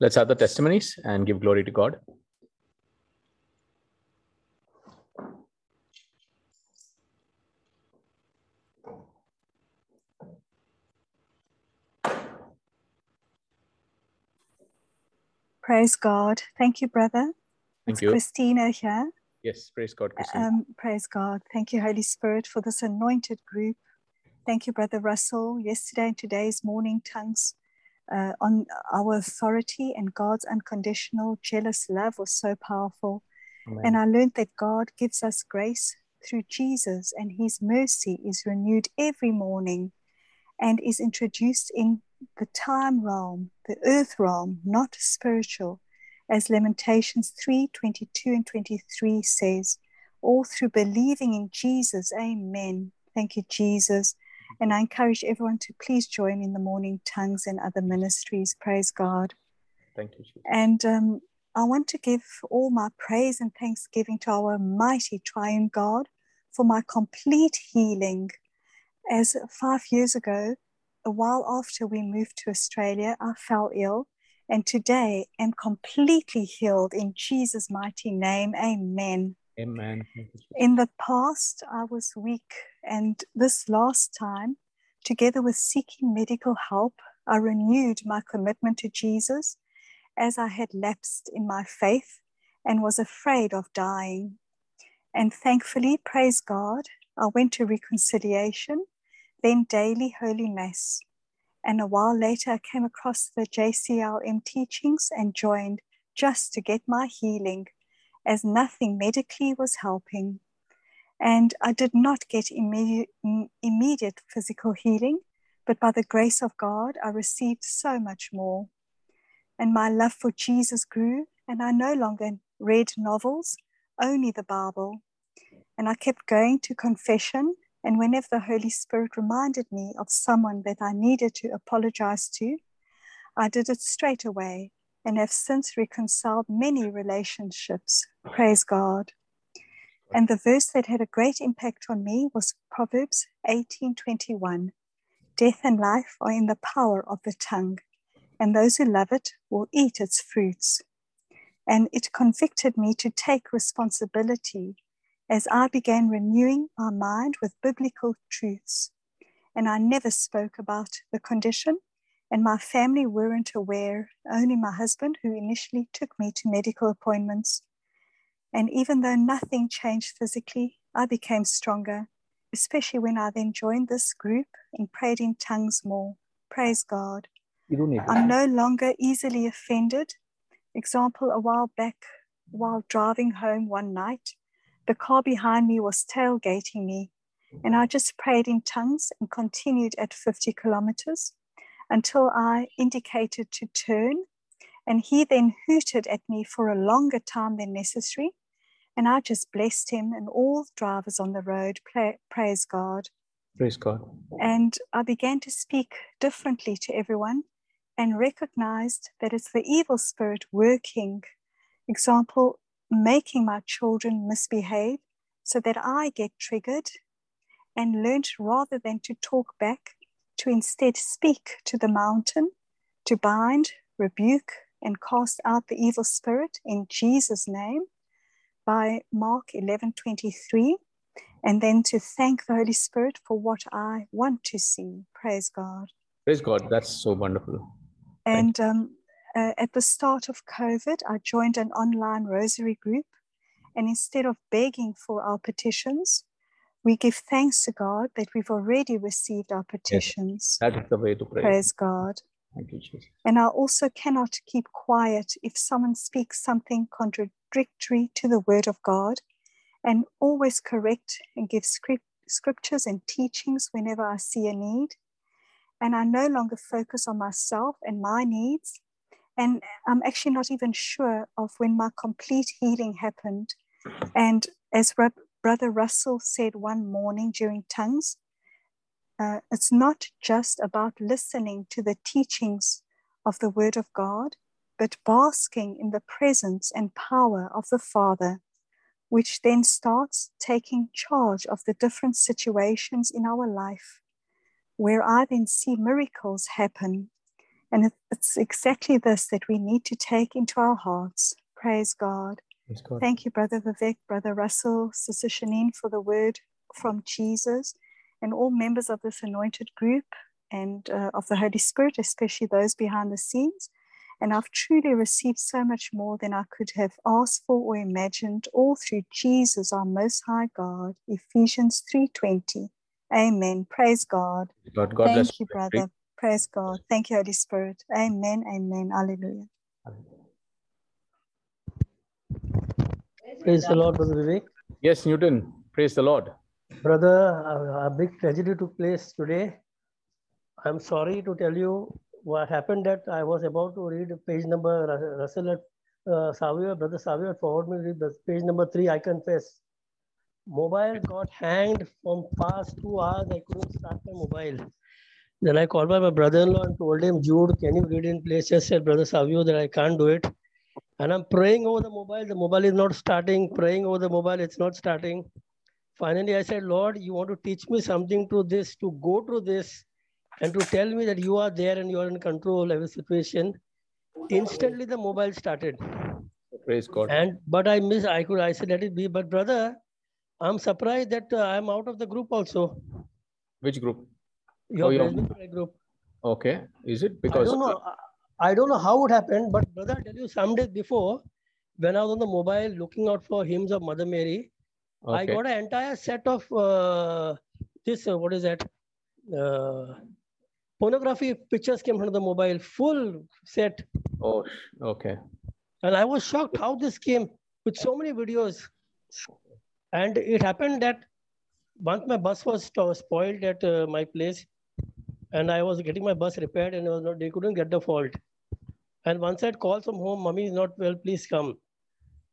Let's have the testimonies and give glory to God. Praise God. Thank you, brother. Thank it's you. Christina here. Yes, praise God, Christine. Um, praise God. Thank you, Holy Spirit, for this anointed group. Thank you, Brother Russell. Yesterday and today's morning tongues uh, on our authority and God's unconditional, jealous love was so powerful. Amen. And I learned that God gives us grace through Jesus, and His mercy is renewed every morning and is introduced in the time realm, the earth realm, not spiritual, as Lamentations 3 22 and 23 says, all through believing in Jesus. Amen. Thank you, Jesus. And I encourage everyone to please join in the morning tongues and other ministries. Praise God. Thank you, Jesus. And um, I want to give all my praise and thanksgiving to our mighty triune God for my complete healing. As five years ago, a while after we moved to Australia, I fell ill, and today am completely healed in Jesus' mighty name. Amen. Amen. Thank you, Jesus. In the past, I was weak, and this last time, together with seeking medical help, I renewed my commitment to Jesus as I had lapsed in my faith and was afraid of dying. And thankfully, praise God, I went to reconciliation, then daily Holy Mass. And a while later, I came across the JCLM teachings and joined just to get my healing, as nothing medically was helping. And I did not get immediate, immediate physical healing, but by the grace of God, I received so much more. And my love for Jesus grew, and I no longer read novels, only the Bible. And I kept going to confession. And whenever the Holy Spirit reminded me of someone that I needed to apologize to, I did it straight away and have since reconciled many relationships. Praise God. And the verse that had a great impact on me was Proverbs 18:21. Death and life are in the power of the tongue, and those who love it will eat its fruits. And it convicted me to take responsibility as I began renewing my mind with biblical truths. And I never spoke about the condition, and my family weren't aware, only my husband, who initially took me to medical appointments. And even though nothing changed physically, I became stronger, especially when I then joined this group and prayed in tongues more. Praise God. You don't need I'm no longer easily offended. Example, a while back, while driving home one night, the car behind me was tailgating me, and I just prayed in tongues and continued at 50 kilometers until I indicated to turn. And he then hooted at me for a longer time than necessary. And I just blessed him and all drivers on the road. Pray, praise God. Praise God. And I began to speak differently to everyone and recognized that it's the evil spirit working. Example, making my children misbehave so that I get triggered and learned rather than to talk back, to instead speak to the mountain, to bind, rebuke, and cast out the evil spirit in Jesus' name by Mark 11 23 and then to thank the Holy Spirit for what I want to see. Praise God. Praise God. That's so wonderful. And um, uh, at the start of COVID, I joined an online rosary group. And instead of begging for our petitions, we give thanks to God that we've already received our petitions. That is the way to pray. Praise God. And I also cannot keep quiet if someone speaks something contradictory to the word of God and always correct and give script, scriptures and teachings whenever I see a need. And I no longer focus on myself and my needs. And I'm actually not even sure of when my complete healing happened. And as Brother Russell said one morning during tongues, uh, it's not just about listening to the teachings of the Word of God, but basking in the presence and power of the Father which then starts taking charge of the different situations in our life, where I then see miracles happen. And it's exactly this that we need to take into our hearts. Praise God. Praise God. Thank you, Brother Vivek, Brother Russell, Sister Shanine, for the word from Jesus, and all members of this anointed group and uh, of the Holy Spirit, especially those behind the scenes. And I've truly received so much more than I could have asked for or imagined, all through Jesus, our Most High God. Ephesians 3:20. Amen. Praise God. God, God Thank bless you, brother. Praise God. Thank you, Holy Spirit. Amen. Amen. Hallelujah. Praise the Lord, Brother Vivek. Yes, Newton. Praise the Lord. Brother, a, big tragedy took place today. I'm sorry to tell you what happened that I was about to read page number, Ru- Russell at uh, Savio, Brother Savio forward me the page number three, I confess. Mobile got hanged from past two hours. I couldn't start my mobile. Then I called by my brother-in-law and told him, Jude, can you read in place? Just said, Brother Savio, that I can't do it. And I'm praying over the mobile. The mobile is not starting. Praying over the mobile, it's not starting. Finally, I said, Lord, you want to teach me something to this, to go through this, and to tell me that you are there and you are in control of every situation. Instantly, the mobile started. Praise God. And but I miss. I could. I said, let it be. But brother, I'm surprised that uh, I'm out of the group also. Which group? Your Brisbane prayer group. Okay. Is it because I don't know. I- I don't know how it happened, but brother, I tell you, some days before, when I was on the mobile looking out for hymns of Mother Mary, I got an entire set of uh, this. Uh, what is that? Uh, pornography pictures came from the mobile, full set, Oh, okay. and I was shocked how this came with so many videos. And it happened that once my bus was spoiled at uh, my place, and I was getting my bus repaired, and it was not, they couldn't get the fault. And once I'd called from home, mommy is not well, please come.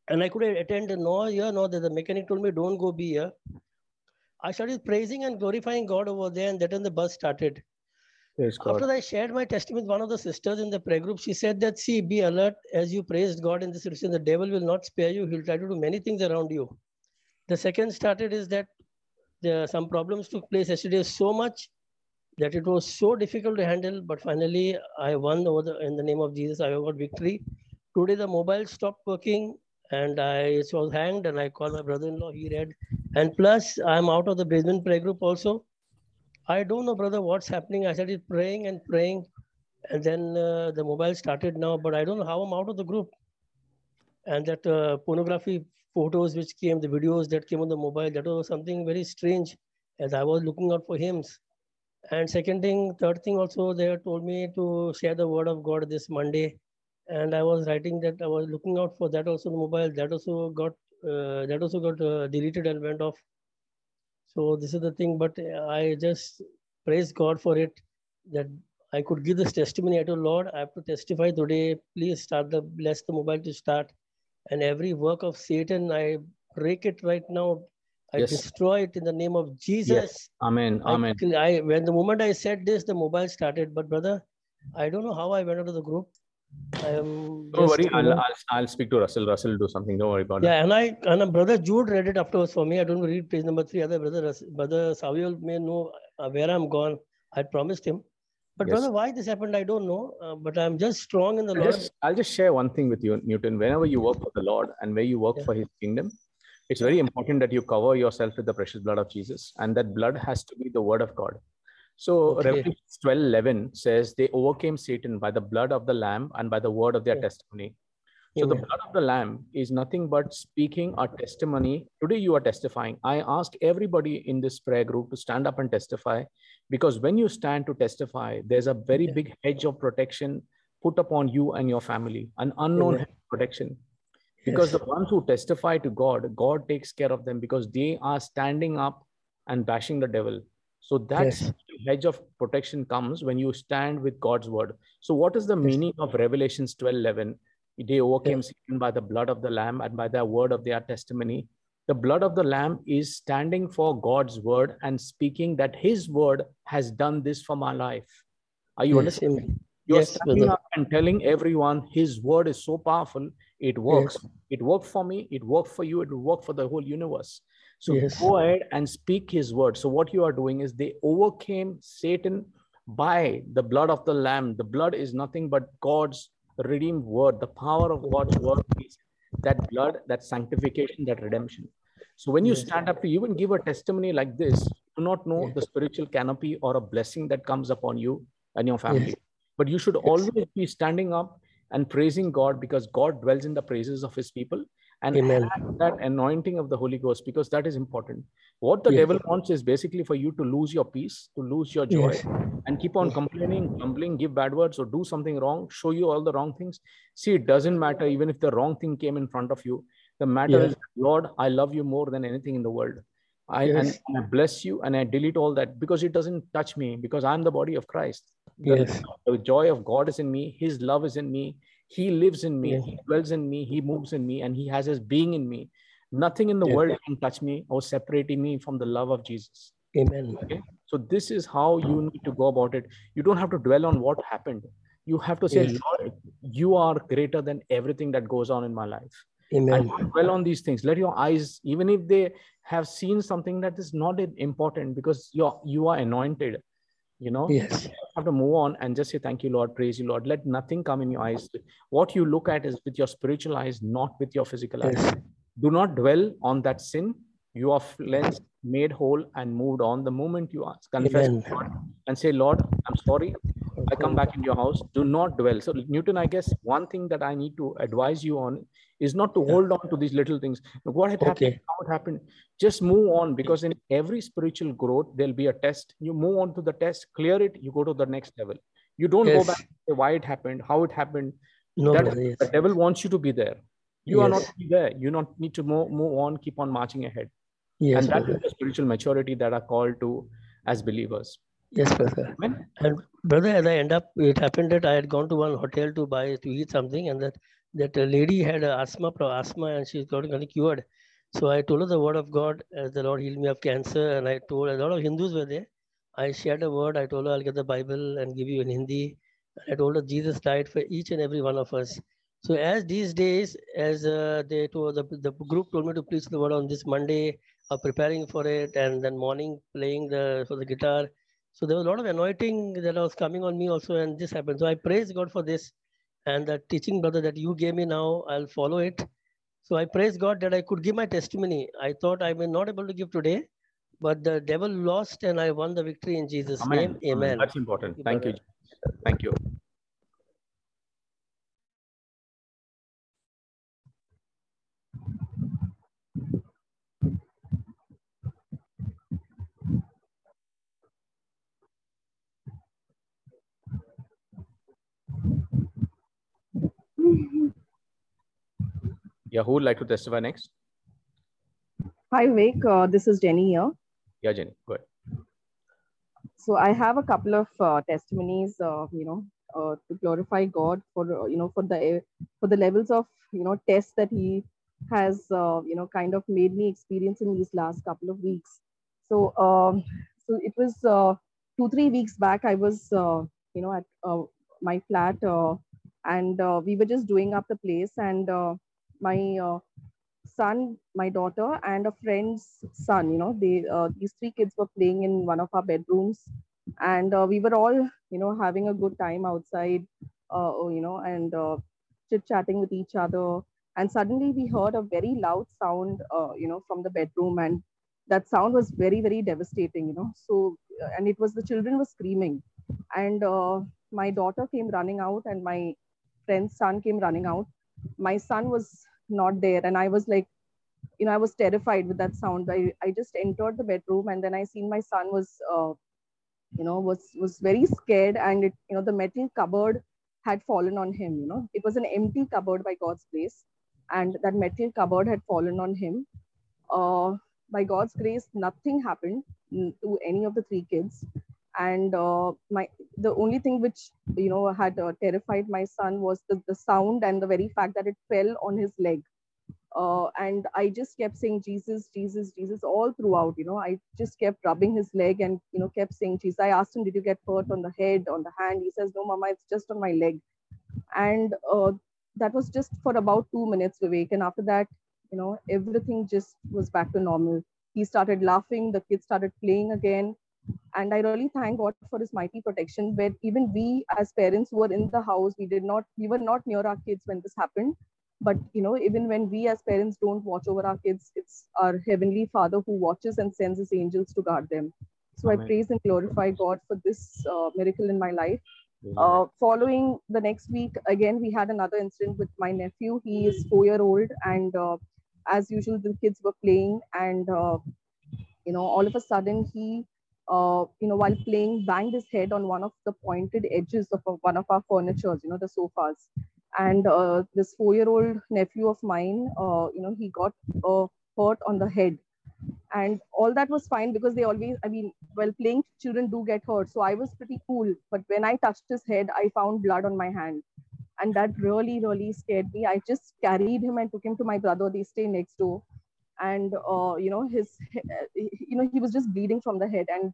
And I couldn't attend, no, here, no, the the mechanic told me, don't go be here. I started praising and glorifying God over there, and that when the bus started. God. After I shared my testimony with one of the sisters in the prayer group, she said that, see, be alert as you praised God in this situation. The devil will not spare you. He'll try to do many things around you. The second started is that there some problems took place yesterday so much that it was so difficult to handle. But finally, I won over the, in the name of Jesus. I got victory. Today, the mobile stopped working and I was hanged and I called my brother-in-law. He read. And plus, I'm out of the Brisbane prayer group also. I don't know, brother, what's happening. I started praying and praying, and then uh, the mobile started now, but I don't know how I'm out of the group. And that uh, pornography photos which came, the videos that came on the mobile, that was something very strange as I was looking out for hymns. And second thing, third thing also, they told me to share the word of God this Monday. And I was writing that I was looking out for that also mobile. That also got uh, that also got uh, deleted and went off. So this is the thing, but I just praise God for it that I could give this testimony. I told Lord, I have to testify today. Please start the bless the mobile to start, and every work of Satan, I break it right now. I Yes. destroy it in the name of Jesus. Amen. Amen. cl- I when the moment I said this, the mobile started. But brother, I don't know how I went out of the group. Am. Don't worry. I'll, I'll I'll speak to Russell. Russell will do something. Don't worry about it. yeah, and I and brother Jude read it afterwards for me. I don't read page number three. Other brother Ras- brother Samuel may know uh, where I'm gone. I promised him. But Yes. brother, why this happened, I don't know. Uh, but I'm just strong in the I'll Lord. just, I'll just share one thing with you, Newton. Whenever you work for the Lord and where you work Yeah. for His kingdom, it's very important that you cover yourself with the precious blood of Jesus, and that blood has to be the word of God. So Okay. Revelation 12 11 says, They overcame Satan by the blood of the Lamb and by the word of their Yeah. testimony. So the blood of the Lamb is nothing but speaking our testimony. Today you are testifying. I ask everybody in this prayer group to stand up and testify, because when you stand to testify, there's a very Yeah. big hedge of protection put upon you and your family, an unknown Amen. hedge of protection. Because Yes. the ones who testify to God, God takes care of them because they are standing up and bashing the devil. So that Yes. hedge of protection comes when you stand with God's word. So what is the Yes. meaning of Revelations 12 11? They overcame Satan by the blood of the Lamb and by the word of their testimony. The blood of the Lamb is standing for God's word and speaking that His word has done this for my life. Are you Yes, understanding? You're Yes, standing brother. up and telling everyone His word is so powerful, it works. It worked for me, it worked for you, it will work for the whole universe. So Yes. go ahead and speak His word. So, what you are doing is they overcame Satan by the blood of the Lamb. The blood is nothing but God's redeemed word. The power of God's word is that blood, that sanctification, that redemption. So when you yes. stand up to even give a testimony like this, do not know yes. the spiritual canopy or a blessing that comes upon you and your family. Yes. But you should always be standing up and praising God because God dwells in the praises of his people and that anointing of the Holy Ghost because that is important. What the yes. devil wants is basically for you to lose your peace, to lose your joy, yes. and keep on complaining, grumbling, give bad words, or do something wrong, show you all the wrong things. See, it doesn't matter even if the wrong thing came in front of you. The matter is, Lord, I love you more than anything in the world. I yes. and I bless you and I delete all that because it doesn't touch me because I'm the body of Christ. The, yes. the joy of God is in me, His love is in me, He lives in me, He dwells in me, He moves in me, and He has His being in me. Nothing in the world can touch me or separate me from the love of Jesus. Amen. Okay? So this is how you need to go about it. You don't have to dwell on what happened. You have to say, yes. Lord, you are greater than everything that goes on in my life. Amen. And dwell on these things. Let your eyes, even if they have seen something that is not important, because you're you are anointed. You know, yes. You have to move on and just say, Thank you, Lord, praise you, Lord. Let nothing come in your eyes. What you look at is with your spiritual eyes, not with your physical yes. eyes. Do not dwell on that sin. You are cleansed, made whole, and moved on. The moment you ask, confess and say, Lord, I'm sorry. I come back in your house. Do not dwell. So, Newton, I guess one thing that I need to advise you on is not to hold on to these little things. What had happened? Okay. How it happened? Just move on because in every spiritual growth, there'll be a test. You move on to the test, clear it, you go to the next level. You don't yes. go back why it happened, how it happened. No, that, yes. The devil wants you to be there. You yes. are not there. You not need to move, move on, keep on marching ahead. Yes, and that brother. is the spiritual maturity that are called to as believers. Yes, brother. And brother, as I end up, it happened that I had gone to one hotel to buy to eat something, and that that lady had asthma, asthma, and she's got cured. So I told her the word of God, as the Lord healed me of cancer, and I told a lot of Hindus were there. I shared a word. I told her I'll get the Bible and give you in Hindi. I told her Jesus died for each and every one of us. So as these days, as uh, they told the, the group told me to preach the word on this Monday, uh, preparing for it, and then morning playing the for the guitar. So there was a lot of anointing that was coming on me also, and this happened. So I praise God for this. And the teaching, brother, that you gave me now, I'll follow it. So I praise God that I could give my testimony. I thought I may not able to give today, but the devil lost and I won the victory in Jesus' Amen. name. Amen. That's important. Thank you. Thank you. Yeah, who would like to testify next? Hi, Vic. Uh, this is Jenny here. Yeah, Jenny, go ahead. So I have a couple of uh, testimonies, uh, you know, uh, to glorify God for, uh, you know, for the for the levels of, you know, tests that He has, uh, you know, kind of made me experience in these last couple of weeks. So, um, so it was two three weeks back. I was, you know, at my flat and uh, we were just doing up the place and uh, my uh, son my daughter and a friend's son you know they uh, these three kids were playing in one of our bedrooms. And uh, we were all you know having a good time outside uh, oh, you know and chit chatting with each other. And suddenly we heard a very loud sound you know from the bedroom. And that sound was very very devastating you know. So and it was the children were screaming. And my daughter came running out and my friend's son came running out. My son was not there, and I was like, you know, I was terrified with that sound. I, I just entered the bedroom, and then I seen my son was, uh, you know, was was very scared, and it, you know, the metal cupboard had fallen on him. You know, it was an empty cupboard by God's grace, and that metal cupboard had fallen on him. Uh, by God's grace, nothing happened to any of the three kids and uh, my the only thing which you know had uh, terrified my son was the, the sound and the very fact that it fell on his leg. Uh, and i just kept saying jesus jesus jesus all throughout you know. I just kept rubbing his leg and you know kept saying jesus i asked him did you get hurt on the head on the hand? He says no mama it's just on my leg. And uh, that was just for about two minutes vivek. And after that you know everything just was back to normal. He started laughing the kids started playing again And I really thank God for his mighty protection, where even we as parents were in the house, we did not, we were not near our kids when this happened. But you know, even when we as parents don't watch over our kids, it's our heavenly Father who watches and sends his angels to guard them. So Amen. I praise and glorify God for this uh, miracle in my life. Uh, following the next week, again, we had another incident with my nephew. He is four year old, and uh, as usual, the kids were playing, and uh, you know, all of a sudden, he, uh, you know, while playing, banged his head on one of the pointed edges of one of our furnitures, you know, the sofas. And uh, this four year old nephew of mine, uh, you know, he got uh, hurt on the head. And all that was fine because they always i mean while playing children do get hurt. So i was pretty cool. But when i touched his head i found blood on my hand. And that really really scared me. I just carried him and took him to my brother. They stay next door and uh, you know his you know he was just bleeding from the head. And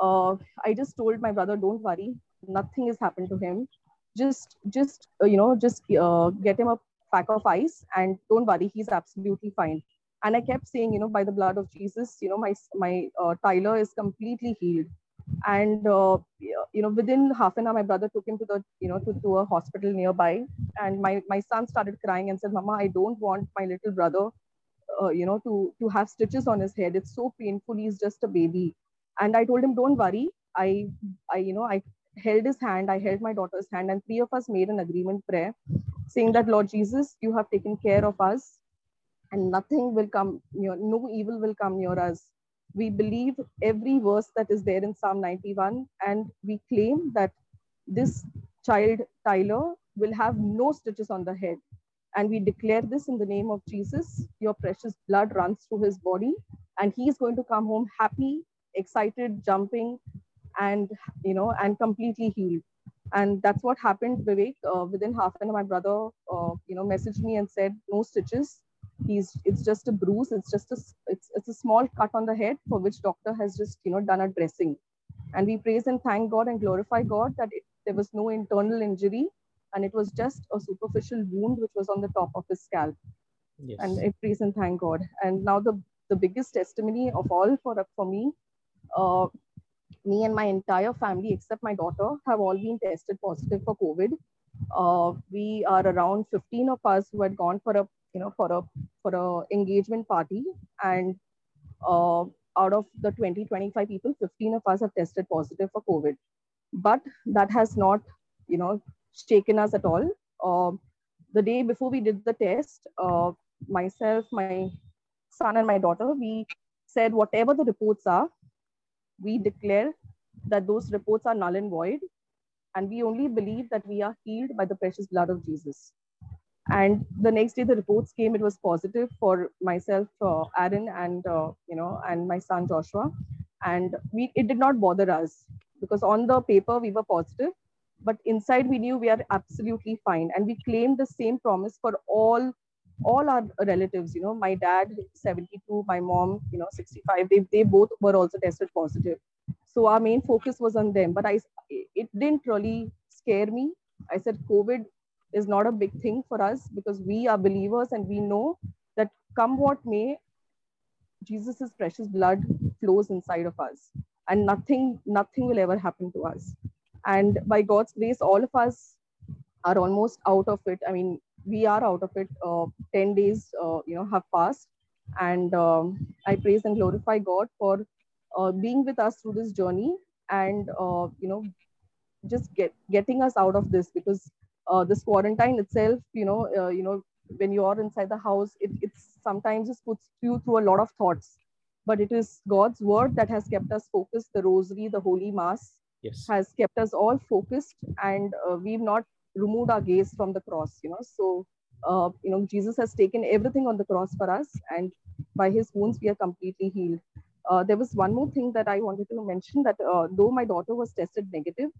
uh, i just told my brother don't worry nothing has happened to him. Just just uh, you know just uh, get him a pack of ice and don't worry he's absolutely fine. And i kept saying you know by the blood of jesus you know my my uh, tyler is completely healed. And uh, you know within half an hour my brother took him to the you know to, to a hospital nearby. And my my son started crying and said mama i don't want my little brother uh, you know to to have stitches on his head. It's so painful. He's just a baby. And i told him don't worry. I i you know i held his hand. I held my daughter's hand. And three of us made an agreement prayer saying that lord jesus you have taken care of us and nothing will come near no evil will come near us. We believe every verse that is there in psalm 91 and we claim that this child tyler will have no stitches on the head and we declare this in the name of jesus. Your precious blood runs through his body and he is going to come home happy excited jumping and you know and completely healed. And that's what happened vivek. Uh, within half an hour my brother uh, you know messaged me and said no stitches. He's it's just a bruise. It's just a it's, it's a small cut on the head for which doctor has just you know done a dressing. And we praise and thank god and glorify god that it, there was no internal injury and it was just a superficial wound which was on the top of his scalp. Yes. and i praise and thank god. And now the the biggest testimony of all for for me uh, me and my entire family except my daughter have all been tested positive for covid. Uh, we are around 15 of us who had gone for a you know for a for a engagement party. And uh, out of the 20 25 people 15 of us have tested positive for covid. But that has not you know shaken us at all. Uh, the day before we did the test uh, myself my son and my daughter we said whatever the reports are we declare that those reports are null and void and we only believe that we are healed by the precious blood of jesus. And the next day the reports came it was positive for myself uh, aaron and uh, you know and my son joshua. And we it did not bother us because on the paper we were positive but inside we knew we are absolutely fine. And we claimed the same promise for all all our relatives you know my dad 72 my mom you know 65 they, they both were also tested positive. So our main focus was on them. But i it didn't really scare me. I said covid is not a big thing for us because we are believers and we know that come what may jesus's precious blood flows inside of us. And nothing nothing will ever happen to us and by god's grace all of us are almost out of it. I mean we are out of it. Uh, 10 days uh, you know have passed. And um, i praise and glorify god for uh, being with us through this journey and uh, you know just get getting us out of this because uh, this quarantine itself you know uh, you know when you are inside the house it it's sometimes just puts you through a lot of thoughts. But it is god's word that has kept us focused the rosary the holy mass yes. has kept us all focused and uh, we've not removed our gaze from the cross you know. So uh, you know jesus has taken everything on the cross for us and by his wounds we are completely healed. Uh, there was one more thing that i wanted to mention that uh, though my daughter was tested negative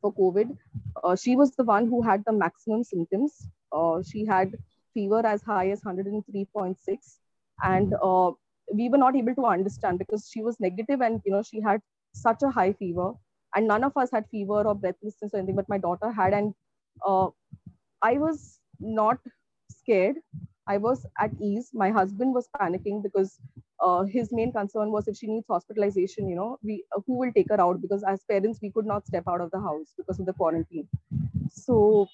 for covid uh, she was the one who had the maximum symptoms. Uh, she had fever as high as 103.6 and we were not able to understand because she was negative and you know she had such a high fever. And none of us had fever or breathlessness or anything but my daughter had. And uh, i was not scared. I was at ease. My husband was panicking because uh, his main concern was if she needs hospitalization, you know, we uh, who will take her out? Because as parents we could not step out of the house because of the quarantine. So,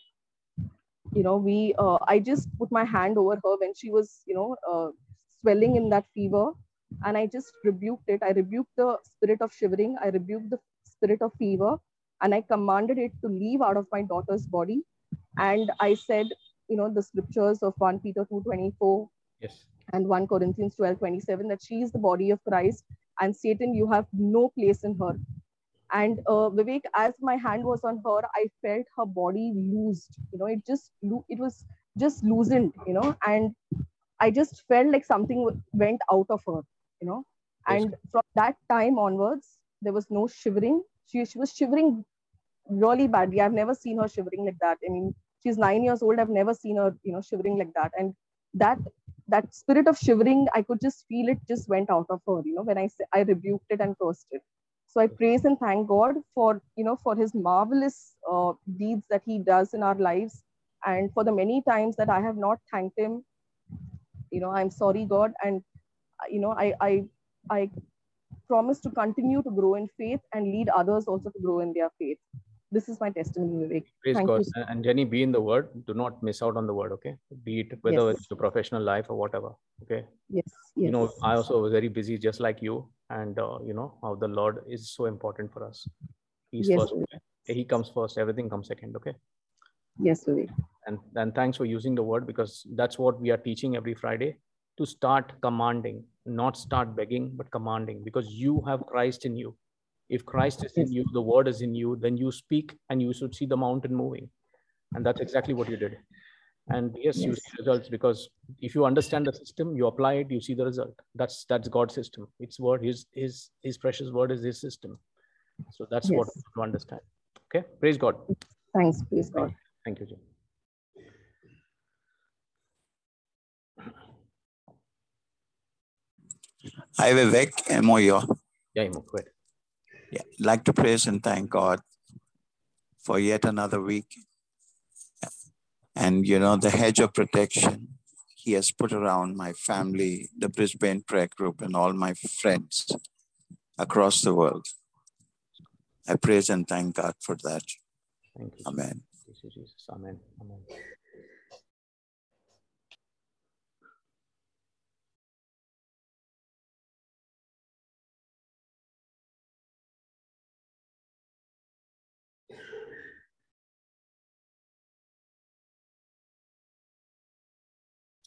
you know, we uh, I just put my hand over her when she was, you know, uh, swelling in that fever, and I just rebuked it. I rebuked the spirit of shivering. I rebuked the spirit of fever, and I commanded it to leave out of my daughter's body. And I said, you know, the scriptures of 1 Peter 2.24 Yes. and 1 Corinthians 12, 27, that she is the body of Christ and Satan, you have no place in her. And uh, Vivek, as my hand was on her, I felt her body loosed. You know, it just, it was just loosened, you know, and I just felt like something went out of her, you know. Yes. And from that time onwards, there was no shivering. She, she was shivering really badly. I've never seen her shivering like that. I mean, she's nine years old. I've never seen her, you know, shivering like that. And that that spirit of shivering, I could just feel it just went out of her, you know, when I I rebuked it and cursed it. So I praise and thank God for, you know, for his marvelous uh, deeds that he does in our lives. And for the many times that I have not thanked him, you know, I'm sorry, God. And, you know, I, I, I promise to continue to grow in faith and lead others also to grow in their faith. This is my testimony, Vivek. Praise Thank God. you. And- Jenny, be in the word. Do not miss out on the word, okay? Be it whether Yes. it's your professional life or whatever, okay? Yes. yes. You know, I also was very busy just like you. And, uh, you know, how the Lord is so important for us. He's Yes, first. Vivek. He comes first. Everything comes second, okay? Yes, Vivek. and and thanks for using the word because that's what we are teaching every friday to start commanding not start begging but commanding because you have christ in you. If christ is in you the word is in you then you speak and you should see the mountain moving. And that's exactly what you did. And yes, you see results because if you understand the system you apply it you see the result. That's that's god's system. It's word his his his precious word is his system. So that's what Yes. we have to understand. Okay? Praise god. Thanks, praise God. thank you Jim. Hi, Vivek. Moyo. go ahead. Yeah, like to praise and thank God for yet another week. And, you know, the hedge of protection He has put around my family, the Brisbane Prayer Group, and all my friends across the world. I praise and thank God for that. thank you Amen. Jesus. Amen. Amen.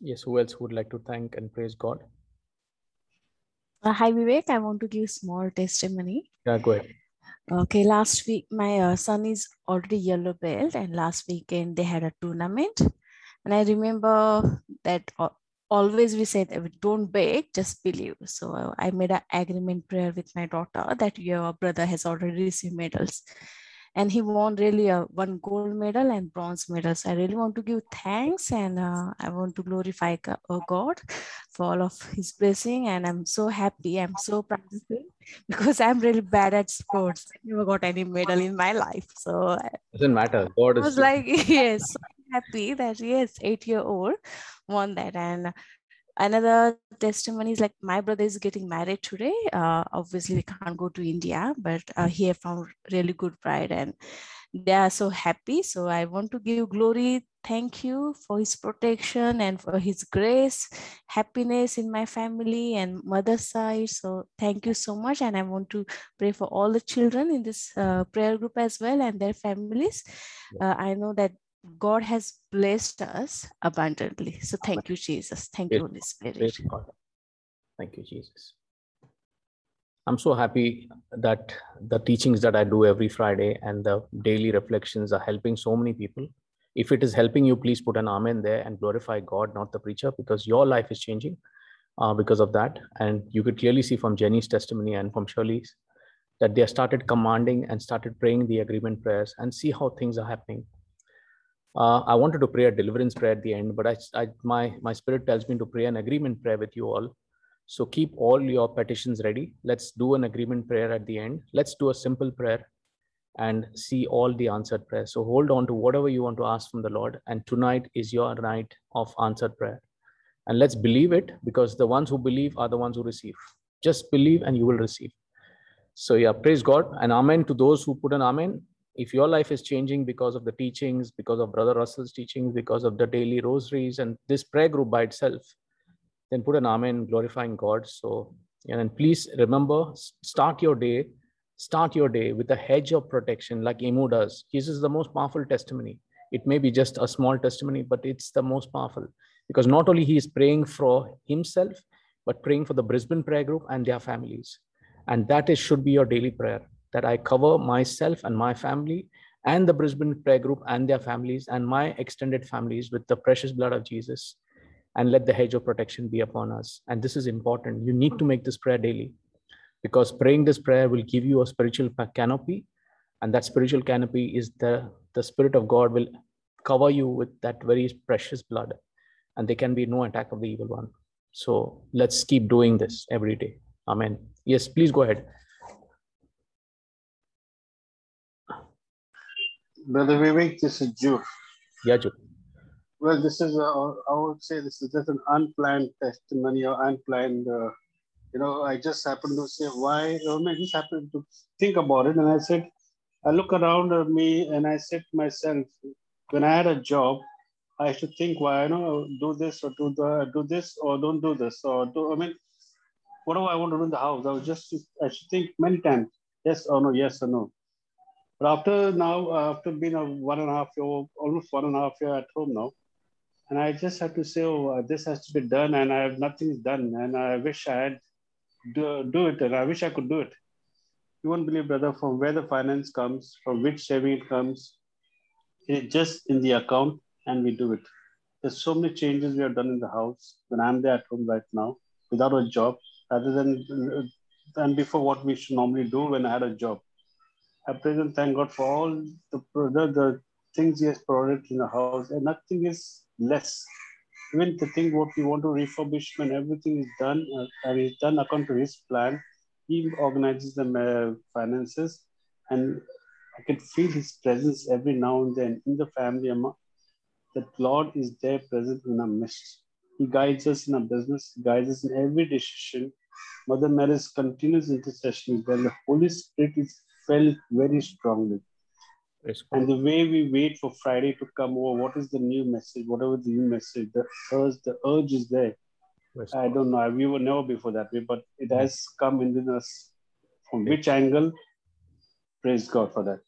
Yes, who else would like to thank and praise God? Uh, hi Vivek, I want to give small testimony. Yeah, go ahead. Okay, last week my uh, son is already yellow belt, and last weekend they had a tournament, and I remember that al- always we said uh, don't beg, just believe. So uh, I made an agreement prayer with my daughter that your brother has already received medals, and he won really a one gold medal and bronze medal. So I really want to give thanks and uh, I want to glorify uh, God for all of His blessing, and I'm so happy. I'm so proud of him because I'm really bad at sports. I never got any medal in my life. So I Doesn't matter. God is was like, yes, so happy that yes, eight year old won that. And another testimony is like my brother is getting married today. Uh, obviously, we can't go to India, but uh, he found really good bride and they are so happy. So I want to give glory, thank you for his protection and for his grace, happiness in my family and mother's side. So thank you so much. And I want to pray for all the children in this uh, prayer group as well and their families. Uh, I know that God has blessed us abundantly. So thank you, Jesus. Thank you, Holy Spirit. Thank you, Jesus. I'm so happy that the teachings that I do every Friday and the daily reflections are helping so many people. If it is helping you, please put an amen there and glorify God, not the preacher, because your life is changing uh, because of that. And you could clearly see from Jenny's testimony and from Shirley's that they started commanding and started praying the agreement prayers and see how things are happening. Uh, I wanted to pray a deliverance prayer at the end, but I, I, my, my spirit tells me to pray an agreement prayer with you all. So keep all your petitions ready. Let's do an agreement prayer at the end. Let's do a simple prayer and see all the answered prayers. So hold on to whatever you want to ask from the Lord. And tonight is your night of answered prayer. And let's believe it because the ones who believe are the ones who receive. Just believe and you will receive. So, yeah, praise God and amen to those who put an amen. If your life is changing because of the teachings, because of Brother Russell's teachings, because of the daily rosaries and this prayer group by itself, then put an amen glorifying God. So, and please remember, start your day, start your day with a hedge of protection like Emu does. This is the most powerful testimony. It may be just a small testimony, but it's the most powerful because not only he is praying for himself, but praying for the Brisbane prayer group and their families. And that is should be your daily prayer that I cover myself and my family and the Brisbane prayer group and their families and my extended families with the precious blood of Jesus and let the hedge of protection be upon us. And this is important. You need to make this prayer daily because praying this prayer will give you a spiritual canopy. And that spiritual canopy is the, the Spirit of God will cover you with that very precious blood. And there can be no attack of the evil one. So let's keep doing this every day. Amen. Yes, please go ahead. Brother Vivek, this is Jude. Yeah, Jude. Well, this is, a, I would say this is just an unplanned testimony or unplanned, uh, you know, I just happened to say why, I just happened to think about it. And I said, I look around at me and I said to myself, when I had a job, I should think why, you know, do this or do the, do this or don't do this or do, I mean, what do I want to do in the house? I was just, I should think many times, yes or no, yes or no. But after now, after being a one and a half year, almost one and a half year at home now, and I just had to say, oh, this has to be done, and I have nothing done, and I wish I had do, do it, and I wish I could do it. You won't believe, brother, from where the finance comes, from which saving it comes, it's just in the account, and we do it. There's so many changes we have done in the house when I'm there at home right now, without a job, other than than before what we should normally do when I had a job. I present, thank God for all the the, the things He has provided in the house, and nothing is less. Even the thing what we want to refurbish, when everything is done, uh, and is done according to his plan, he organizes the uh, finances, and I can feel his presence every now and then in the family. That Lord is there present in our midst. He guides us in our business, he guides us in every decision. Mother Mary's continuous intercession is there. The Holy Spirit is felt very strongly. And the way we wait for Friday to come over, what is the new message, whatever the new message, the urge, the urge is there. I don't know. We were never before that way, but it mm. has come within us. From which angle? Praise God for that.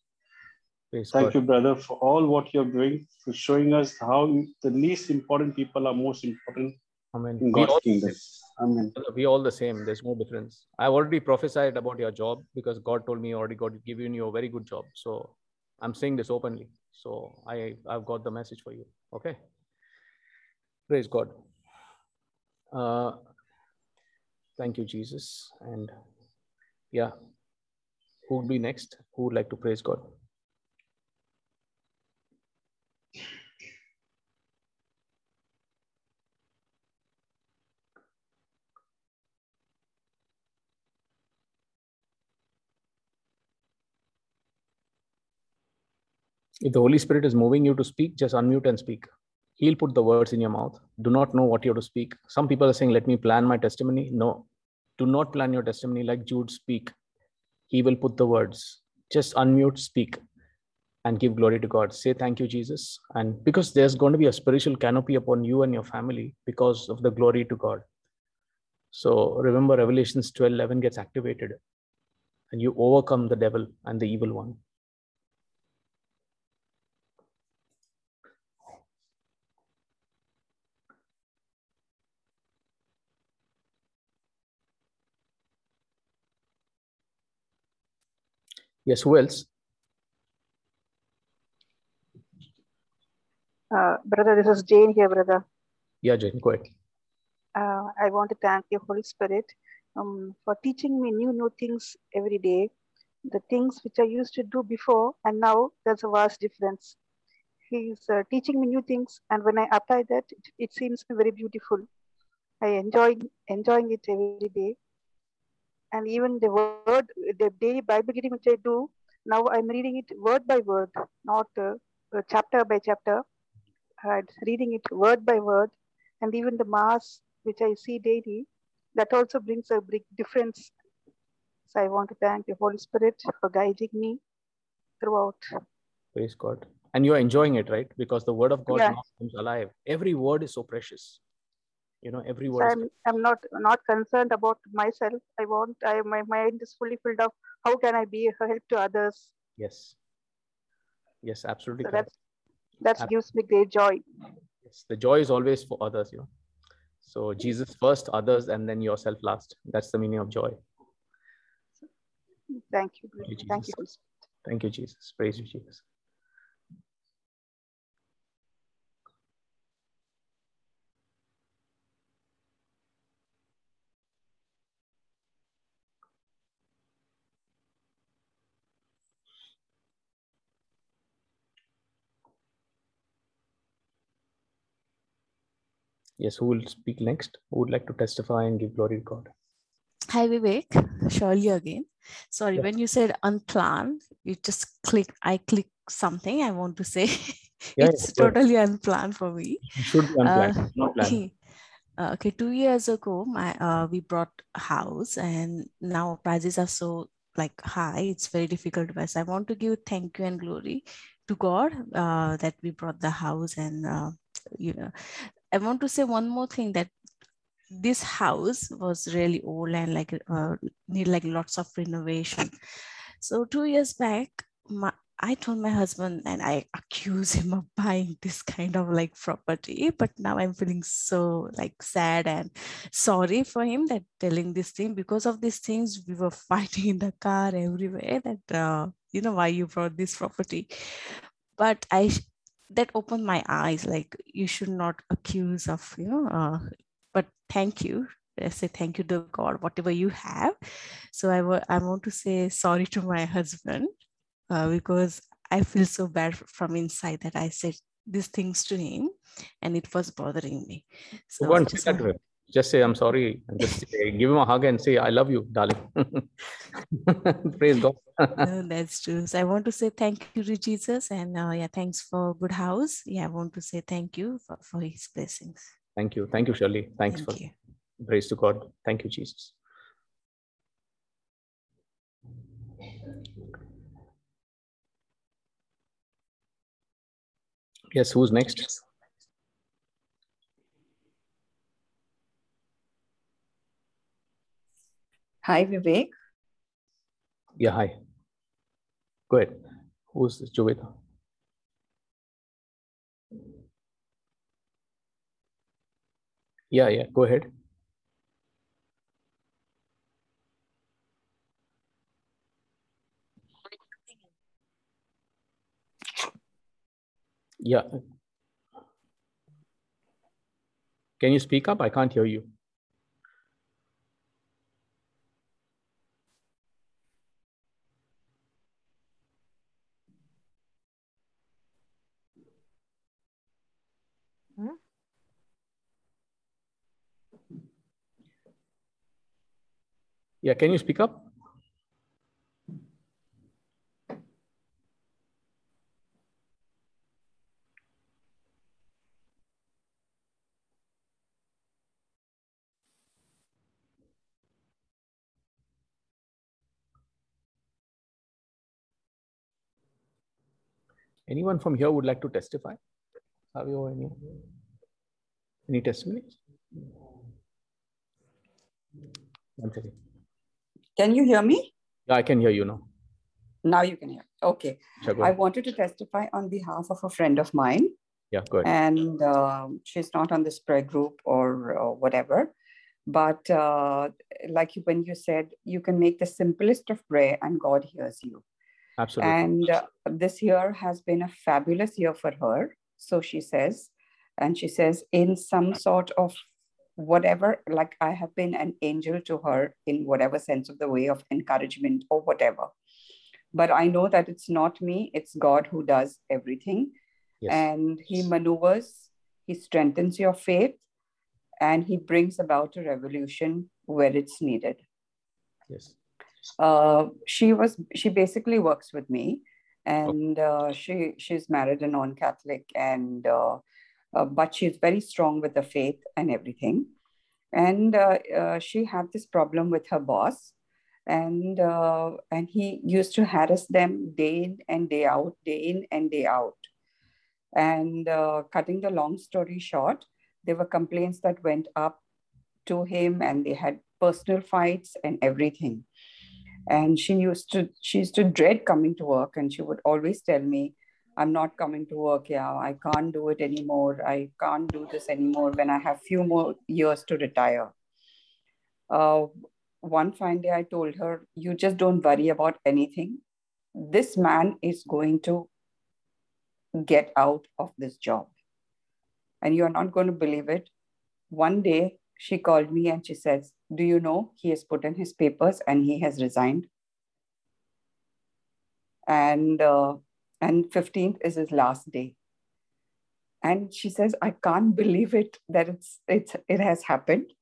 Praise Thank God. you, brother, for all what you're doing, for showing us how the least important people are most important Amen. in God's kingdom. Amen. we all the same. There's no difference. I've already prophesied about your job because God told me already God given you a very good job. So I'm saying this openly. So I, I've got the message for you. Okay. Praise God. Uh, thank you, Jesus. And yeah, who would be next? Who would like to praise God? If the Holy Spirit is moving you to speak, just unmute and speak. He'll put the words in your mouth. Do not know what you have to speak. Some people are saying, Let me plan my testimony. No, do not plan your testimony like Jude speak. He will put the words. Just unmute, speak, and give glory to God. Say thank you, Jesus. And because there's going to be a spiritual canopy upon you and your family because of the glory to God. So remember, Revelations 12 11 gets activated, and you overcome the devil and the evil one. Yes, who else? Uh, brother, this is Jane here, brother. Yeah, Jane, go ahead. Uh, I want to thank you, Holy Spirit, um, for teaching me new, new things every day. The things which I used to do before, and now there's a vast difference. He's uh, teaching me new things, and when I apply that, it, it seems very beautiful. I enjoy enjoying it every day. And even the word, the daily Bible reading which I do, now I'm reading it word by word, not uh, chapter by chapter. I'm reading it word by word, and even the mass which I see daily, that also brings a big difference. So I want to thank the Holy Spirit for guiding me throughout. Praise God. And you're enjoying it, right? Because the word of God Yeah. now comes alive. Every word is so precious. You know, every So I'm, I'm not not concerned about myself. I want I my mind is fully filled up. How can I be a help to others? yes. Yes, absolutely So that Ab- gives me great joy. Yes. The joy is always for others, you know. So Jesus first, others, and then yourself last. That's the meaning of joy. Thank you. Thank you, Thank you. Jesus. Thank you, Jesus. Praise you, Jesus. Yes, who will speak next? Who would like to testify and give glory to God? Hi, Vivek. Shirley again. Sorry, Yeah. when you said unplanned, you just click, I click something I want to say. Yeah, it's yeah, totally unplanned for me. It should be unplanned, Uh, not planned. uh, okay, two years ago, my uh, we brought a house, and now prices are so like high. It's very difficult to buy. So I want to give thank you and glory to God uh, that we brought the house, and uh, you know, I want to say one more thing that this house was really old and like uh, need like lots of renovation. So two years back, my, I told my husband and I accused him of buying this kind of like property. But now I'm feeling so like sad and sorry for him that telling this thing because of these things we were fighting in the car everywhere that uh, you know why you brought this property. But I that opened my eyes like you should not accuse of you know uh, but thank you I say thank you to God, whatever you have. So I I want to say sorry to my husband uh, because I feel so bad from inside that I said these things to him and it was bothering me. So and say just that to want- him. Just say, I'm sorry. And just say, give him a hug and say, I love you, darling. Praise God. no, that's true. So I want to say thank you to Jesus and uh, yeah, thanks for good house. Yeah, I want to say thank you for, for his blessings. Thank you. Thank you, Shirley. Thanks Thank for you. praise to God. Thank you, Jesus. Yes, who's next? Hi, Vivek. Yeah, hi. Go ahead. Who's this? Jovita? Yeah, yeah, go ahead. Yeah. Can you speak up? I can't hear you. Yeah, can you speak up? Anyone from here would like to testify? Have you any, any testimonies? One second. Can you hear me? Yeah, I can hear you now. Now you can hear. Okay. Sure, I wanted to testify on behalf of a friend of mine, Yeah, go ahead. and um she's not on this prayer group or uh, whatever. But uh, like you- when you said, you can make the simplest of prayer and God hears you. Absolutely. And uh, this year has been a fabulous year for her. So she says, and she says, in some sort of whatever, like I have been an angel to her in whatever sense of the way of encouragement or whatever. But I know that it's not me, it's God who does everything. Yes. And He maneuvers, He strengthens your faith, and He brings about a revolution where it's needed Yes. uh, she was she basically works with me and uh, she she's married a non-catholic and uh, uh, but she's very strong with the faith and everything. And uh, uh, she had this problem with her boss, and uh, and he used to harass them day in and day out, day in and day out. And cutting the long story short, there were complaints that went up to him, and they had personal fights and everything. And she used to she used to dread coming to work, and she would always tell me, I'm not coming to work. Yeah, I can't do it anymore. I can't do this anymore when I have few more years to retire. Uh, one fine day, I told her, You just don't worry about anything. This man is going to get out of this job. And you're not going to believe it. One day, she called me and she says, Do you know he has put in his papers and he has resigned? And uh, and 15th is his last day. And she says i can't believe it that it's it's it has happened.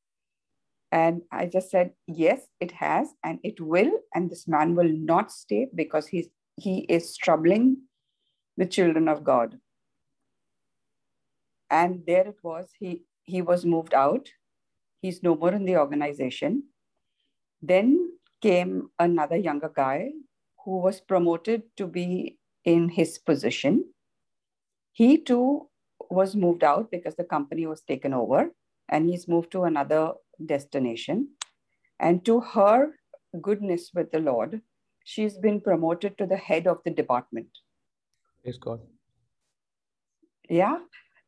And i just said yes it has and it will and this man will not stay because he's he is troubling the children of god. And there it was he he was moved out. He's no more in the organization. Then came another younger guy who was promoted to be in his position. He too was moved out because the company was taken over and he's moved to another destination. And to her goodness with the Lord, she's been promoted to the head of the department. Praise God. Yeah.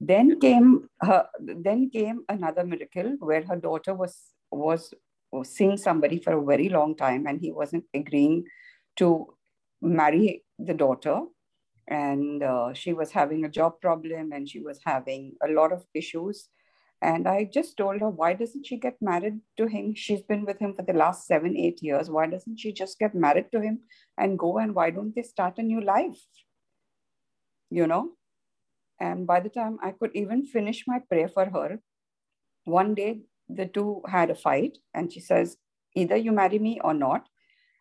Then came her then came another miracle where her daughter was was, was seeing somebody for a very long time and he wasn't agreeing to marry the daughter and uh, she was having a job problem and she was having a lot of issues. And i just told her why doesn't she get married to him? She's been with him for the last seven eight years. Why doesn't she just get married to him and go and why don't they start a new life? You know? And by the time i could even finish my prayer for her one day the two had a fight and she says either you marry me or not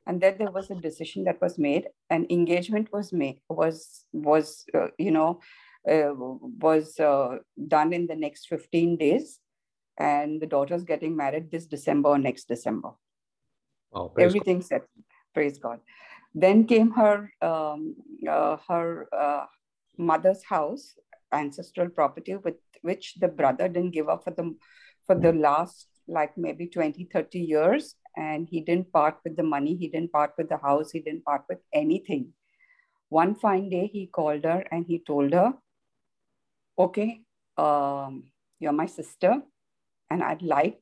and then there was a decision that was made and engagement was made was was uh, you know uh, was uh, done in the next 15 days. And the daughter's getting married this december or next december. Oh, everything God. set praise god. Then came her um, uh, her uh, mother's house ancestral property with which the brother didn't give up for the for the last like maybe 20 30 years and he didn't part with the money he didn't part with the house he didn't part with anything. One fine day he called her and he told her okay um, you're my sister and i'd like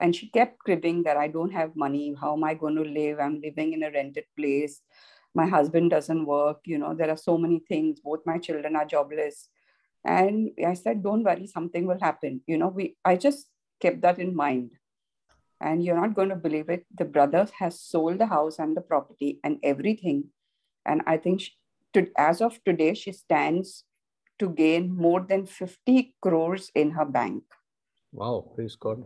and she kept cribbing that i don't have money. How am i going to live? I'm living in a rented place. My husband doesn't work. You know there are so many things. Both my children are jobless. And i said don't worry something will happen. You know we i just kept that in mind. And you're not going to believe it the brother has sold the house and the property and everything. And i think she, to, as of today she stands to gain more than 50 crores in her bank. Wow praise god.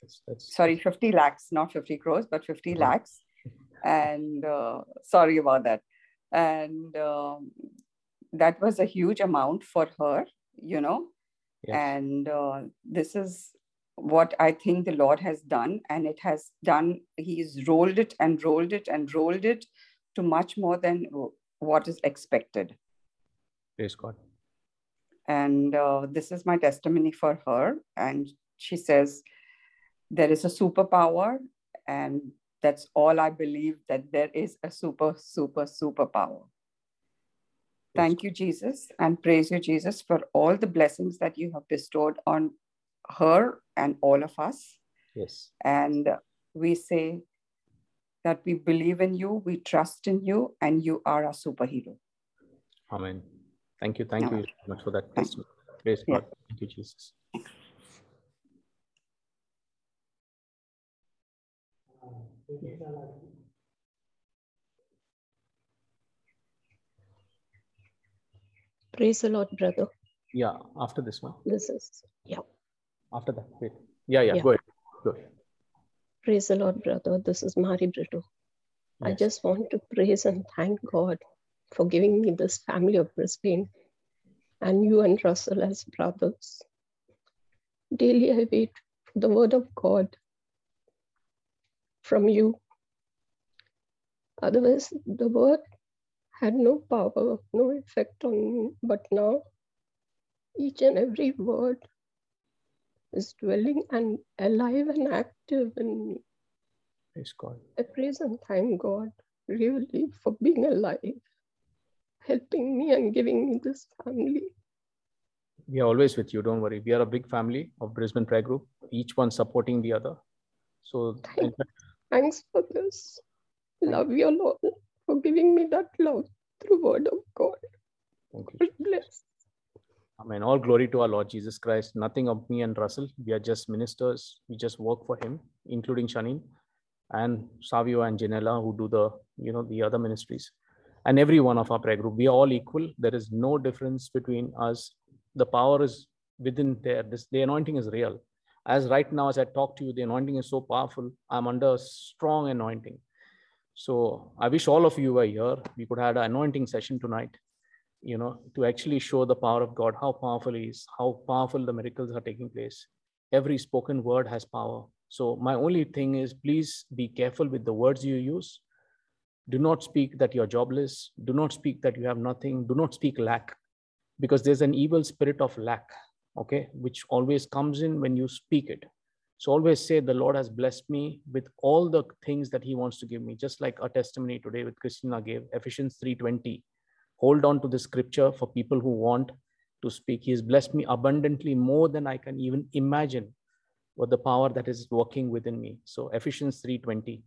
That's, that's... sorry 50 lakhs not 50 crores but 50 mm-hmm. lakhs. And uh, sorry about that. And um, that was a huge amount for her you know Yes. And uh, this is what I think the Lord has done. And it has done, He's rolled it and rolled it and rolled it to much more than what is expected. Praise God. And uh, this is my testimony for her. And she says, There is a superpower. And that's all I believe that there is a super, super, superpower. Thank you, Jesus, and praise you, Jesus, for all the blessings that you have bestowed on her and all of us. Yes. And we say that we believe in you, we trust in you, and you are our superhero. Amen. Thank you. Thank Amen. you so much for that testimony. Praise yeah. God. Thank you, Jesus. Praise the Lord, brother. Yeah, after this one. This is, yeah. After that, wait. Yeah, yeah, yeah. go ahead. Go ahead. Praise the Lord, brother. This is Mari Brito. Yes. I just want to praise and thank God for giving me this family of Brisbane and you and Russell as brothers. Daily I wait for the word of God from you. Otherwise, the word had no power, no effect on me. But now, each and every word is dwelling and alive and active in me. Praise God. I praise and thank God really for being alive, helping me and giving me this family. We are always with you. Don't worry. We are a big family of Brisbane Prayer Group, each one supporting the other. So, Thank, thanks for this. Love you Lord for giving me that love through word of God. thank you. God bless. Amen. All glory to our Lord Jesus Christ. Nothing of me and Russell. We are just ministers. We just work for Him, including Shanine and Savio and Janella, who do the you know the other ministries, and every one of our prayer group. We are all equal. There is no difference between us. The power is within there. This the anointing is real. As right now, as I talk to you, the anointing is so powerful. I'm under a strong anointing. So I wish all of you were here. We could have an anointing session tonight you know, to actually show the power of God, how powerful He is, how powerful the miracles are taking place. Every spoken word has power. So, my only thing is please be careful with the words you use. Do not speak that you're jobless. Do not speak that you have nothing. Do not speak lack, because there's an evil spirit of lack, okay, which always comes in when you speak it. So, always say, The Lord has blessed me with all the things that He wants to give me, just like a testimony today with Christina gave, Ephesians 3:20 hold on to the scripture for people who want to speak. He has blessed me abundantly more than I can even imagine what the power that is working within me. So Ephesians 3.20.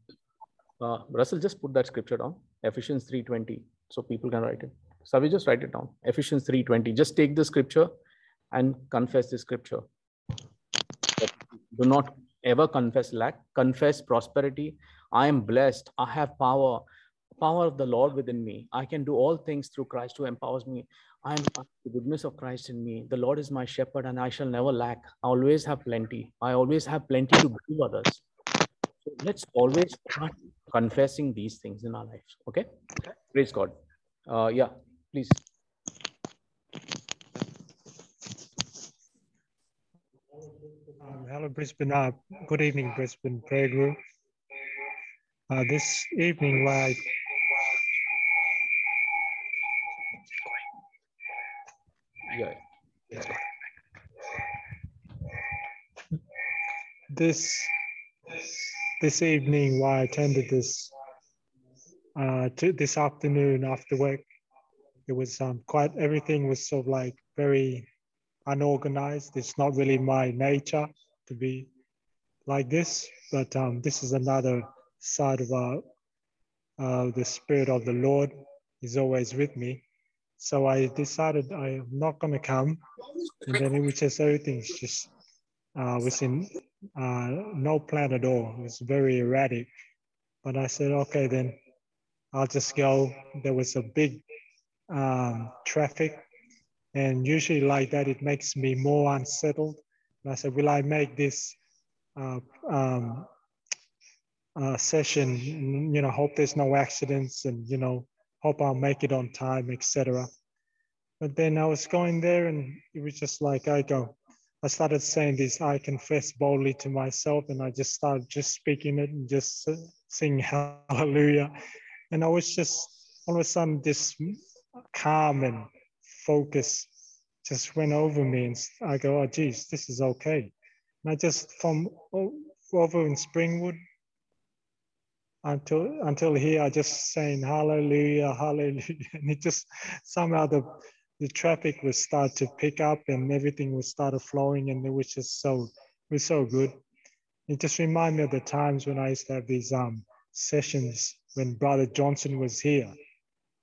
Uh, Russell, just put that scripture down. Ephesians 3.20. So people can write it. So we just write it down. Ephesians 3.20. Just take the scripture and confess the scripture. Do not ever confess lack. Confess prosperity. I am blessed. I have power power of the Lord within me. I can do all things through Christ who empowers me. I am the goodness of Christ in me. The Lord is my shepherd, and I shall never lack. I always have plenty. I always have plenty to give others. So let's always start confessing these things in our lives. Okay? Praise God. Uh, yeah, please. Hello, Brisbane. Uh, good evening, Brisbane Prayer Group. Uh, this evening, like Yeah. this this evening, why I attended this uh, to this afternoon after work, it was um, quite everything was sort of like very unorganized. It's not really my nature to be like this, but um, this is another side of our, uh, the spirit of the Lord is always with me. So I decided I'm not going to come, and then it was just everything's just uh, was in uh, no plan at all. It was very erratic. But I said, okay, then I'll just go. There was a big um, traffic, and usually like that, it makes me more unsettled. And I said, will I make this uh, um, uh, session? You know, hope there's no accidents, and you know, hope I'll make it on time, etc. But then I was going there, and it was just like I go. I started saying this. I confess boldly to myself, and I just started just speaking it and just singing hallelujah. And I was just all of a sudden this calm and focus just went over me, and I go, "Oh, geez, this is okay." And I just from over in Springwood until until here, I just saying hallelujah, hallelujah, and it just somehow the the traffic would start to pick up and everything would start flowing, and it was just so it was so good. It just reminded me of the times when I used to have these um, sessions when Brother Johnson was here.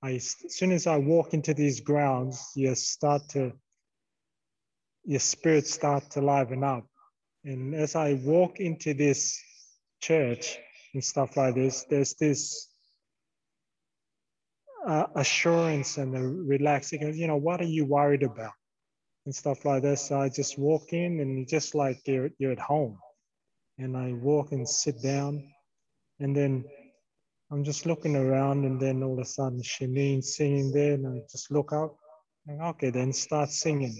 I, as soon as I walk into these grounds, you start to your spirit start to liven up. And as I walk into this church, and stuff like this, there's this uh, assurance and the relaxing. You know, what are you worried about? And stuff like this. So I just walk in and just like you're, you're at home. And I walk and sit down. And then I'm just looking around, and then all of a sudden, Shanine singing there, and I just look up, and okay, then start singing,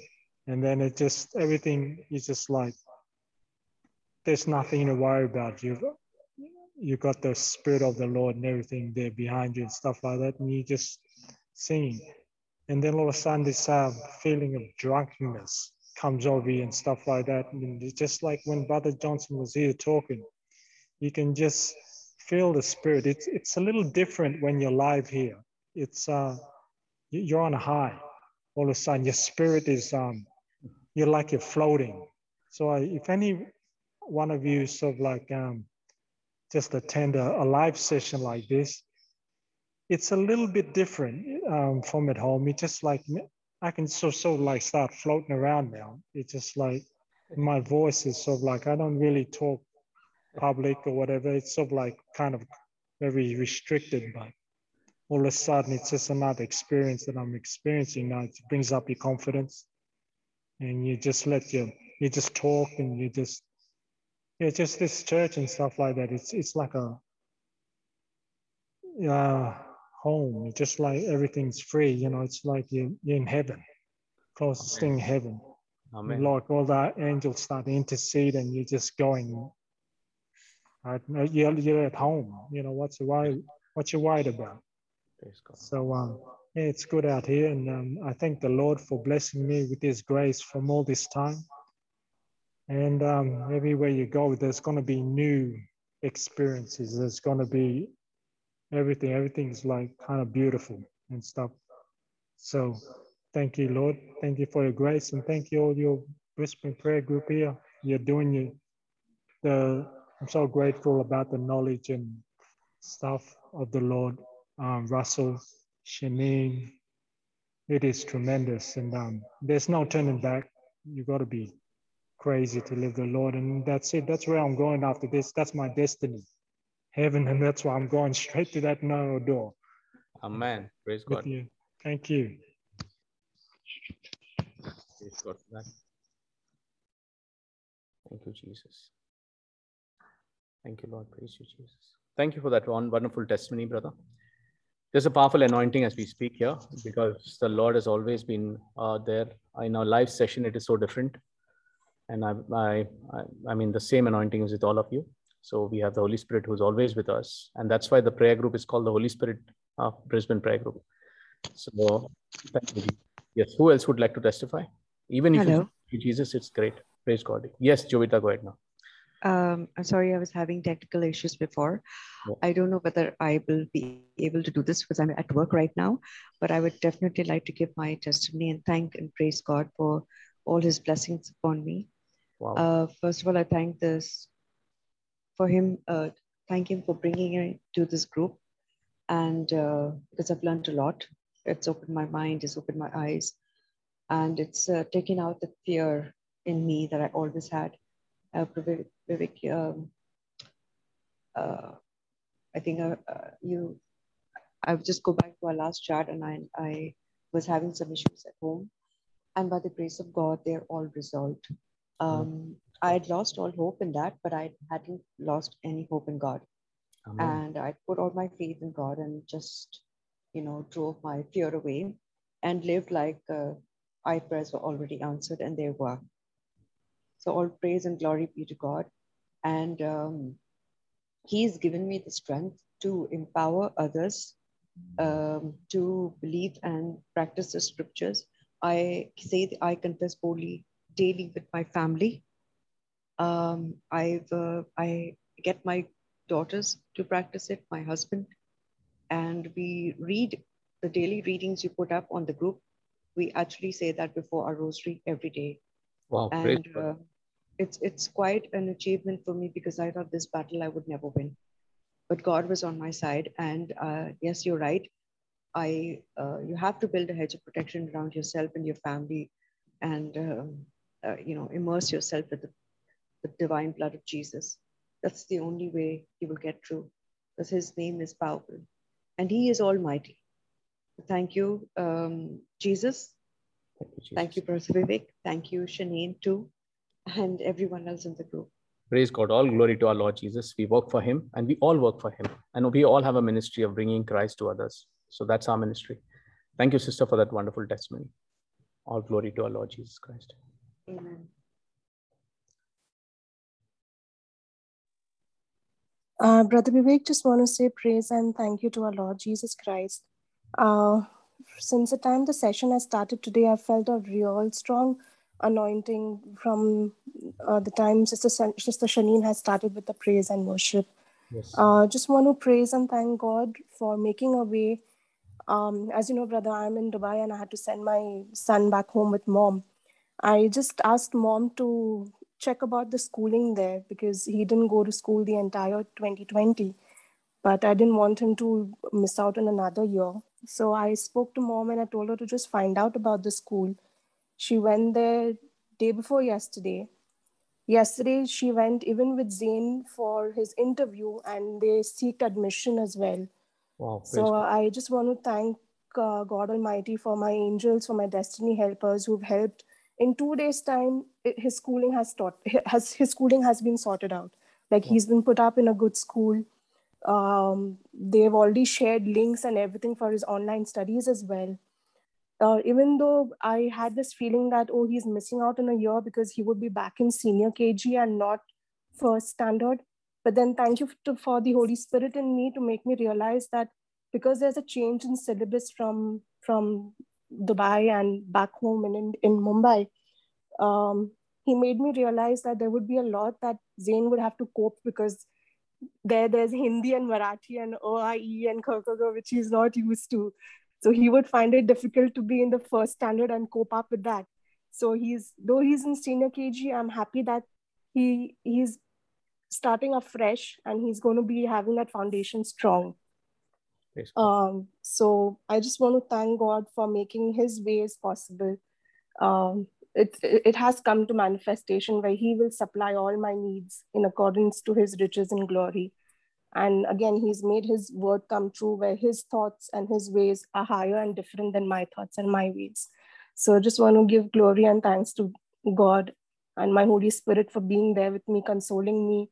and then it just everything is just like there's nothing to worry about. You've you got the spirit of the Lord and everything there behind you and stuff like that, and you just singing, and then all of a sudden this uh, feeling of drunkenness comes over you and stuff like that, and it's just like when Brother Johnson was here talking, you can just feel the spirit. It's it's a little different when you're live here. It's uh, you're on a high. All of a sudden, your spirit is um, you're like you're floating. So uh, if any one of you sort of like um, just attend a, a live session like this, it's a little bit different um, from at home. It's just like I can so so like start floating around now. It's just like my voice is sort of like I don't really talk public or whatever. It's sort of like kind of very restricted, but all of a sudden it's just another experience that I'm experiencing now. It brings up your confidence and you just let your, you just talk and you just, yeah, just this church and stuff like that. It's, it's like a, uh, home. It's just like everything's free, you know, it's like you're, you're in heaven, closest thing heaven. Amen. Lord, all the angels start to intercede and you're just going Right? You're, you're at home. You know what's worried? What you worried about? So um, yeah, it's good out here, and um, I thank the Lord for blessing me with His grace from all this time. And um, everywhere you go, there's going to be new experiences. There's going to be everything. Everything's like kind of beautiful and stuff. So thank you, Lord. Thank you for your grace, and thank you all your Brisbane prayer group here. You're doing your, the I'm so grateful about the knowledge and stuff of the Lord. Um, Russell, Shanine, it is tremendous. And um, there's no turning back. You got to be crazy to live the Lord. And that's it. That's where I'm going after this. That's my destiny, heaven. And that's why I'm going straight to that narrow door. Amen. Praise God. You. Thank you. Praise God for that. Thank you, Jesus. Thank you, Lord. Praise you, Jesus. Thank you for that one wonderful testimony, brother. There's a powerful anointing as we speak here because the Lord has always been uh, there. In our live session, it is so different. And I, I, I mean, the same anointing is with all of you. So we have the Holy Spirit who's always with us. And that's why the prayer group is called the Holy Spirit uh, Brisbane Prayer Group. So, thank you. Yes, who else would like to testify? Even if Hello. you Jesus, it's great. Praise God. Yes, Jovita, go ahead now. Um, I'm sorry, I was having technical issues before. I don't know whether I will be able to do this because I'm at work right now, but I would definitely like to give my testimony and thank and praise God for all his blessings upon me. Wow. Uh, first of all, I thank this for him, uh, thank him for bringing me to this group. And uh, because I've learned a lot, it's opened my mind, it's opened my eyes, and it's uh, taken out the fear in me that I always had. Uh, Vivek, um, uh, I think uh, uh, you, I would just go back to our last chat and I, I was having some issues at home. And by the grace of God, they're all resolved. Um, I had lost all hope in that, but I hadn't lost any hope in God. Amen. And I put all my faith in God and just, you know, drove my fear away and lived like uh, I prayers were already answered and they were. So all praise and glory be to God. And um, He's given me the strength to empower others um, to believe and practice the scriptures. I say I confess boldly daily with my family. Um, I've uh, I get my daughters to practice it, my husband, and we read the daily readings you put up on the group. We actually say that before our rosary every day Wow. And God. uh, it's it's quite an achievement for me because I thought this battle I would never win, but God was on my side. And uh, yes, you're right. I uh, you have to build a hedge of protection around yourself and your family, and um, uh, you know immerse yourself with the, the divine blood of Jesus. That's the only way you will get through, because His name is powerful, and He is Almighty. Thank you, um, Jesus. Thank you, Jesus. Thank you, Professor Vivek. Thank you, Shanine, too, and everyone else in the group. Praise God. All glory to our Lord Jesus. We work for him and we all work for him. And we all have a ministry of bringing Christ to others. So that's our ministry. Thank you, sister, for that wonderful testimony. All glory to our Lord Jesus Christ. Amen. Uh, Brother Vivek, just want to say praise and thank you to our Lord Jesus Christ. Uh, since the time the session has started today, I felt a real strong anointing from uh, the time Sister, Sister Shanine has started with the praise and worship. Yes. Uh, just want to praise and thank God for making a way. Um, as you know, brother, I'm in Dubai and I had to send my son back home with mom. I just asked mom to check about the schooling there because he didn't go to school the entire 2020 but i didn't want him to miss out on another year so i spoke to mom and i told her to just find out about the school she went there day before yesterday yesterday she went even with Zain for his interview and they seeked admission as well Wow. so I just want to thank uh, God Almighty for my angels, for my destiny helpers who've helped. In two days' time, his schooling has taught, has his schooling has been sorted out. Like Wow. he's been put up in a good school. Um, they've already shared links and everything for his online studies as well. Uh, even though I had this feeling that oh he's missing out on a year because he would be back in senior KG and not first standard, but then thank you to, for the Holy Spirit in me to make me realize that because there's a change in syllabus from from Dubai and back home and in, in Mumbai, um, he made me realize that there would be a lot that Zain would have to cope because there there's Hindi and Marathi and OIE and Khakaka, which he's not used to. So he would find it difficult to be in the first standard and cope up with that. So he's though he's in senior KG, I'm happy that he he's starting afresh and he's going to be having that foundation strong. Um, so I just want to thank God for making His ways possible. Um, it, it has come to manifestation where He will supply all my needs in accordance to His riches and glory. And again, He's made His word come true where His thoughts and His ways are higher and different than my thoughts and my ways. So I just want to give glory and thanks to God and my Holy Spirit for being there with me, consoling me,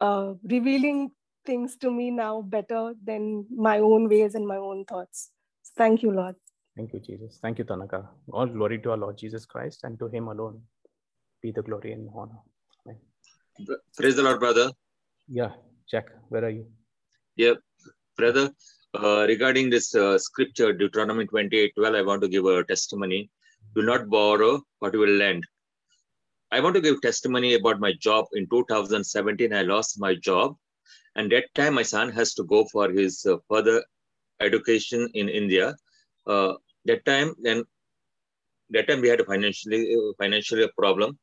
uh, revealing things to me now better than my own ways and my own thoughts. So thank you, Lord. Thank you, Jesus. Thank you, Tanaka. All glory to our Lord Jesus Christ and to him alone be the glory and honor. Amen. Praise the Lord, brother. Yeah, Jack, where are you? Yeah, brother. Uh, regarding this uh, scripture, Deuteronomy 28 12, I want to give a testimony. Do not borrow, but you will lend. I want to give testimony about my job. In 2017, I lost my job. And that time, my son has to go for his uh, further education in India. Uh, that time, then that time we had a financially financially problem.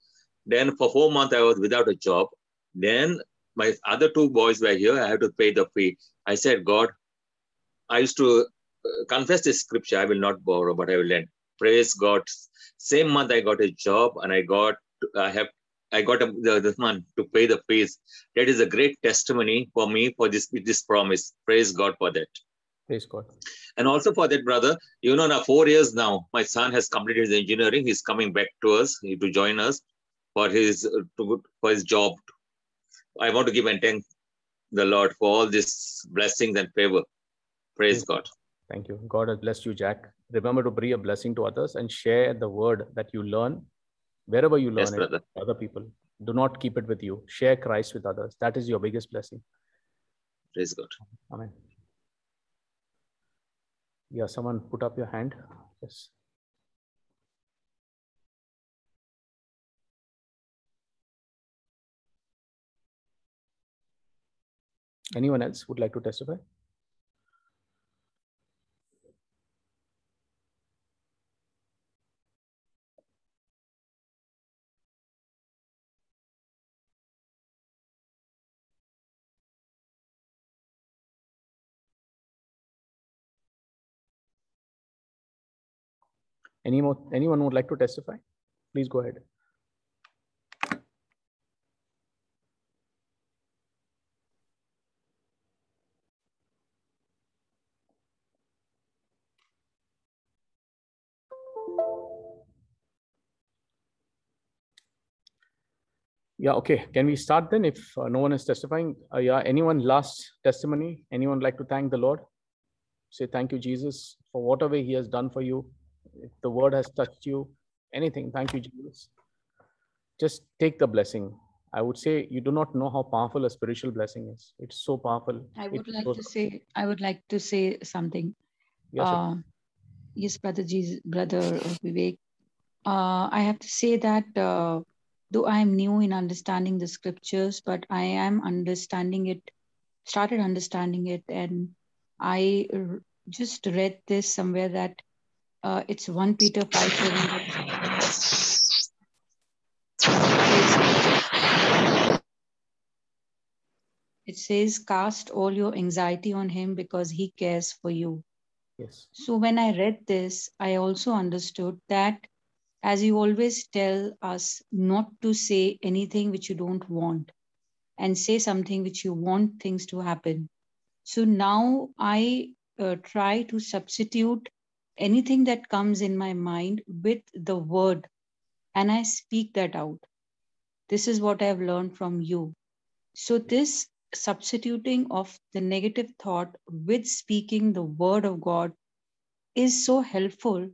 Then for four months I was without a job. Then my other two boys were here. I had to pay the fee. I said, God, I used to uh, confess this scripture. I will not borrow, but I will lend. Praise God. Same month I got a job and I got I have I got a, the, this month to pay the fees. That is a great testimony for me for this this promise. Praise God for that. Praise God. And also for that, brother, you know, now four years now, my son has completed his engineering. He's coming back to us to join us for his to, for his job. I want to give and thank the Lord for all these blessings and favor. Praise God. Thank you. God has blessed you, Jack. Remember to be a blessing to others and share the word that you learn wherever you learn Yes, it brother. other people. Do not keep it with you. Share Christ with others. That is your biggest blessing. Praise God. Amen. Yeah, someone put up your hand. Yes. Anyone else would like to testify? Any more, anyone would like to testify? Please go ahead. Yeah, okay. Can we start then if uh, no one is testifying? Uh, yeah, anyone last testimony? Anyone like to thank the Lord? Say thank you, Jesus, for whatever he has done for you. If the word has touched you, anything, thank you, Jesus. Just take the blessing. I would say you do not know how powerful a spiritual blessing is. It's so powerful. I would It like goes- to say, I would like to say something. Yes. Uh, yes, brother Jesus, brother Vivek. Uh, I have to say that uh, though I am new in understanding the scriptures, but I am understanding it, started understanding it, and I r- just read this somewhere that uh, it's 1 Peter 5 7 it says, Cast all your anxiety on him because he cares for you. Yes. So when I read this, I also understood that as you always tell us not to say anything which you don't want and say something which you want things to happen. So now I uh, try to substitute anything that comes in my mind with the word and I speak that out. This is what I've learned from you. So, this substituting of the negative thought with speaking the word of God is so helpful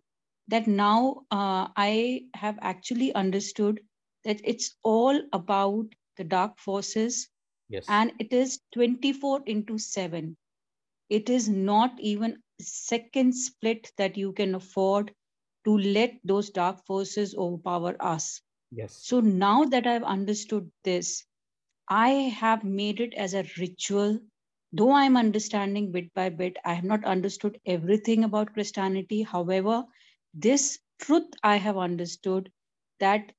that now uh, I have actually understood that it's all about the dark forces. Yes. and it is 24 into 7 it is not even second split that you can afford to let those dark forces overpower us. Yes. so now that i've understood this i have made it as a ritual. Though i'm understanding bit by bit i have not understood everything about christianity. However this truth i have understood that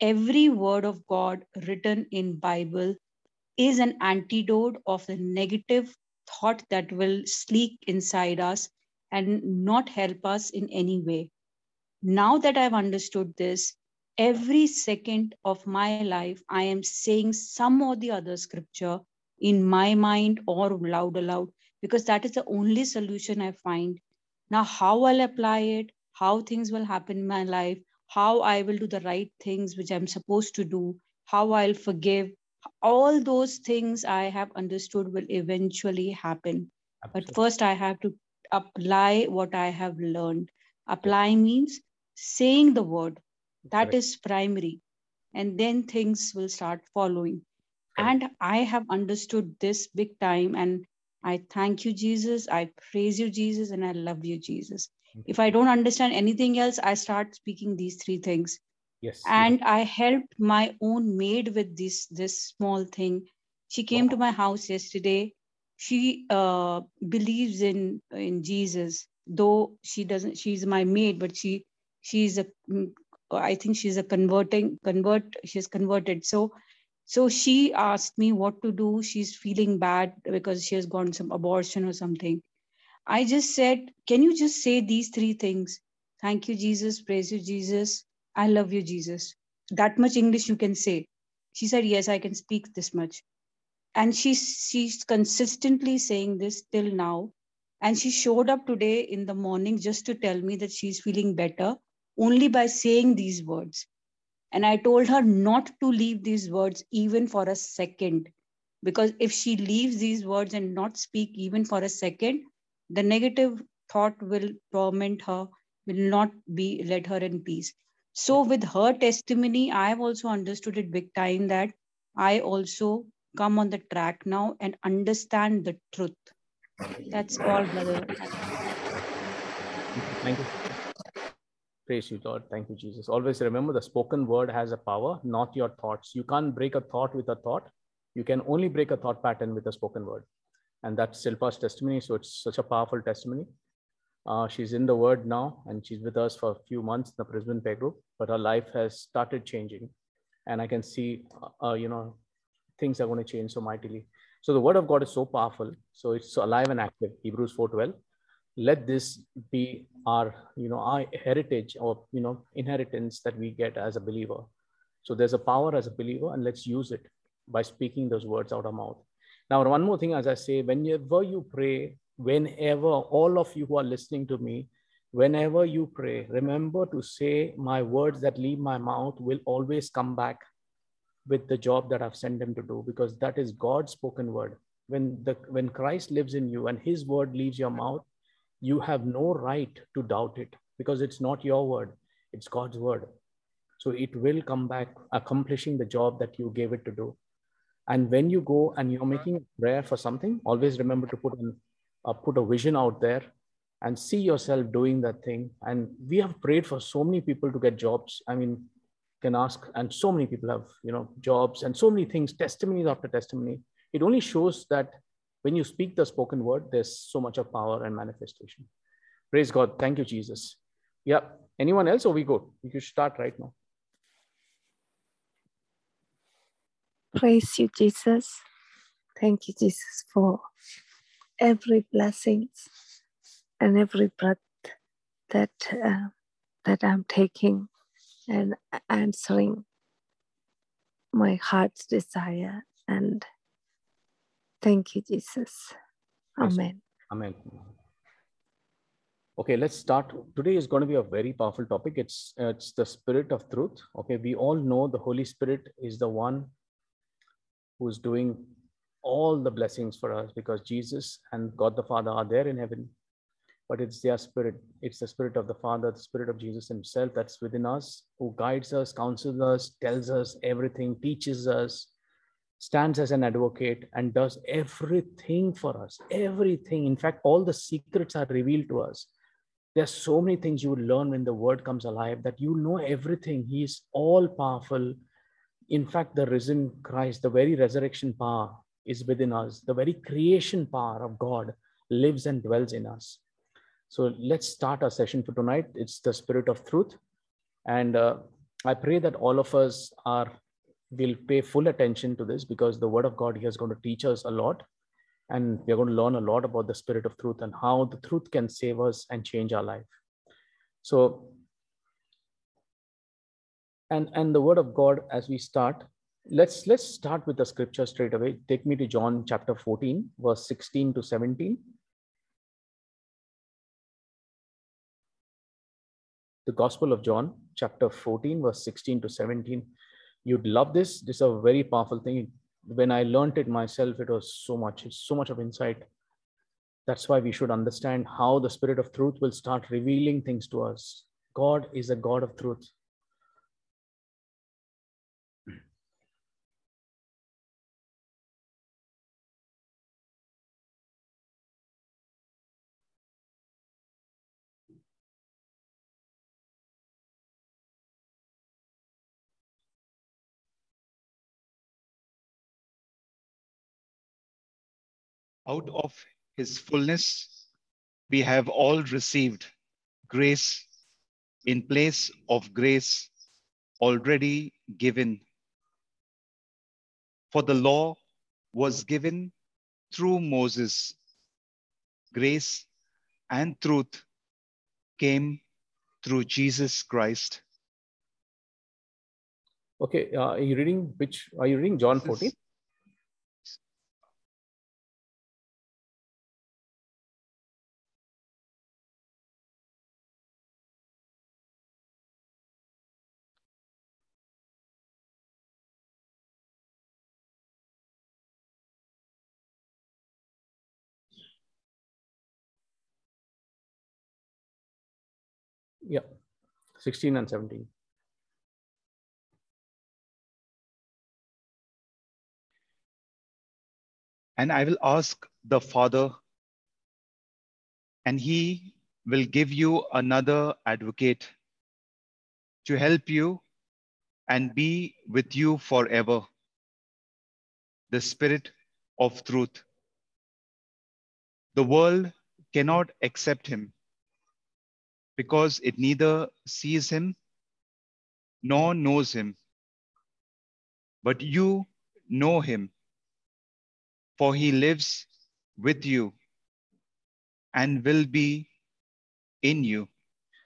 every word of god written in bible is an antidote of the negative thought that will sleep inside us and not help us in any way. Now that I've understood this, every second of my life, I am saying some or the other scripture in my mind or loud aloud because that is the only solution I find. Now, how I'll apply it, how things will happen in my life, how I will do the right things which I'm supposed to do, how I'll forgive, all those things I have understood will eventually happen. But first, I have to apply what I have learned. Apply means saying the word, That Correct. is primary. And then things will start following. And I have understood this big time. And I thank you, Jesus. I praise you, Jesus. And I love you, Jesus. If I don't understand anything else, I start speaking these three things. Yes. and i helped my own maid with this this small thing. She came to my house yesterday. She uh, believes in in jesus though she doesn't she's my maid but she she's a mm, think she's a converting convert she's converted. So so she asked me what to do. She's feeling bad because she has gone some abortion or something i just said can you just say these three things thank you jesus praise you jesus I love you, Jesus. That much English you can say. She said, Yes, I can speak this much. And she's she's consistently saying this till now. And she showed up today in the morning just to tell me that she's feeling better only by saying these words. And I told her not to leave these words even for a second. Because if she leaves these words and not speak even for a second, the negative thought will torment her, will not be let her in peace. So, with her testimony, I have also understood it big time that I also come on the track now and understand the truth. That's all, brother. Thank you. Praise you, Lord. Thank you, Jesus. Always remember the spoken word has a power, not your thoughts. You can't break a thought with a thought. You can only break a thought pattern with a spoken word. And that's Silpa's testimony. So it's such a powerful testimony. Uh, she's in the word now and she's with us for a few months in the Brisbane Prayer Group, but her life has started changing. And I can see, uh, you know, things are going to change so mightily. So the word of God is so powerful. So it's alive and active. Hebrews 4.12. Let this be our, you know, our heritage or, you know, inheritance that we get as a believer. So there's a power as a believer and let's use it by speaking those words out of mouth. Now, one more thing, as I say, whenever you pray, whenever all of you who are listening to me, whenever you pray, remember to say, My words that leave my mouth will always come back. with the job that I've sent them to do because that is God's spoken word. When the when Christ lives in you and his word leaves your mouth, you have no right to doubt it because it's not your word, it's God's word. So it will come back accomplishing the job that you gave it to do. And when you go and you're making a prayer for something, always remember to put an, uh, put a vision out there and see yourself doing that thing. And we have prayed for so many people to get jobs. I mean, can ask, and so many people have, you know, jobs and so many things, testimonies after testimony. It only shows that when you speak the spoken word, there's so much of power and manifestation. Praise God. Thank you, Jesus. Yeah. Anyone else or we go? You should start right now. Praise you, Jesus. Thank you, Jesus, for every blessings and every breath that uh, that I'm taking and answering my heart's desire. And thank you, Jesus. Amen. Amen. Okay, let's start. Today is going to be a very powerful topic. It's it's the spirit of truth. Okay, we all know the Holy Spirit is the one who's doing all the blessings for us because Jesus and God the Father are there in heaven but it's their spirit. It's the spirit of the Father, the spirit of Jesus Himself that's within us, who guides us, counsels us, tells us everything, teaches us, stands as an advocate, and does everything for us. Everything. In fact, all the secrets are revealed to us. There's so many things you will learn when the word comes alive that you know everything. He is all powerful. In fact, the risen Christ, the very resurrection power is within us. The very creation power of God lives and dwells in us. So let's start our session for tonight. It's the spirit of truth. And uh, I pray that all of us are will pay full attention to this because the word of God here is going to teach us a lot. And we're going to learn a lot about the spirit of truth and how the truth can save us and change our life. So, and and the word of God as we start, let's let's start with the scripture straight away. Take me to John chapter 14, verse 16 to 17. the Gospel of John, chapter 14, verse 16 to 17. You'd love this. This is a very powerful thing. When I learned it myself, it was so much, so much of insight. That's why we should understand how the Spirit of truth will start revealing things to us. God is a God of truth. Out of his fullness, we have all received grace in place of grace already given. For the law was given through Moses. Grace and truth came through Jesus Christ. Okay, uh, are you reading which? Are you reading John 14? Yeah, 16 and 17. And I will ask the Father, and he will give you another advocate to help you and be with you forever. The Spirit of truth. The world cannot accept him because it neither sees him nor knows him. But you know him, for he lives with you and will be in you.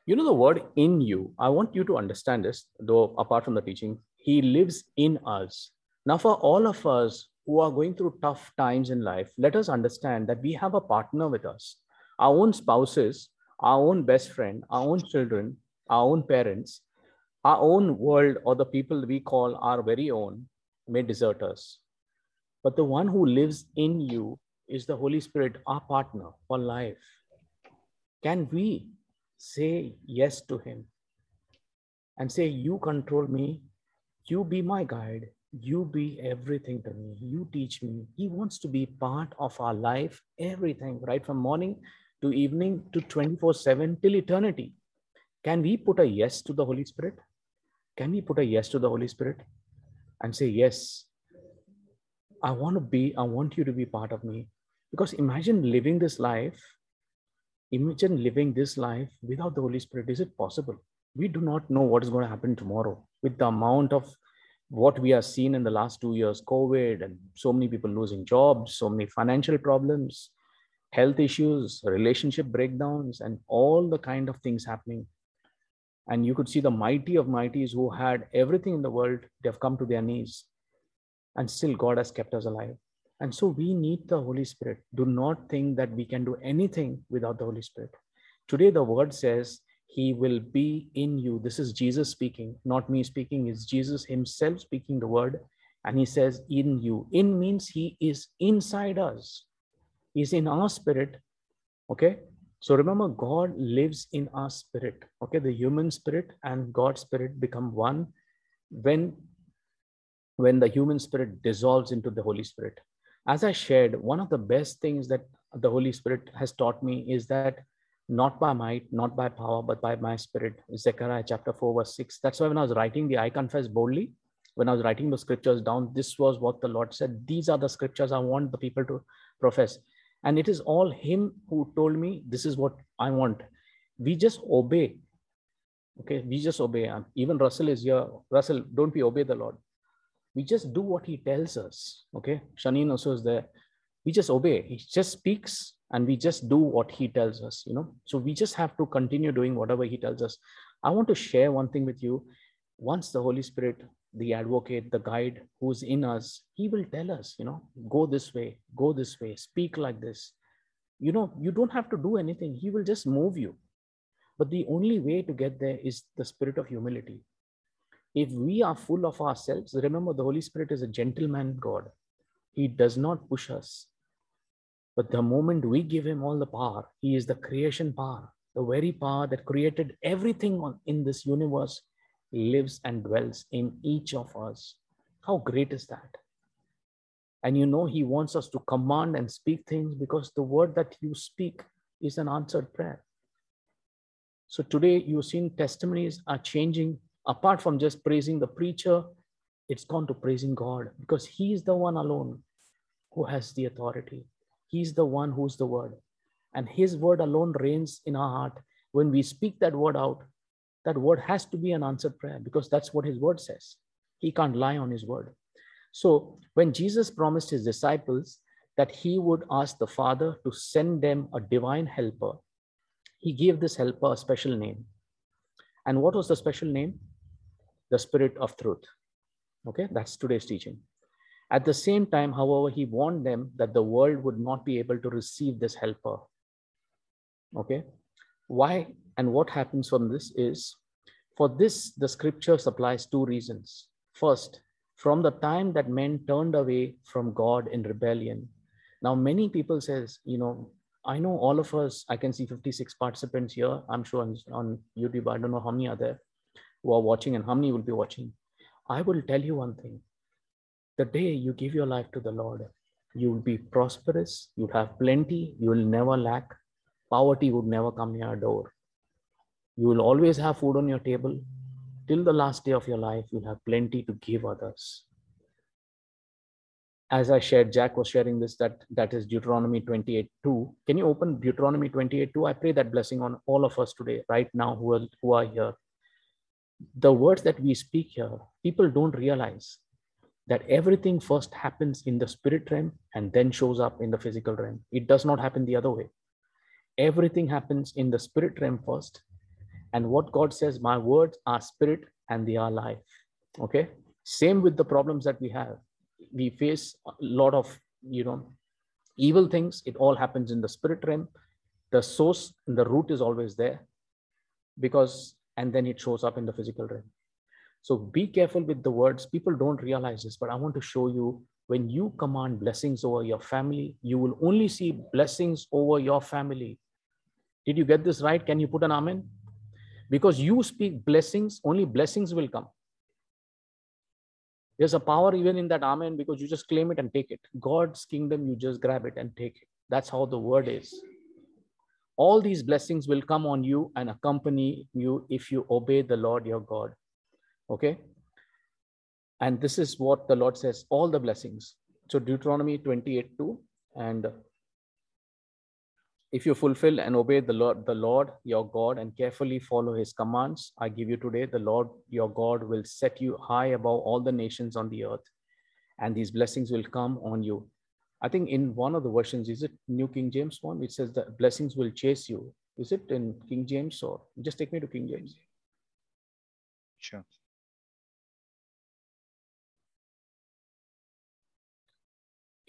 You know the word in you. I want you to understand this, though apart from the teaching, he lives in us. Now, for all of us who are going through tough times in life, let us understand that we have a partner with us. Our own spouses our own best friend, our own children, our own parents, our own world, or the people we call our very own, may desert us. But the one who lives in you is the Holy Spirit, our partner for life. Can we say yes to Him and say, You control me, you be my guide, you be everything to me, you teach me. He wants to be part of our life, everything, right from morning to evening to 24 7 till eternity. Can we put a yes to the Holy Spirit? Can we put a yes to the Holy Spirit and say, Yes, I want to be, I want you to be part of me? Because imagine living this life, imagine living this life without the Holy Spirit. Is it possible? We do not know what is going to happen tomorrow with the amount of what we have seen in the last two years COVID and so many people losing jobs, so many financial problems, health issues, relationship breakdowns, and all the kind of things happening. And you could see the mighty of mighties who had everything in the world, they've come to their knees. And still, God has kept us alive. And so, we need the Holy Spirit. Do not think that we can do anything without the Holy Spirit. Today, the word says, He will be in you. This is Jesus speaking, not me speaking. It's Jesus Himself speaking the word. And He says, In you. In means He is inside us, He's in our spirit. Okay. So remember, God lives in our spirit. Okay, the human spirit and God's spirit become one when when the human spirit dissolves into the Holy Spirit. As I shared, one of the best things that the Holy Spirit has taught me is that not by might, not by power, but by my spirit. Zechariah chapter 4, verse 6. That's why when I was writing the I confess boldly, when I was writing the scriptures down, this was what the Lord said. These are the scriptures I want the people to profess and it is all him who told me this is what i want. We just obey. Okay we just obey. And even russell is here. Russell don't we obey the lord? We just do what he tells us. Okay shanine also is there. We just obey. He just speaks and we just do what he tells us you know? So we just have to continue doing whatever he tells us. I want to share one thing with you. Once the holy spirit the advocate, the guide who's in us, he will tell us, you know, go this way, go this way, speak like this. You know, you don't have to do anything. He will just move you. But the only way to get there is the spirit of humility. If we are full of ourselves, remember the Holy Spirit is a gentleman God. He does not push us. But the moment we give him all the power, he is the creation power, the very power that created everything on, in this universe lives and dwells in each of us. How great is that? And you know, He wants us to command and speak things because the word that you speak is an answered prayer. So today, you've seen testimonies are changing. Apart from just praising the preacher, it's gone to praising God because He is the one alone who has the authority. He's the one who's the word. And His word alone reigns in our heart. When we speak that word out, that word has to be an answered prayer because that's what his word says. He can't lie on his word. So when Jesus promised his disciples that he would ask the Father to send them a divine helper, he gave this helper a special name. And what was the special name? The Spirit of Truth. Okay, that's today's teaching. At the same time, however, he warned them that the world would not be able to receive this helper. Okay, why and what happens from this is for this, the scripture supplies two reasons. First, from the time that men turned away from God in rebellion. Now, many people says, you know, I know all of us, I can see 56 participants here. I'm sure on, on YouTube, I don't know how many are there who are watching and how many will be watching. I will tell you one thing. The day you give your life to the Lord, you will be prosperous, you'll have plenty, you will never lack, poverty would never come near your door. You will always have food on your table. Till the last day of your life, you'll have plenty to give others. As I shared, Jack was sharing this, that, that is Deuteronomy 28 2. Can you open Deuteronomy 28 2? I pray that blessing on all of us today, right now, who are, who are here. The words that we speak here, people don't realize that everything first happens in the spirit realm and then shows up in the physical realm. It does not happen the other way. Everything happens in the spirit realm first and what God says, my words are spirit and they are life. Okay. Same with the problems that we have. We face a lot of, you know, evil things. It all happens in the spirit realm. The source and the root is always there because, and then it shows up in the physical realm. So be careful with the words. People don't realize this, but I want to show you when you command blessings over your family, you will only see blessings over your family. Did you get this right? Can you put an amen? Because you speak blessings, only blessings will come. There's a power even in that amen because you just claim it and take it. God's kingdom, you just grab it and take it. That's how the word is. All these blessings will come on you and accompany you if you obey the Lord your God. Okay? And this is what the Lord says all the blessings. So, Deuteronomy 28 2. And if you fulfill and obey the Lord, the Lord your God and carefully follow his commands, I give you today, the Lord your God will set you high above all the nations on the earth, and these blessings will come on you. I think in one of the versions, is it New King James one? It says that blessings will chase you. Is it in King James or just take me to King James? Sure.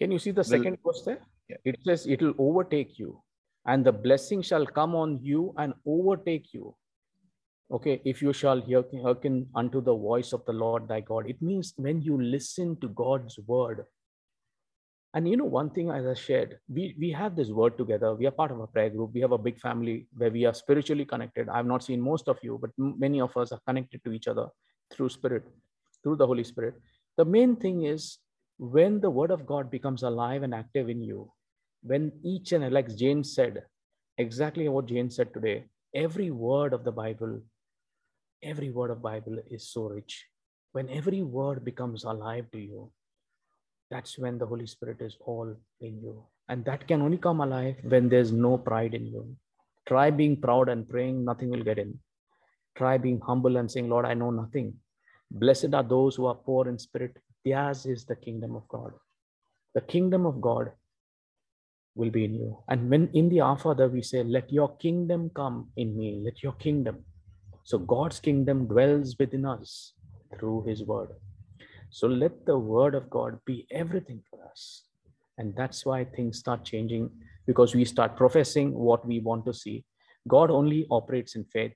Can you see the second verse there? Yeah. It says it will overtake you, and the blessing shall come on you and overtake you. Okay, if you shall hearken unto the voice of the Lord thy God. It means when you listen to God's word. And you know, one thing as I shared, we, we have this word together. We are part of a prayer group. We have a big family where we are spiritually connected. I've not seen most of you, but many of us are connected to each other through spirit, through the Holy Spirit. The main thing is when the word of God becomes alive and active in you, when each and like Jane said, exactly what Jane said today, every word of the Bible, every word of Bible is so rich. When every word becomes alive to you, that's when the Holy Spirit is all in you. And that can only come alive when there's no pride in you. Try being proud and praying, nothing will get in. Try being humble and saying, Lord, I know nothing. Blessed are those who are poor in spirit, Theirs is the kingdom of God. The kingdom of God will be in you. And when in the Our Father we say, Let your kingdom come in me, let your kingdom. So God's kingdom dwells within us through his word. So let the word of God be everything for us. And that's why things start changing because we start professing what we want to see. God only operates in faith.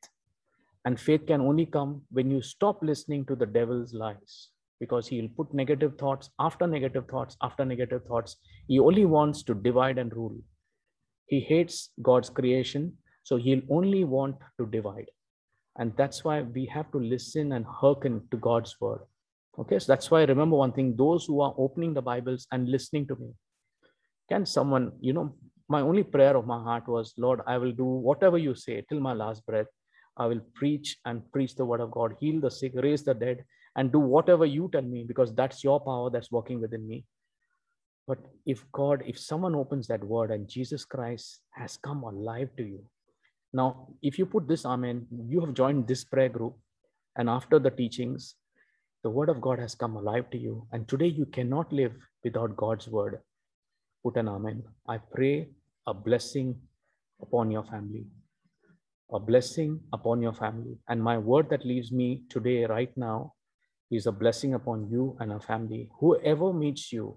And faith can only come when you stop listening to the devil's lies because he'll put negative thoughts after negative thoughts after negative thoughts. He only wants to divide and rule. He hates God's creation, so he'll only want to divide. And that's why we have to listen and hearken to God's word. Okay, so that's why remember one thing those who are opening the Bibles and listening to me, can someone, you know, my only prayer of my heart was, Lord, I will do whatever you say till my last breath. I will preach and preach the word of God, heal the sick, raise the dead, and do whatever you tell me because that's your power that's working within me. But if God, if someone opens that word and Jesus Christ has come alive to you, now, if you put this amen, you have joined this prayer group, and after the teachings, the word of God has come alive to you. And today you cannot live without God's word. Put an amen. I pray a blessing upon your family, a blessing upon your family. And my word that leaves me today, right now, is a blessing upon you and our family. Whoever meets you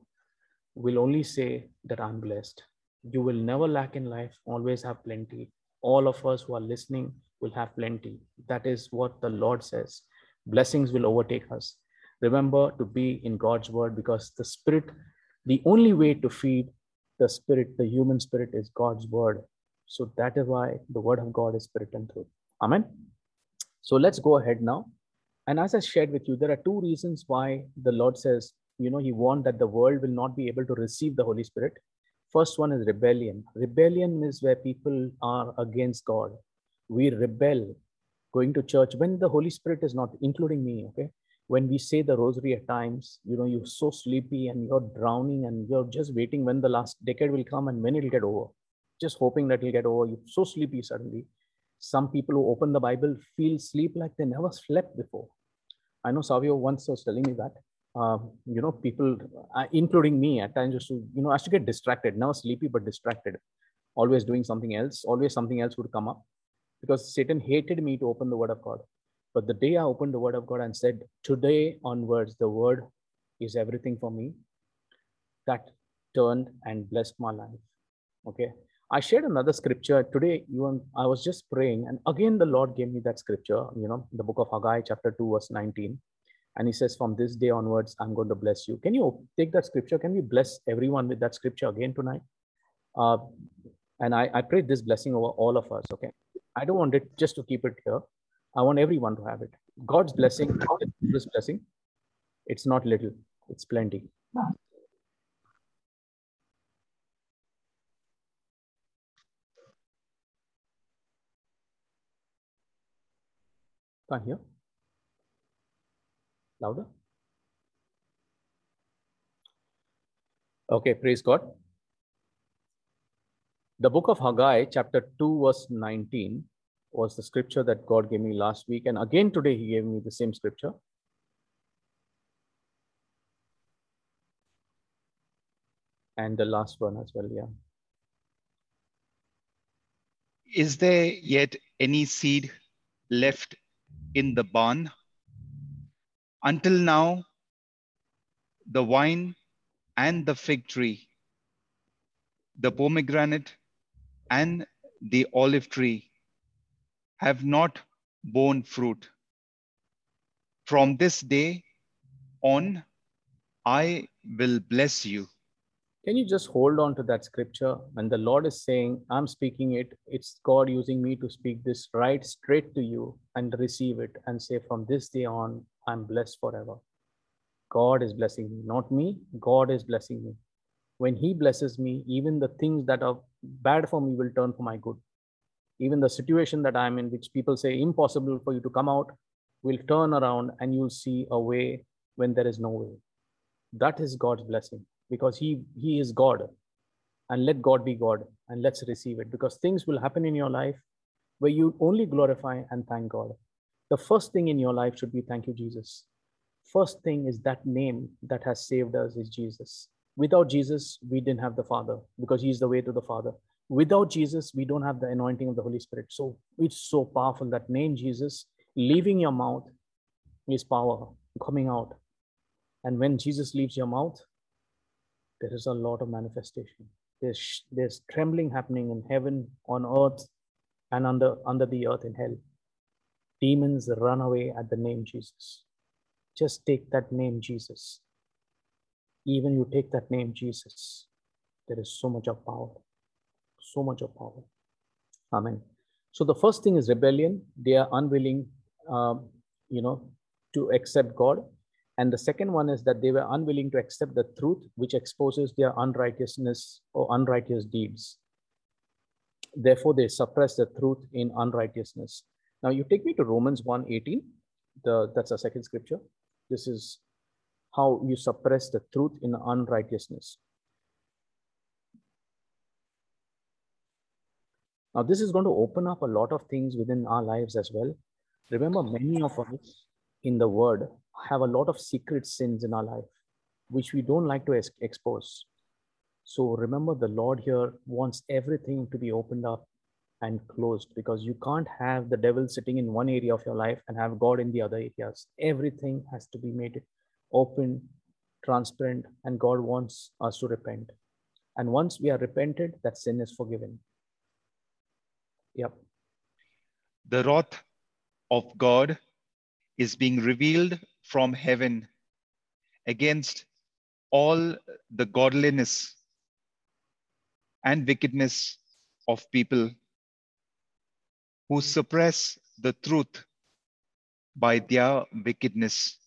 will only say that I'm blessed. You will never lack in life, always have plenty. All of us who are listening will have plenty. That is what the Lord says. Blessings will overtake us. Remember to be in God's word because the Spirit, the only way to feed the Spirit, the human spirit, is God's word. So that is why the word of God is spirit and truth. Amen. So let's go ahead now and as I shared with you, there are two reasons why the Lord says, you know, He warned that the world will not be able to receive the Holy Spirit. First one is rebellion. Rebellion is where people are against God. We rebel going to church when the Holy Spirit is not, including me, okay? When we say the rosary at times, you know, you're so sleepy and you're drowning and you're just waiting when the last decade will come and when it'll get over. Just hoping that it'll get over. You're so sleepy suddenly some people who open the Bible feel sleep like they never slept before. I know Savio once was telling me that. Uh, you know, people, uh, including me, at times used to, you know, I used to get distracted, never sleepy, but distracted, always doing something else. Always something else would come up because Satan hated me to open the Word of God. But the day I opened the Word of God and said, today onwards, the Word is everything for me, that turned and blessed my life. Okay. I shared another scripture today. Even I was just praying, and again the Lord gave me that scripture. You know, the book of Haggai, chapter two, verse nineteen, and He says, "From this day onwards, I'm going to bless you." Can you take that scripture? Can we bless everyone with that scripture again tonight? Uh, and I, I pray this blessing over all of us. Okay, I don't want it just to keep it here. I want everyone to have it. God's blessing, this blessing, it's not little; it's plenty. Can't. Louder. Okay, praise God. The book of Haggai, chapter 2, verse 19, was the scripture that God gave me last week. And again today, He gave me the same scripture. And the last one as well, yeah. Is there yet any seed left in the barn? Until now, the wine and the fig tree, the pomegranate and the olive tree have not borne fruit. From this day on, I will bless you. Can you just hold on to that scripture? When the Lord is saying, I'm speaking it, it's God using me to speak this right straight to you and receive it and say, From this day on, I'm blessed forever. God is blessing me, not me. God is blessing me. When He blesses me, even the things that are bad for me will turn for my good. Even the situation that I'm in, which people say impossible for you to come out, will turn around and you'll see a way when there is no way. That is God's blessing because he he is god. And let god be god and let's receive it because things will happen in your life where you only glorify and thank god. The first thing in your life should be thank you jesus. First thing is that name that has saved us is jesus. Without jesus we didn't have the father because he's the way to the father. Without jesus we don't have the anointing of the holy spirit. So it's so powerful that name jesus leaving your mouth is power coming out. And when jesus leaves your mouth there is a lot of manifestation. There's, there's trembling happening in heaven, on earth, and under, under the earth in hell. Demons run away at the name Jesus. Just take that name Jesus. Even you take that name Jesus, there is so much of power. So much of power. Amen. So the first thing is rebellion. They are unwilling, um, you know, to accept God and the second one is that they were unwilling to accept the truth, which exposes their unrighteousness or unrighteous deeds. Therefore, they suppress the truth in unrighteousness. Now, you take me to Romans 1:18. The, that's a second scripture. This is how you suppress the truth in unrighteousness. Now, this is going to open up a lot of things within our lives as well. Remember, many of us in the word have a lot of secret sins in our life, which we don't like to ex- expose. So remember, the Lord here wants everything to be opened up and closed because you can't have the devil sitting in one area of your life and have God in the other areas. Everything has to be made open, transparent, and God wants us to repent. And once we are repented, that sin is forgiven. Yep. The wrath of God is being revealed from heaven against all the godliness and wickedness of people who suppress the truth by their wickedness.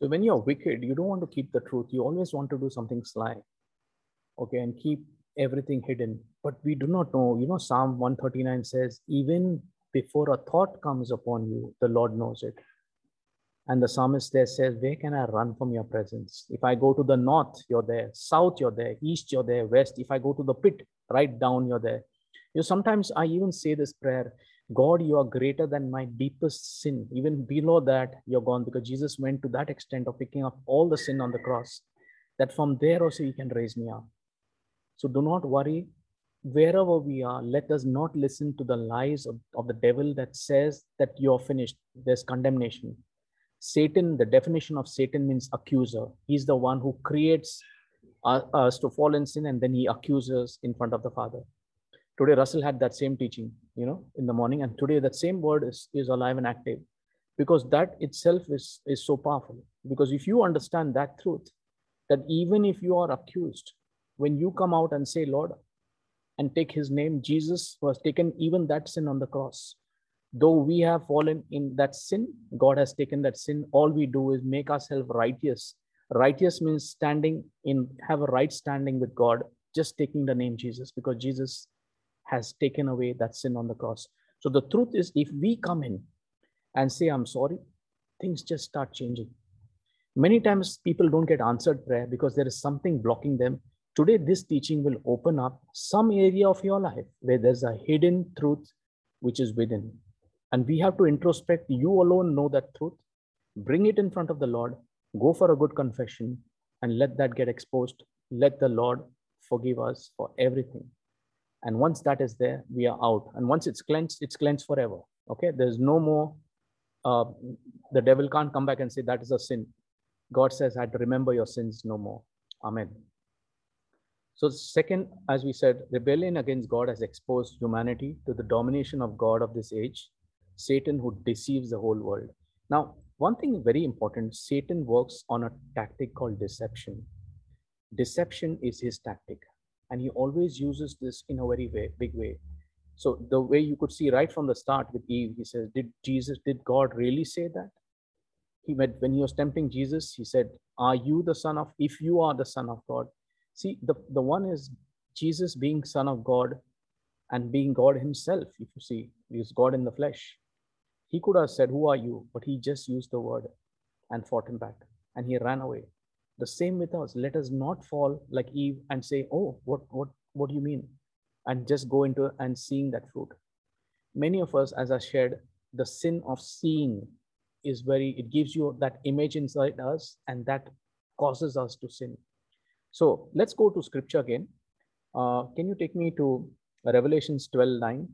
So when you're wicked, you don't want to keep the truth. You always want to do something sly. Okay, and keep everything hidden. But we do not know. You know, Psalm 139 says, even before a thought comes upon you, the Lord knows it. And the psalmist there says, Where can I run from your presence? If I go to the north, you're there. South, you're there. East, you're there. West, if I go to the pit, right down, you're there. You know, sometimes I even say this prayer God, you are greater than my deepest sin. Even below that, you're gone because Jesus went to that extent of picking up all the sin on the cross, that from there also you can raise me up. So do not worry. Wherever we are, let us not listen to the lies of, of the devil that says that you're finished. There's condemnation Satan, the definition of Satan means accuser. He's the one who creates us to fall in sin and then he accuses in front of the Father. Today, Russell had that same teaching, you know, in the morning. And today, that same word is, is alive and active because that itself is, is so powerful. Because if you understand that truth, that even if you are accused, when you come out and say, Lord, and take his name, Jesus was taken even that sin on the cross. Though we have fallen in that sin, God has taken that sin. All we do is make ourselves righteous. Righteous means standing in, have a right standing with God, just taking the name Jesus, because Jesus has taken away that sin on the cross. So the truth is, if we come in and say, I'm sorry, things just start changing. Many times people don't get answered prayer because there is something blocking them. Today, this teaching will open up some area of your life where there's a hidden truth which is within. And we have to introspect. You alone know that truth. Bring it in front of the Lord. Go for a good confession and let that get exposed. Let the Lord forgive us for everything. And once that is there, we are out. And once it's cleansed, it's cleansed forever. Okay. There's no more, uh, the devil can't come back and say that is a sin. God says, I remember your sins no more. Amen. So, second, as we said, rebellion against God has exposed humanity to the domination of God of this age, Satan, who deceives the whole world. Now, one thing very important Satan works on a tactic called deception. Deception is his tactic and he always uses this in a very way, big way so the way you could see right from the start with eve he says did jesus did god really say that he met when he was tempting jesus he said are you the son of if you are the son of god see the, the one is jesus being son of god and being god himself if you see he is god in the flesh he could have said who are you but he just used the word and fought him back and he ran away the same with us. Let us not fall like Eve and say, oh, what, what, what do you mean? And just go into and seeing that fruit. Many of us, as I shared, the sin of seeing is very, it gives you that image inside us and that causes us to sin. So let's go to scripture again. Uh, can you take me to Revelations 12 9?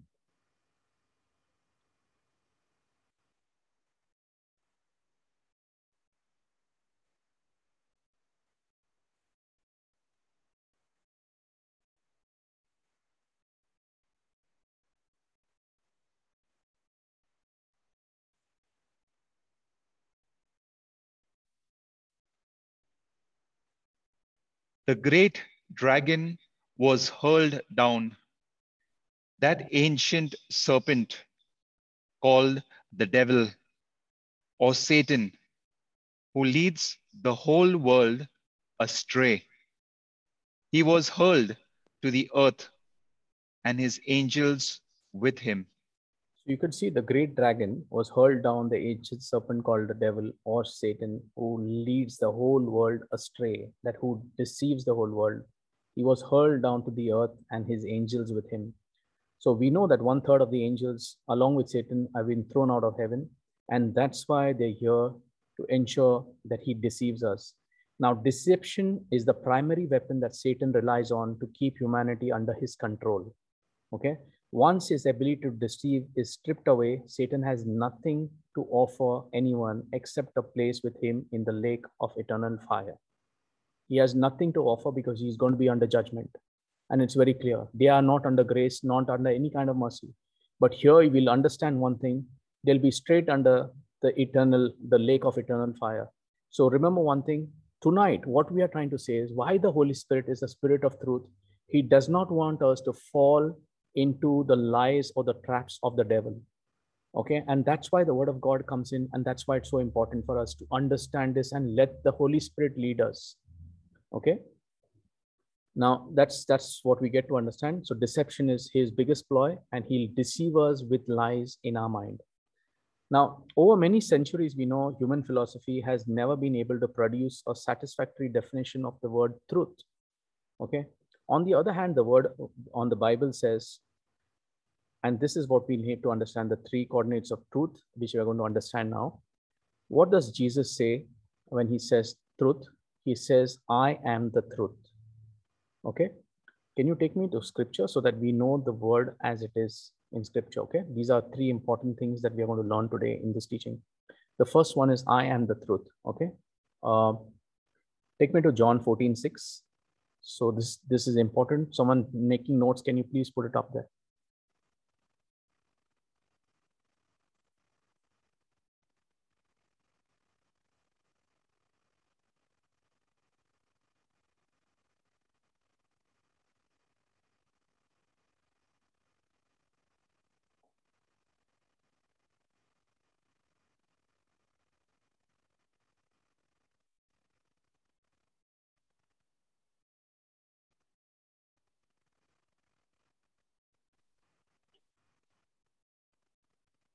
The great dragon was hurled down, that ancient serpent called the devil or Satan, who leads the whole world astray. He was hurled to the earth and his angels with him. So you could see the great dragon was hurled down, the ancient serpent called the devil or Satan, who leads the whole world astray, that who deceives the whole world. He was hurled down to the earth and his angels with him. So we know that one third of the angels, along with Satan, have been thrown out of heaven. And that's why they're here to ensure that he deceives us. Now, deception is the primary weapon that Satan relies on to keep humanity under his control. Okay. Once his ability to deceive is stripped away, Satan has nothing to offer anyone except a place with him in the lake of eternal fire. He has nothing to offer because he's going to be under judgment. And it's very clear. They are not under grace, not under any kind of mercy. But here you will understand one thing. They'll be straight under the eternal, the lake of eternal fire. So remember one thing. Tonight, what we are trying to say is why the Holy Spirit is the Spirit of truth. He does not want us to fall into the lies or the traps of the devil. Okay? And that's why the word of god comes in and that's why it's so important for us to understand this and let the holy spirit lead us. Okay? Now that's that's what we get to understand. So deception is his biggest ploy and he'll deceive us with lies in our mind. Now over many centuries we know human philosophy has never been able to produce a satisfactory definition of the word truth. Okay? On the other hand, the word on the Bible says, and this is what we need to understand the three coordinates of truth, which we are going to understand now. What does Jesus say when he says truth? He says, I am the truth. Okay. Can you take me to scripture so that we know the word as it is in scripture? Okay. These are three important things that we are going to learn today in this teaching. The first one is, I am the truth. Okay. Uh, take me to John 14, 6. So this, this is important. Someone making notes, can you please put it up there?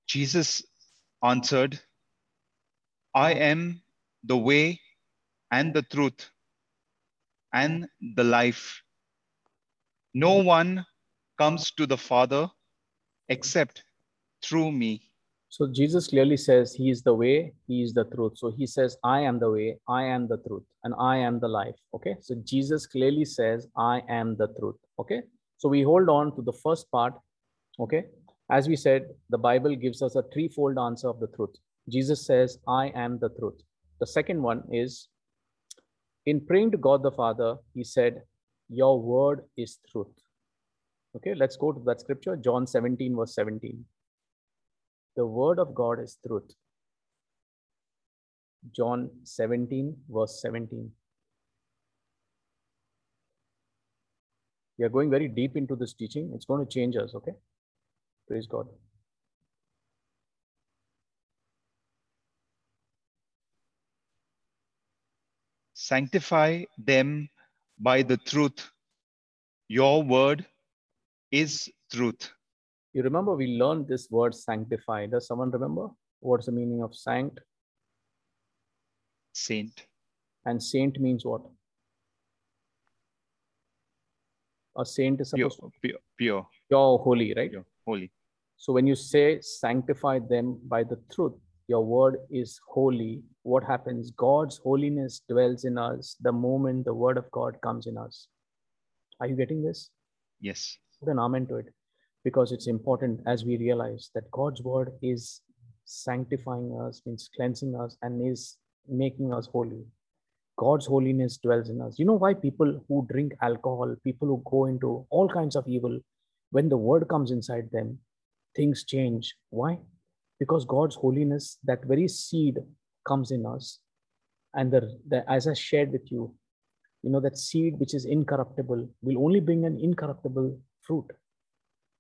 Jesus answered, I am the way and the truth and the life. No one comes to the Father except through me. So Jesus clearly says he is the way, he is the truth. So he says, I am the way, I am the truth, and I am the life. Okay. So Jesus clearly says, I am the truth. Okay. So we hold on to the first part. Okay. As we said, the Bible gives us a threefold answer of the truth. Jesus says, I am the truth. The second one is in praying to God the Father, he said, Your word is truth. Okay, let's go to that scripture, John 17, verse 17. The word of God is truth. John 17, verse 17. We are going very deep into this teaching. It's going to change us, okay? Praise God. Sanctify them by the truth. Your word is truth. You remember we learned this word sanctify. Does someone remember? What's the meaning of sanct? Saint. And saint means what? A saint is Pure, supposed to pure, pure, pure holy, right? pure, holy. So when you say sanctify them by the truth, your word is holy. What happens? God's holiness dwells in us the moment the word of God comes in us. Are you getting this? Yes. Put an amen to it because it's important as we realize that God's word is sanctifying us, means cleansing us, and is making us holy. God's holiness dwells in us. You know why people who drink alcohol, people who go into all kinds of evil, when the word comes inside them, things change. Why? Because God's holiness, that very seed comes in us. And the, the as I shared with you, you know, that seed which is incorruptible will only bring an incorruptible fruit.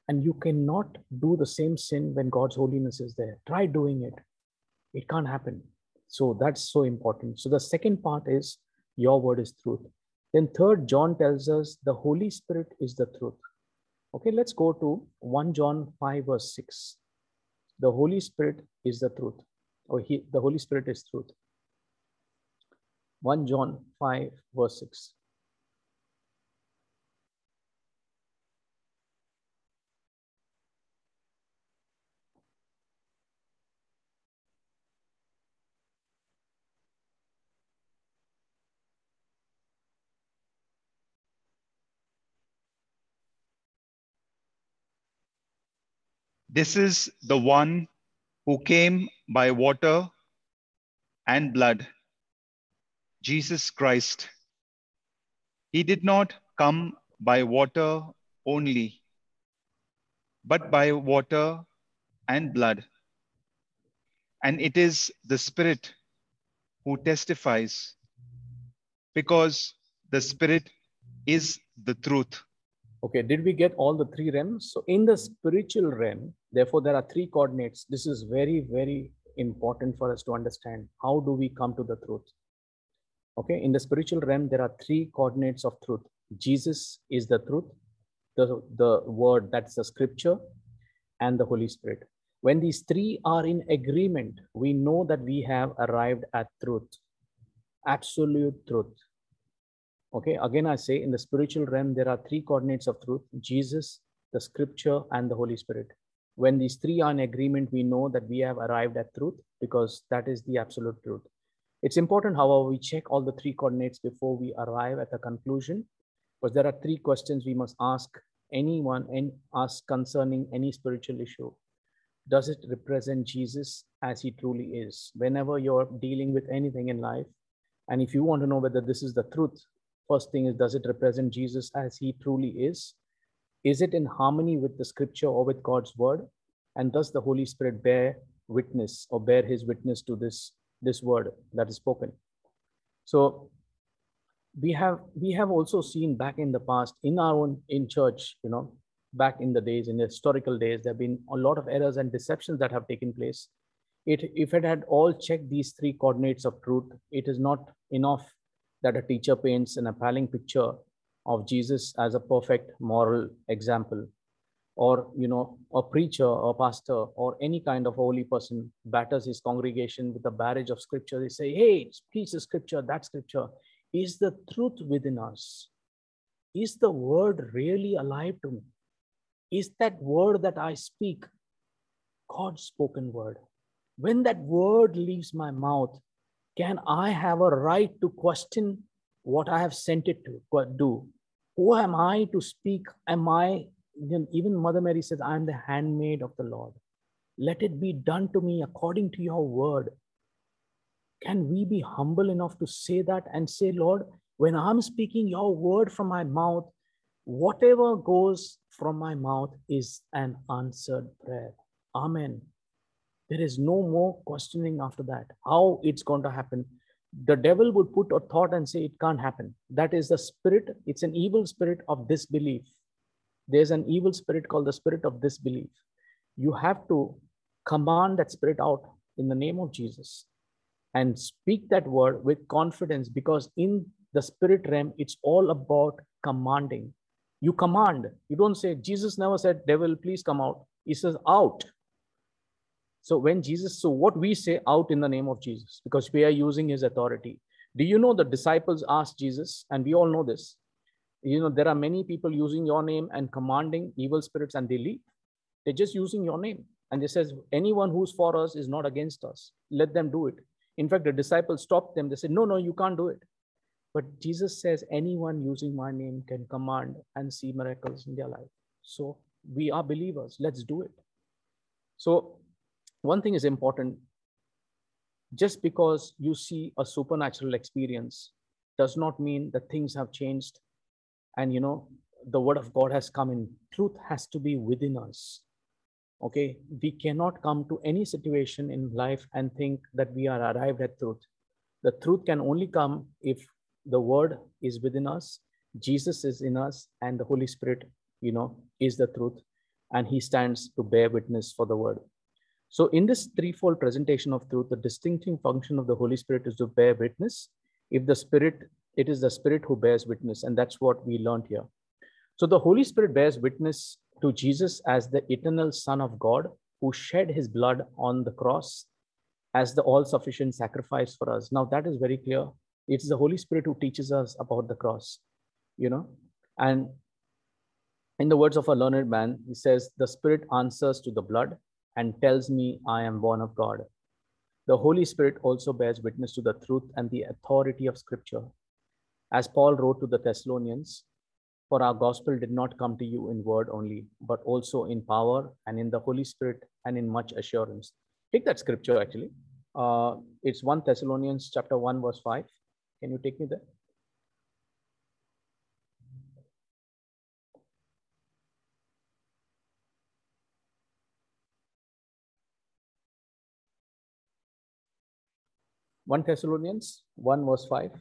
And you cannot do the same sin when God's holiness is there. Try doing it. It can't happen. So that's so important. So the second part is your word is truth. Then third, John tells us the Holy Spirit is the truth. Okay, let's go to 1 John 5, verse 6. The Holy Spirit is the truth. Or he, the Holy Spirit is truth. 1 John 5, verse 6. This is the one who came by water and blood, Jesus Christ. He did not come by water only, but by water and blood. And it is the Spirit who testifies, because the Spirit is the truth. Okay, did we get all the three realms? So in the spiritual realm, therefore there are three coordinates. This is very, very important for us to understand. How do we come to the truth? Okay, in the spiritual realm, there are three coordinates of truth. Jesus is the truth, the, the word, that's the scripture, and the Holy Spirit. When these three are in agreement, we know that we have arrived at truth, absolute truth. Okay, again, I say in the spiritual realm, there are three coordinates of truth Jesus, the scripture, and the Holy Spirit. When these three are in agreement, we know that we have arrived at truth because that is the absolute truth. It's important, however, we check all the three coordinates before we arrive at a conclusion, because there are three questions we must ask anyone and ask concerning any spiritual issue. Does it represent Jesus as he truly is? Whenever you're dealing with anything in life, and if you want to know whether this is the truth, first thing is does it represent Jesus as he truly is? Is it in harmony with the scripture or with God's word? And does the Holy Spirit bear witness or bear his witness to this, this word that is spoken? So we have we have also seen back in the past in our own in church, you know, back in the days, in historical days, there have been a lot of errors and deceptions that have taken place. It, if it had all checked these three coordinates of truth, it is not enough that a teacher paints an appalling picture of Jesus as a perfect moral example. or you know a preacher or pastor or any kind of holy person batters his congregation with a barrage of scripture. They say hey preach the scripture that scripture. Is the truth within us? Is the word really alive to me? Is that word that i speak god's spoken word? When that word leaves my mouth can i have a right to question what i have sent it to do who am i to speak am i even Mother Mary says, I am the handmaid of the Lord. Let it be done to me according to your word. Can we be humble enough to say that and say, Lord, when I'm speaking your word from my mouth, whatever goes from my mouth is an answered prayer. Amen. There is no more questioning after that, how it's going to happen. The devil would put a thought and say, It can't happen. That is the spirit, it's an evil spirit of disbelief there's an evil spirit called the spirit of disbelief. You have to command that spirit out in the name of Jesus and speak that word with confidence because in the spirit realm, it's all about commanding. You command. You don't say, Jesus never said, Devil, please come out. He says, out. So when Jesus, so what we say out in the name of Jesus, because we are using his authority. Do you know the disciples asked Jesus, and we all know this, you know there are many people using your name and commanding evil spirits and they leave. They're just using your name. And it says anyone who's for us is not against us. Let them do it. In fact the disciples stopped them. They said no no you can't do it. But jesus says anyone using my name can command and see miracles in their life. So we are believers. Let's do it. So one thing is important. Just because you see a supernatural experience does not mean that things have changed and you know the word of god has come in. Truth has to be within us. Okay? We cannot come to any situation in life and think that we are arrived at truth. The truth can only come if the word is within us jesus is in us and the holy spirit you know is the truth and he stands to bear witness for the word so in this threefold presentation of truth the distinctive function of the holy spirit is to bear witness if the spirit it is the Spirit who bears witness, and that's what we learned here. So the Holy Spirit bears witness to Jesus as the eternal Son of God who shed his blood on the cross as the all sufficient sacrifice for us. Now, that is very clear. It's the Holy Spirit who teaches us about the cross, you know. And in the words of a learned man, he says, The Spirit answers to the blood and tells me I am born of God. The Holy Spirit also bears witness to the truth and the authority of Scripture as Paul wrote to the Thessalonians, for our gospel did not come to you in word only, but also in power and in the Holy Spirit and in much assurance. Take that scripture actually. Uh, it's 1 Thessalonians chapter 1, verse 5. Can you take me there? One Thessalonians 1 verse 5.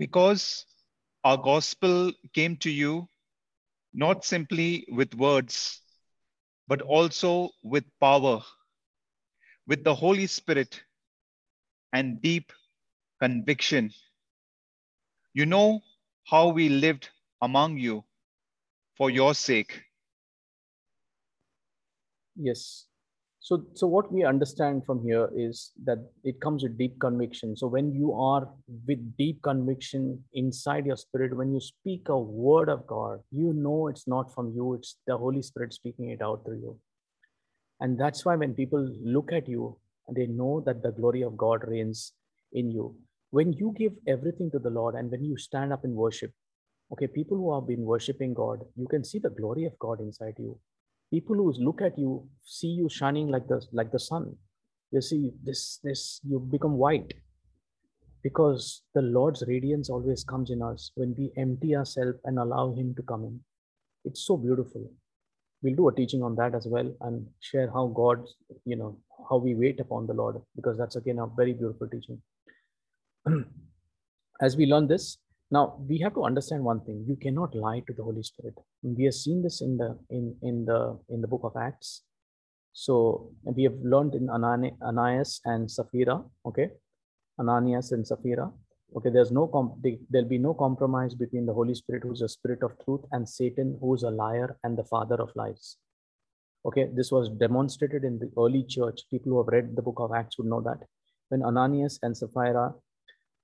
because our gospel came to you not simply with words, but also with power, with the Holy Spirit and deep conviction. You know how we lived among you for your sake. Yes, so, so what we understand from here is that it comes with deep conviction. So when you are with deep conviction inside your spirit, when you speak a word of God, you know it's not from you, it's the Holy Spirit speaking it out through you. And that's why when people look at you, they know that the glory of God reigns in you. When you give everything to the Lord and when you stand up in worship, okay, people who have been worshiping God, you can see the glory of God inside you people who look at you see you shining like the like the sun. You see this this you become white. Because the lord's radiance always comes in us when we empty ourselves and allow him to come in. It's so beautiful. We'll do a teaching on that as well and share how god you know how we wait upon the lord because that's again a very beautiful teaching. As we learn this now we have to understand one thing: you cannot lie to the Holy Spirit. We have seen this in the in in the in the book of Acts. So we have learned in Ananias and Sapphira. Okay, Ananias and Sapphira. Okay, there's no comp- there'll be no compromise between the Holy Spirit, who's a spirit of truth, and Satan, who's a liar and the father of lies. Okay, this was demonstrated in the early church. People who have read the book of Acts would know that when Ananias and Sapphira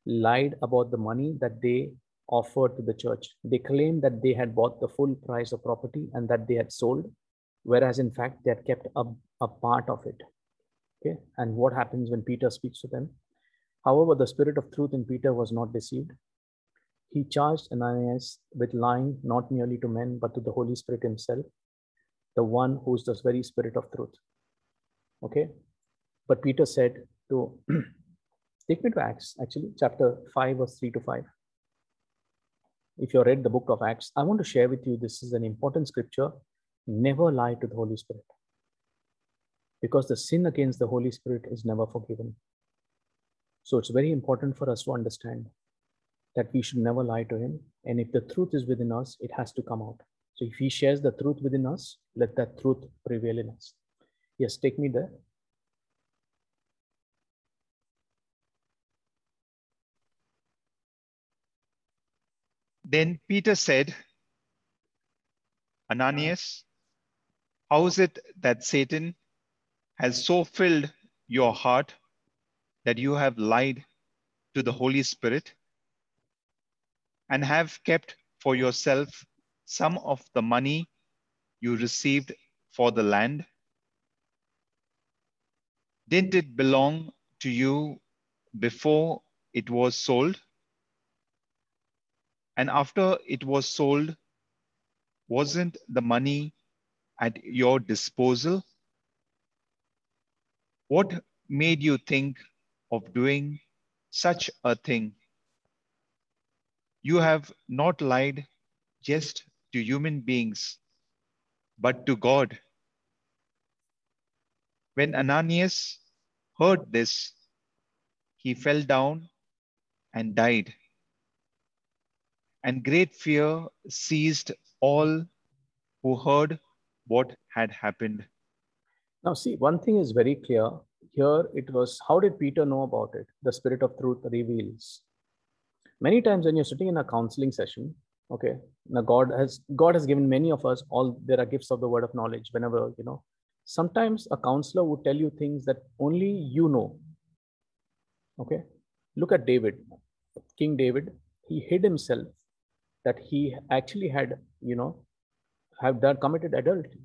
lied about the money that they offered to the church, they claimed that they had bought the full price of property and that they had sold, whereas in fact they had kept a, a part of it. Okay, and what happens when Peter speaks to them? However, the spirit of truth in Peter was not deceived. He charged Ananias with lying not merely to men, but to the Holy Spirit himself, the one who is the very spirit of truth. Okay. But Peter said to take me to Acts, actually, chapter 5, verse 3 to 5. If you read the book of Acts, I want to share with you this is an important scripture. Never lie to the Holy Spirit. Because the sin against the Holy Spirit is never forgiven. So it's very important for us to understand that we should never lie to him. And if the truth is within us, it has to come out. So if he shares the truth within us, let that truth prevail in us. Yes, take me there. Then Peter said, Ananias, how is it that Satan has so filled your heart that you have lied to the Holy Spirit and have kept for yourself some of the money you received for the land? Didn't it belong to you before it was sold? And after it was sold, wasn't the money at your disposal? What made you think of doing such a thing. You have not lied just to human beings, but to God. When Ananias heard this, he fell down and died. And great fear seized all who heard what had happened. Now, see, one thing is very clear. Here it was how did peter know about it? The spirit of truth reveals. Many times when you're sitting in a counseling session okay now god has god has given many of us all there are gifts of the word of knowledge whenever you know. Sometimes a counselor would tell you things that only you know. Okay? Look at david. King david he hid himself that he actually had you know have done committed adultery.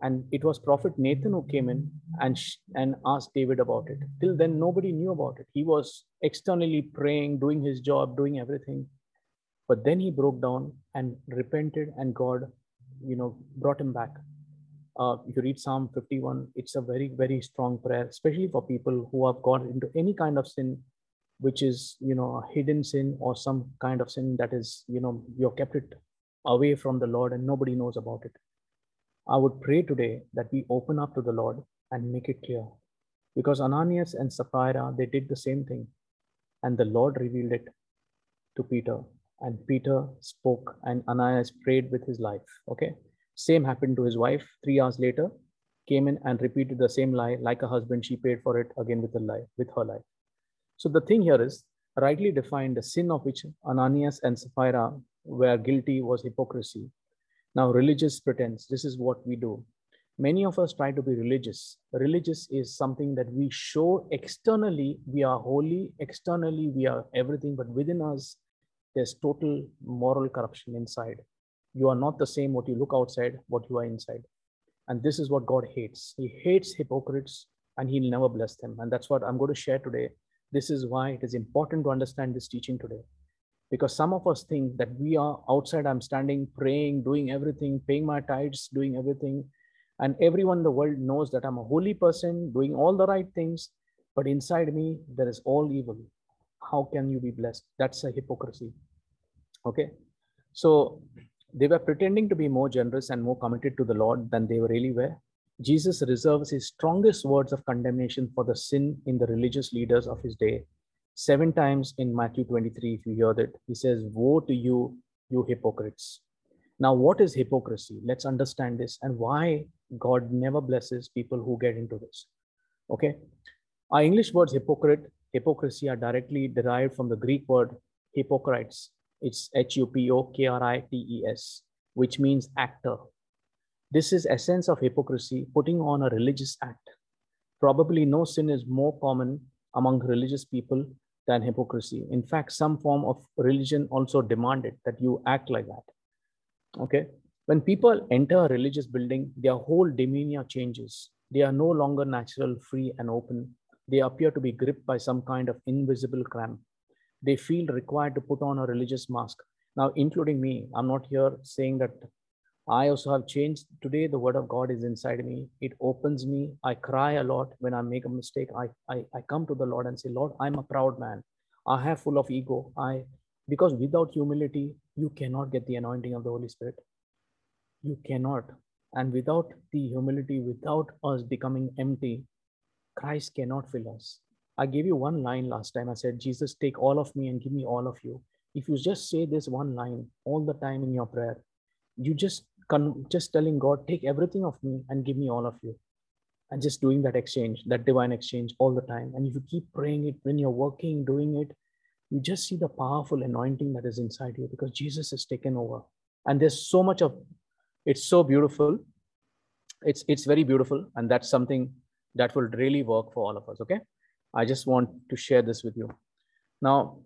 And it was prophet nathan who came in and and asked david about it. Till then nobody knew about it. He was externally praying doing his job doing everything. But then he broke down and repented and god you know brought him back. Uh, you read psalm 51 it's a very very strong prayer especially for people who have got into any kind of sin which is you know a hidden sin or some kind of sin that is you know you've kept it away from the lord and nobody knows about it I would pray today that we open up to the Lord and make it clear. Because Ananias and Sapphira, they did the same thing. And the Lord revealed it to Peter. And Peter spoke, and Ananias prayed with his life. Okay. Same happened to his wife. Three hours later, came in and repeated the same lie. Like a husband, she paid for it again with a lie, with her life. So the thing here is rightly defined the sin of which Ananias and Sapphira were guilty was hypocrisy now, religious pretense, this is what we do. Many of us try to be religious. Religious is something that we show externally, we are holy, externally, we are everything, but within us, there's total moral corruption inside. You are not the same what you look outside, what you are inside. And this is what God hates. He hates hypocrites and he'll never bless them. And that's what I'm going to share today. This is why it is important to understand this teaching today. Because some of us think that we are outside i'm standing praying doing everything paying my tithes doing everything and everyone in the world knows that i'm a holy person doing all the right things but inside me there is all evil. How can you be blessed? That's a hypocrisy. Okay? So they were pretending to be more generous and more committed to the lord than they really were jesus reserves his strongest words of condemnation for the sin in the religious leaders of his day Seven times in Matthew 23, if you hear that, he says, Woe to you, you hypocrites. Now, what is hypocrisy? Let's understand this and why God never blesses people who get into this. Okay. Our English words hypocrite hypocrisy are directly derived from the Greek word hypocrites. It's H-U-P-O-K-R-I-T-E-S, which means actor. This is essence of hypocrisy, putting on a religious act. Probably no sin is more common among religious people than hypocrisy. In fact, some form of religion also demanded that you act like that. Okay. When people enter a religious building, their whole demeanor changes. They are no longer natural, free, and open. They appear to be gripped by some kind of invisible cramp. They feel required to put on a religious mask. Now, including me, I'm not here saying that I also have changed. Today, the word of God is inside me. It opens me. I cry a lot when I make a mistake. I, I, I come to the Lord and say, Lord, I'm a proud man. I have full of ego. I because without humility, you cannot get the anointing of the Holy Spirit. You cannot. And without the humility, without us becoming empty, Christ cannot fill us. I gave you one line last time. I said, Jesus, take all of me and give me all of you. If you just say this one line all the time in your prayer, you just just telling God, take everything of me and give me all of you. And just doing that exchange, that divine exchange all the time. And if you keep praying it when you're working, doing it, you just see the powerful anointing that is inside you because Jesus has taken over. And there's so much of it's so beautiful. It's it's very beautiful. And that's something that will really work for all of us. Okay. I just want to share this with you. Now,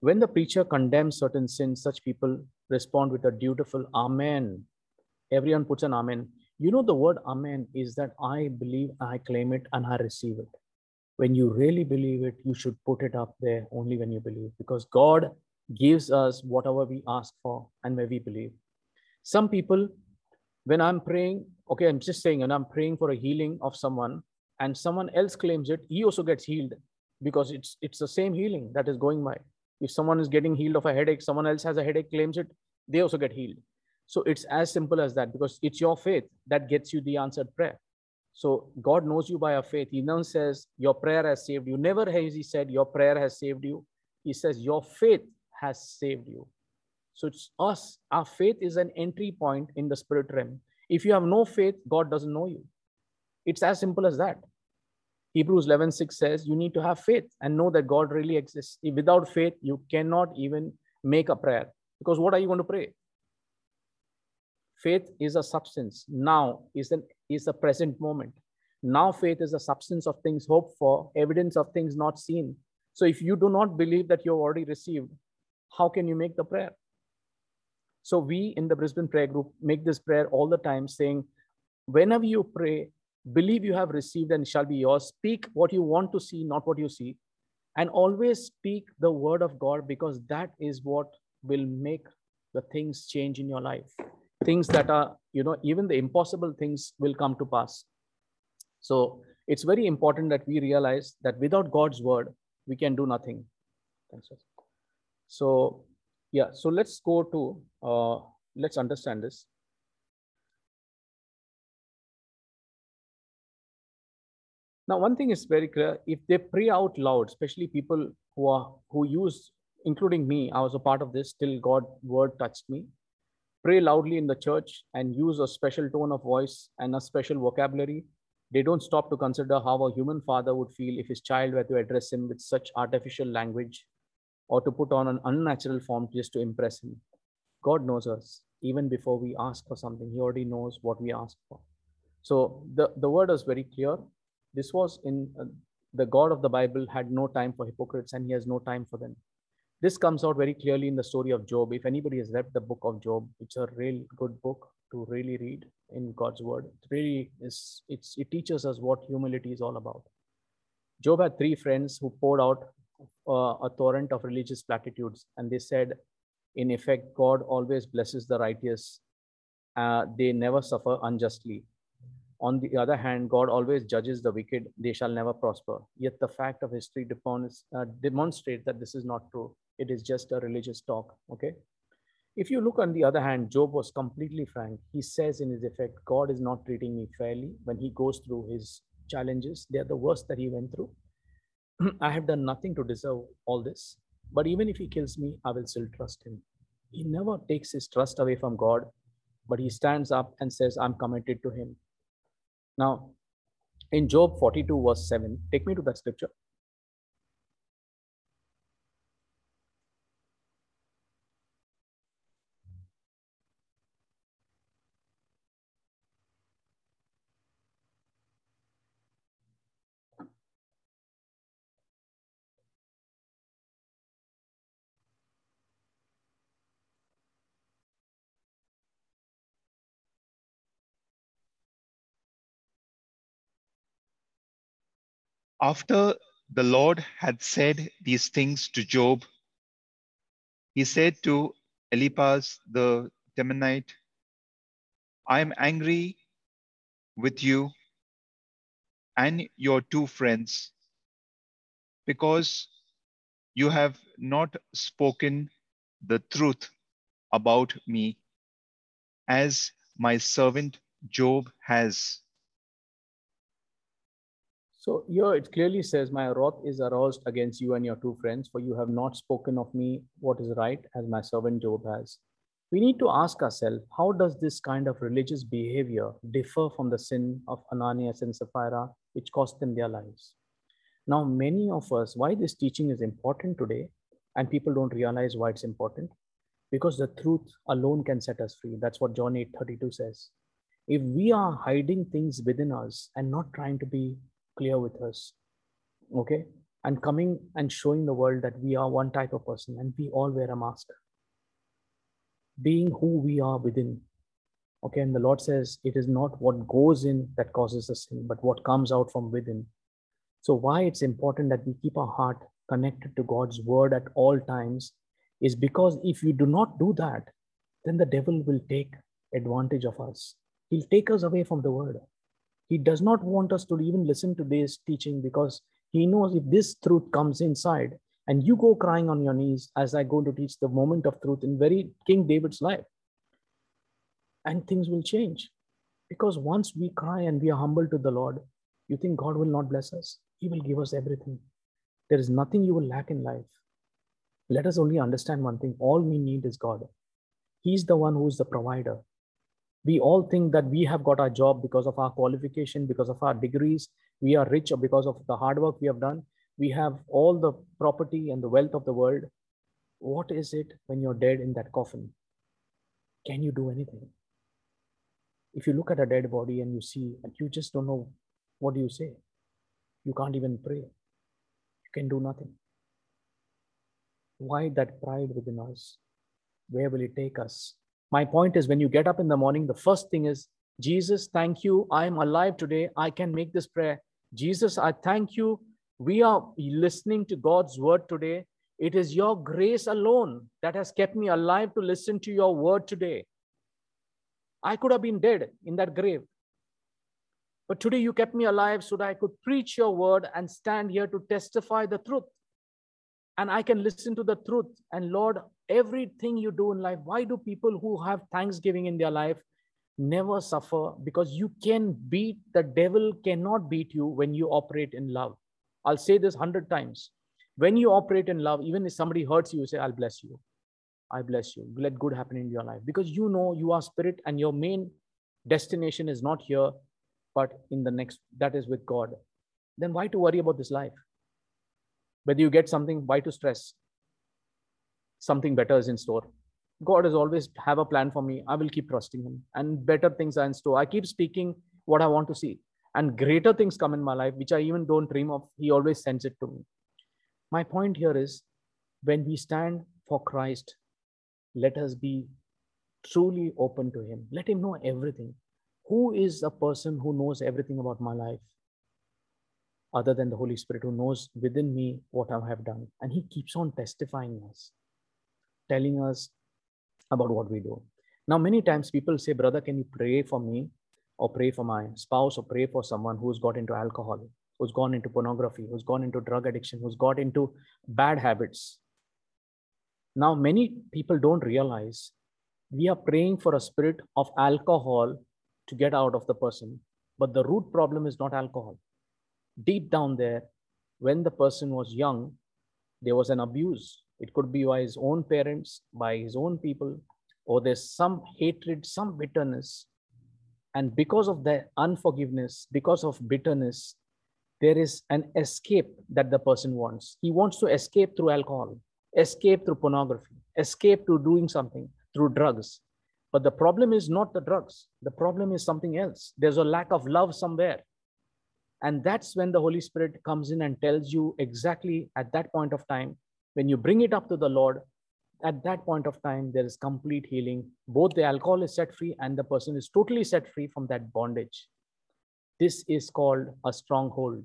when the preacher condemns certain sins, such people respond with a dutiful Amen. Everyone puts an Amen. You know, the word Amen is that I believe, I claim it, and I receive it. When you really believe it, you should put it up there only when you believe, because God gives us whatever we ask for and where we believe. Some people, when I'm praying, okay, I'm just saying, and I'm praying for a healing of someone, and someone else claims it, he also gets healed because it's it's the same healing that is going by. If someone is getting healed of a headache, someone else has a headache, claims it, they also get healed. So it's as simple as that because it's your faith that gets you the answered prayer. So God knows you by your faith. He now says, Your prayer has saved you. Never has He said, Your prayer has saved you. He says, Your faith has saved you. So it's us. Our faith is an entry point in the spirit realm. If you have no faith, God doesn't know you. It's as simple as that. Hebrews 11 6 says you need to have faith and know that God really exists. Without faith, you cannot even make a prayer because what are you going to pray? Faith is a substance. Now is an is a present moment. Now faith is a substance of things hoped for, evidence of things not seen. So if you do not believe that you've already received, how can you make the prayer? So we in the Brisbane prayer group make this prayer all the time saying, whenever you pray, believe you have received and shall be yours. Speak what you want to see, not what you see. And always speak the word of God because that is what will make the things change in your life. Things that are, you know, even the impossible things will come to pass. So it's very important that we realize that without God's word, we can do nothing. So, yeah, so let's go to, uh, let's understand this. Now, one thing is very clear: if they pray out loud, especially people who are who use, including me, I was a part of this till God word touched me. Pray loudly in the church and use a special tone of voice and a special vocabulary. They don't stop to consider how a human father would feel if his child were to address him with such artificial language or to put on an unnatural form just to impress him. God knows us even before we ask for something. He already knows what we ask for. So the, the word is very clear this was in uh, the God of the Bible had no time for hypocrites and he has no time for them. This comes out very clearly in the story of Job. If anybody has read the book of Job, it's a real good book to really read in God's word. It really is, it's, it teaches us what humility is all about. Job had three friends who poured out uh, a torrent of religious platitudes, and they said, in effect, God always blesses the righteous. Uh, they never suffer unjustly. On the other hand, God always judges the wicked, they shall never prosper. Yet the fact of history uh, demonstrates that this is not true. It is just a religious talk. Okay. If you look on the other hand, Job was completely frank. He says in his effect, God is not treating me fairly when he goes through his challenges. They are the worst that he went through. I have done nothing to deserve all this. But even if he kills me, I will still trust him. He never takes his trust away from God, but he stands up and says, I'm committed to him. Now, in Job 42, verse 7, take me to that scripture. After the Lord had said these things to Job, he said to Eliphaz the Temanite, I am angry with you and your two friends because you have not spoken the truth about me as my servant Job has. So here it clearly says, My wrath is aroused against you and your two friends, for you have not spoken of me what is right, as my servant Job has. We need to ask ourselves, how does this kind of religious behavior differ from the sin of Ananias and Sapphira, which cost them their lives? Now, many of us, why this teaching is important today, and people don't realize why it's important, because the truth alone can set us free. That's what John 8 32 says. If we are hiding things within us and not trying to be clear with us. Okay. And coming and showing the world that we are one type of person and we all wear a mask. Being who we are within. Okay. And the Lord says it is not what goes in that causes the sin, but what comes out from within. So, why it's important that we keep our heart connected to God's word at all times is because if you do not do that, then the devil will take advantage of us. He'll take us away from the word. He does not want us to even listen to this teaching because he knows if this truth comes inside and you go crying on your knees as I go to teach the moment of truth in very King David's life, and things will change. Because once we cry and we are humble to the Lord, you think God will not bless us? He will give us everything. There is nothing you will lack in life. Let us only understand one thing all we need is God. He's the one who is the provider we all think that we have got our job because of our qualification because of our degrees. We are rich because of the hard work we have done. We have all the property and the wealth of the world. What is it when you're dead in that coffin? Can you do anything? If you look at a dead body and you see and you just don't know what do you say you can't even pray. You can do nothing. Why that pride within us? Where will it take us my point is when you get up in the morning, the first thing is, Jesus, thank you. I'm alive today. I can make this prayer. Jesus, I thank you. We are listening to God's word today. It is your grace alone that has kept me alive to listen to your word today. I could have been dead in that grave. But today you kept me alive so that I could preach your word and stand here to testify the truth. And I can listen to the truth. And Lord, everything you do in life why do people who have thanksgiving in their life never suffer? Because you can beat the devil cannot beat you when you operate in love. I'll say this 100 times. When you operate in love even if somebody hurts you you say i'll bless you. I bless you. Let good happen in your life. Because you know you are spirit and your main destination is not here but in the next that is with god. Then why to worry about this life? Whether you get something why to stress something better is in store. God has always have a plan for me. I will keep trusting him and better things are in store. I keep speaking what I want to see and greater things come in my life, which I even don't dream of. He always sends it to me. My point here is when we stand for Christ, let us be truly open to him. Let him know everything. Who is a person who knows everything about my life? Other than the Holy Spirit, who knows within me what I have done. And he keeps on testifying us telling us about what we do. Now, many times people say, Brother, can you pray for me or pray for my spouse or pray for someone who's got into alcohol, who's gone into pornography, who's gone into drug addiction, who's got into bad habits? Now, many people don't realize we are praying for a spirit of alcohol to get out of the person, but the root problem is not alcohol. Deep down there, when the person was young, there was an abuse it could be by his own parents, by his own people, or there's some hatred, some bitterness. And because of the unforgiveness, because of bitterness, there is an escape that the person wants. He wants to escape through alcohol, escape through pornography, escape to doing something through drugs. But the problem is not the drugs. The problem is something else. There's a lack of love somewhere. And that's when the Holy Spirit comes in and tells you exactly at that point of time when you bring it up to the Lord, at that point of time, there is complete healing. Both the alcohol is set free and the person is totally set free from that bondage. This is called a stronghold.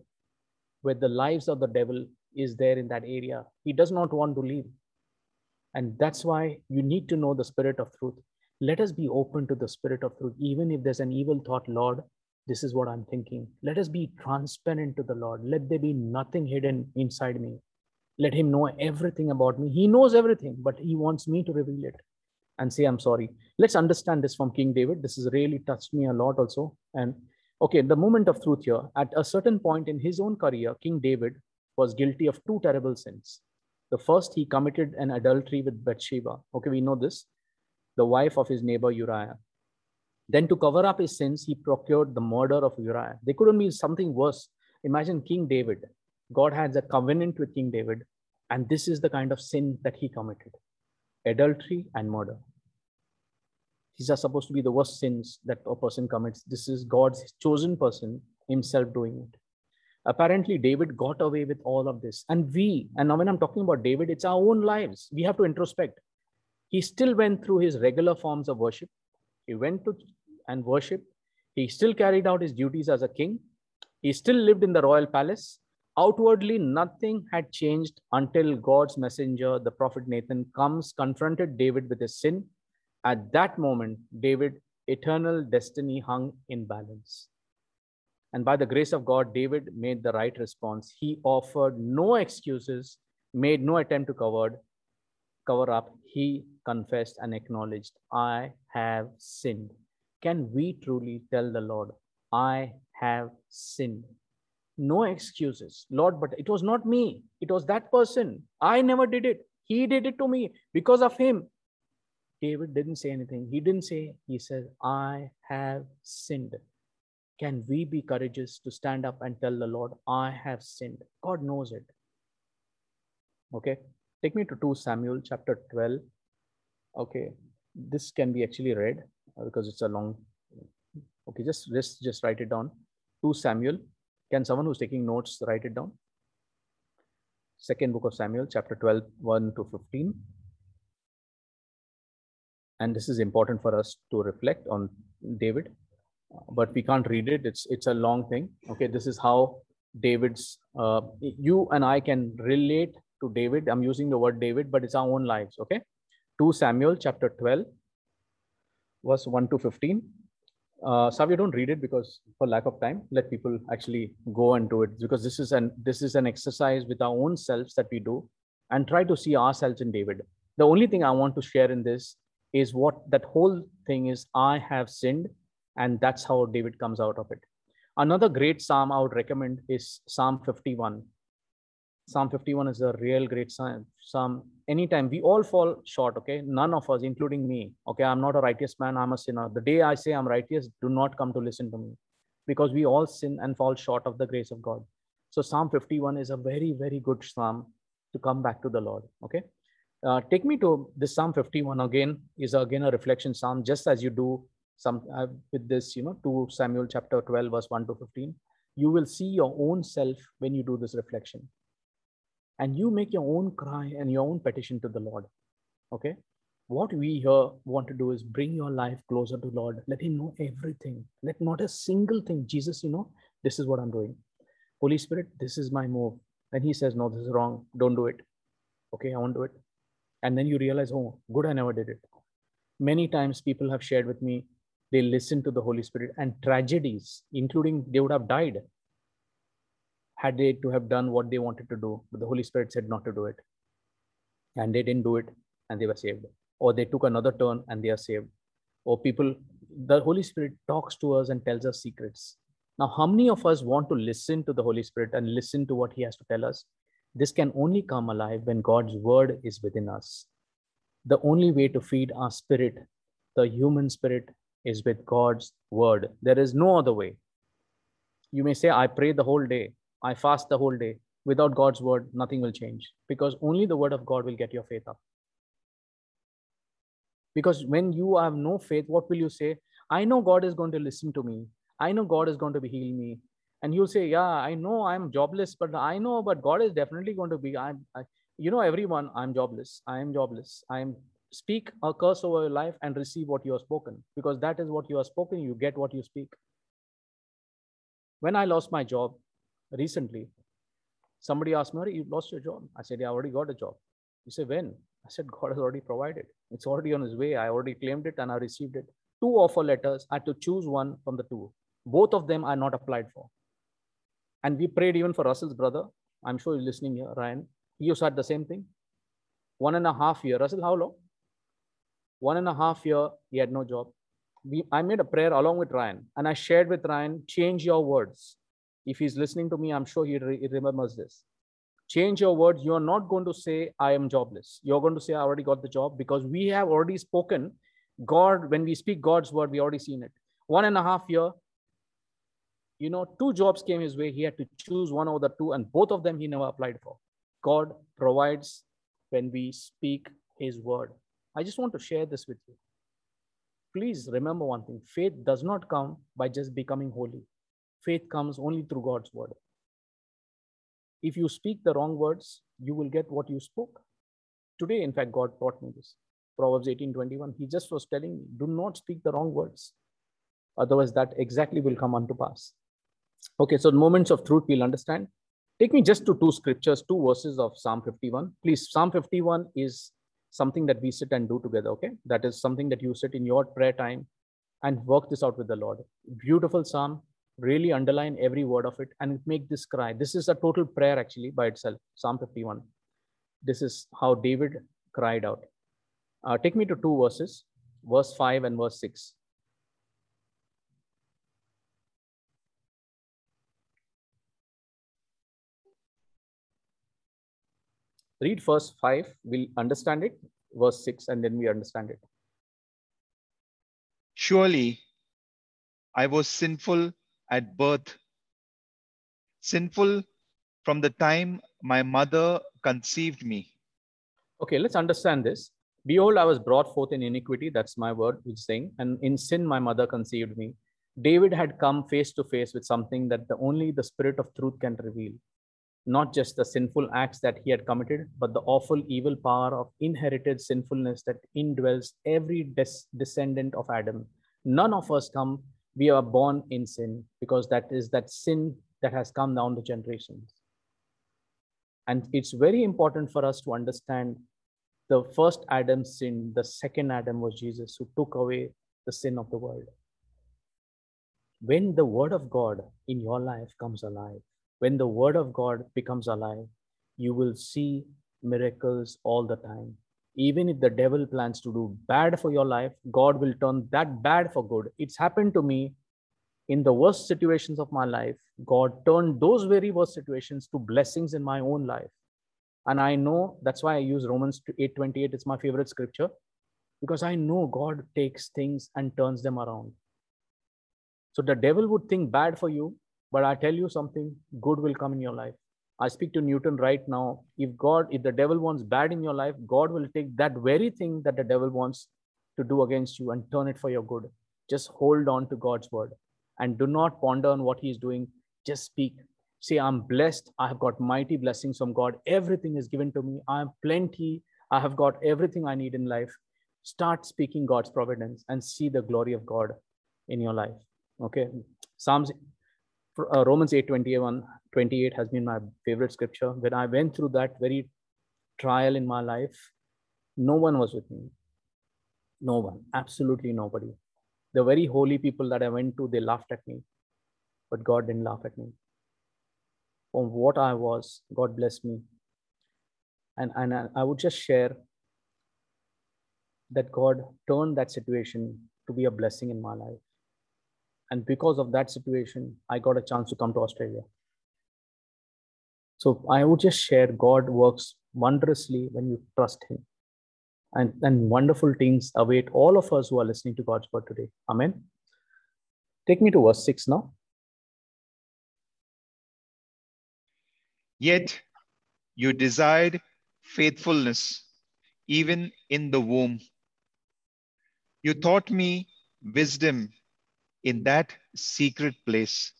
where the lives of the devil is there in that area. He does not want to leave. And that's why you need to know the spirit of truth. Let us be open to the spirit of truth. Even if there's an evil thought, Lord, this is what I'm thinking. Let us be transparent to the Lord. Let there be nothing hidden inside me. Let Him know everything about me. He knows everything, but He wants me to reveal it and say, I'm sorry. Let's understand this from King David. This has really touched me a lot also. And okay, the moment of truth here, at a certain point in his own career, King David was guilty of two terrible sins. The first, he committed an adultery with Bathsheba. Okay, we know this, the wife of his neighbor Uriah. Then, to cover up his sins, he procured the murder of Uriah. There couldn't be something worse. Imagine King David. God has a covenant with King David, and this is the kind of sin that he committed adultery and murder. These are supposed to be the worst sins that a person commits. This is God's chosen person himself doing it. Apparently, David got away with all of this. And we, and now when I'm talking about David, it's our own lives. We have to introspect. He still went through his regular forms of worship. He went to and worshiped. He still carried out his duties as a king. He still lived in the royal palace. Outwardly, nothing had changed until God's messenger, the prophet Nathan, comes, confronted David with his sin. At that moment, David' eternal destiny hung in balance. And by the grace of God, David made the right response. He offered no excuses, made no attempt to cover, cover up. He confessed and acknowledged, I have sinned. Can we truly tell the Lord, I have sinned? No excuses. Lord, but it was not me. It was that person. I never did it. He did it to me because of him. David didn't say anything. He didn't say, he said, I have sinned. Can we be courageous to stand up and tell the Lord, I have sinned? God knows it. Okay. Take me to 2 Samuel chapter 12. Okay. This can be actually read uh, because it's a long. Okay. Just, just, just write it down. 2 Samuel. Can someone who's taking notes write it down? Second book of Samuel, chapter 12, 1 to 15. And this is important for us to reflect on David but we can't read it. It's it's a long thing. Okay, this is how David's. Uh, you and I can relate to David. I'm using the word David, but it's our own lives. Okay, two Samuel chapter twelve, verse one to fifteen. Uh, Savia, don't read it because for lack of time, let people actually go and do it because this is an this is an exercise with our own selves that we do and try to see ourselves in David. The only thing I want to share in this is what that whole thing is. I have sinned and that's how David comes out of it. Another great psalm I would recommend is Psalm 51. Psalm 51 is a real great psalm. Anytime we all fall short, okay? None of us, including me, okay? I'm not a righteous man, I'm a sinner. The day I say I'm righteous, do not come to listen to me because we all sin and fall short of the grace of God. So Psalm 51 is a very, very good psalm to come back to the Lord, okay? Uh, take me to this Psalm 51 again, is again a reflection psalm, just as you do some uh, with this you know 2 samuel chapter 12 verse 1 to 15 you will see your own self when you do this reflection and you make your own cry and your own petition to the lord okay? What we here want to do is bring your life closer to lord. Let him know everything. Let not a single thing. Jesus you know this is what i'm doing. Holy spirit this is my move. And he says no this is wrong. Don't do it. Okay i won't do it. And then you realize oh good i never did it. Many times people have shared with me they listened to the Holy Spirit, and tragedies, including they would have died had they to have done what they wanted to do, but the Holy Spirit said not to do it. And they didn't do it and they were saved. Or they took another turn and they are saved. Or people, the Holy Spirit talks to us and tells us secrets. Now, how many of us want to listen to the Holy Spirit and listen to what He has to tell us? This can only come alive when God's word is within us. The only way to feed our spirit, the human spirit, is with God's word. There is no other way. You may say, I pray the whole day, I fast the whole day. Without God's word, nothing will change because only the word of God will get your faith up. Because when you have no faith, what will you say? I know God is going to listen to me. I know God is going to be heal me. And you'll say, Yeah, I know I'm jobless, but I know, but God is definitely going to be. I'm, I, you know, everyone, I'm jobless. I am jobless. I'm speak a curse over your life and receive what you have spoken because that is what you have spoken you get what you speak when i lost my job recently Somebody asked me, you lost your job. I said, yeah, I already got a job. You say, when? I said, God has already provided. It's already on his way. I already claimed it and I received it. Two offer letters. I had to choose one from the two. Both of them are not applied for. And we prayed even for Russell's brother. I'm sure you're listening here, Ryan. He also had the same thing. One and a half year. Russell, how long? One and a half year, he had no job. We, I made a prayer along with Ryan and I shared with Ryan, change your words. If he's listening to me, I'm sure he, re- he remembers this. Change your words. You're not going to say, I am jobless. You're going to say, I already got the job because we have already spoken. God, when we speak God's word, we already seen it. One and a half year, you know, two jobs came his way. He had to choose one over the two, and both of them he never applied for. God provides when we speak his word. I just want to share this with you. Please remember one thing faith does not come by just becoming holy, faith comes only through God's word. If you speak the wrong words, you will get what you spoke. Today, in fact, God taught me this. Proverbs 18 21. He just was telling me, do not speak the wrong words. Otherwise, that exactly will come unto pass. Okay, so moments of truth we'll understand. Take me just to two scriptures, two verses of Psalm 51. Please, Psalm 51 is something that we sit and do together, okay? That is something that you sit in your prayer time and work this out with the Lord. Beautiful Psalm, really underline every word of it and make this cry. This is a total prayer actually by itself, Psalm 51. This is how David cried out. Uh, take me to two verses, verse 5 and verse 6. read verse 5 we'll understand it verse 6 and then we understand it surely i was sinful at birth. Sinful from the time my mother conceived me. Okay let's understand this. Behold i was brought forth in iniquity that's my word which saying and in sin my mother conceived me. David had come face to face with something that the only the spirit of truth can reveal. Not just the sinful acts that he had committed, but the awful evil power of inherited sinfulness that indwells every des- descendant of Adam. None of us come, we are born in sin because that is that sin that has come down the generations. And it's very important for us to understand the first Adam sin, the second Adam was Jesus who took away the sin of the world. When the word of God in your life comes alive, when the word of God becomes alive, you will see miracles all the time. Even if the devil plans to do bad for your life, God will turn that bad for good. It's happened to me in the worst situations of my life. God turned those very worst situations to blessings in my own life. And I know that's why I use Romans 8:28. It's my favorite scripture because I know God takes things and turns them around. So the devil would think bad for you, but I tell you something, good will come in your life. I speak to Newton right now. If God, if the devil wants bad in your life, God will take that very thing that the devil wants to do against you and turn it for your good. Just hold on to God's word and do not ponder on what he's doing. Just speak. Say, I'm blessed. I have got mighty blessings from God. Everything is given to me. I have plenty. I have got everything I need in life. Start speaking God's providence and see the glory of God in your life. Okay. Psalms uh, Romans 8 21, 28 has been my favorite scripture. When I went through that very trial in my life, no one was with me. No one, absolutely nobody. The very holy people that I went to, they laughed at me, but God didn't laugh at me. From what I was, God blessed me. And, and I, I would just share that God turned that situation to be a blessing in my life. And because of that situation, I got a chance to come to Australia. So I would just share God works wondrously when you trust Him. And, and wonderful things await all of us who are listening to God's word today. Amen. Take me to verse 6 now. Yet you desired faithfulness even in the womb. You taught me wisdom in that secret place.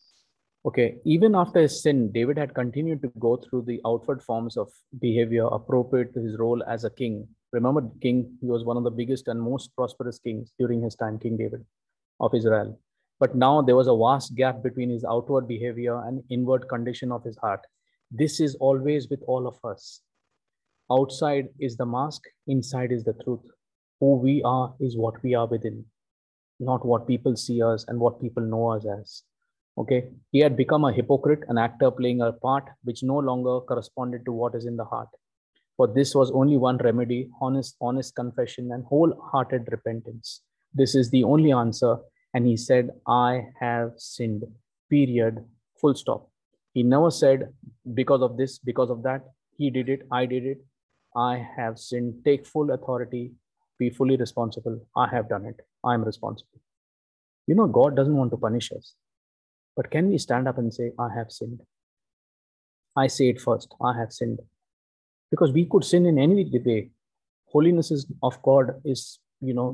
Okay, even after his sin, David had continued to go through the outward forms of behavior appropriate to his role as a king. Remember, king, he was one of the biggest and most prosperous kings during his time, King David of Israel. But now there was a vast gap between his outward behavior and inward condition of his heart. This is always with all of us. Outside is the mask, inside is the truth. Who we are is what we are within, not what people see us and what people know us as. Okay, he had become a hypocrite, an actor playing a part which no longer corresponded to what is in the heart. For this was only one remedy honest, honest confession and wholehearted repentance. This is the only answer. And he said, I have sinned. Period. Full stop. He never said, because of this, because of that. He did it. I did it. I have sinned. Take full authority. Be fully responsible. I have done it. I'm responsible. You know, God doesn't want to punish us. But can we stand up and say, I have sinned? I say it first. I have sinned because we could sin in any way holiness is of god is you know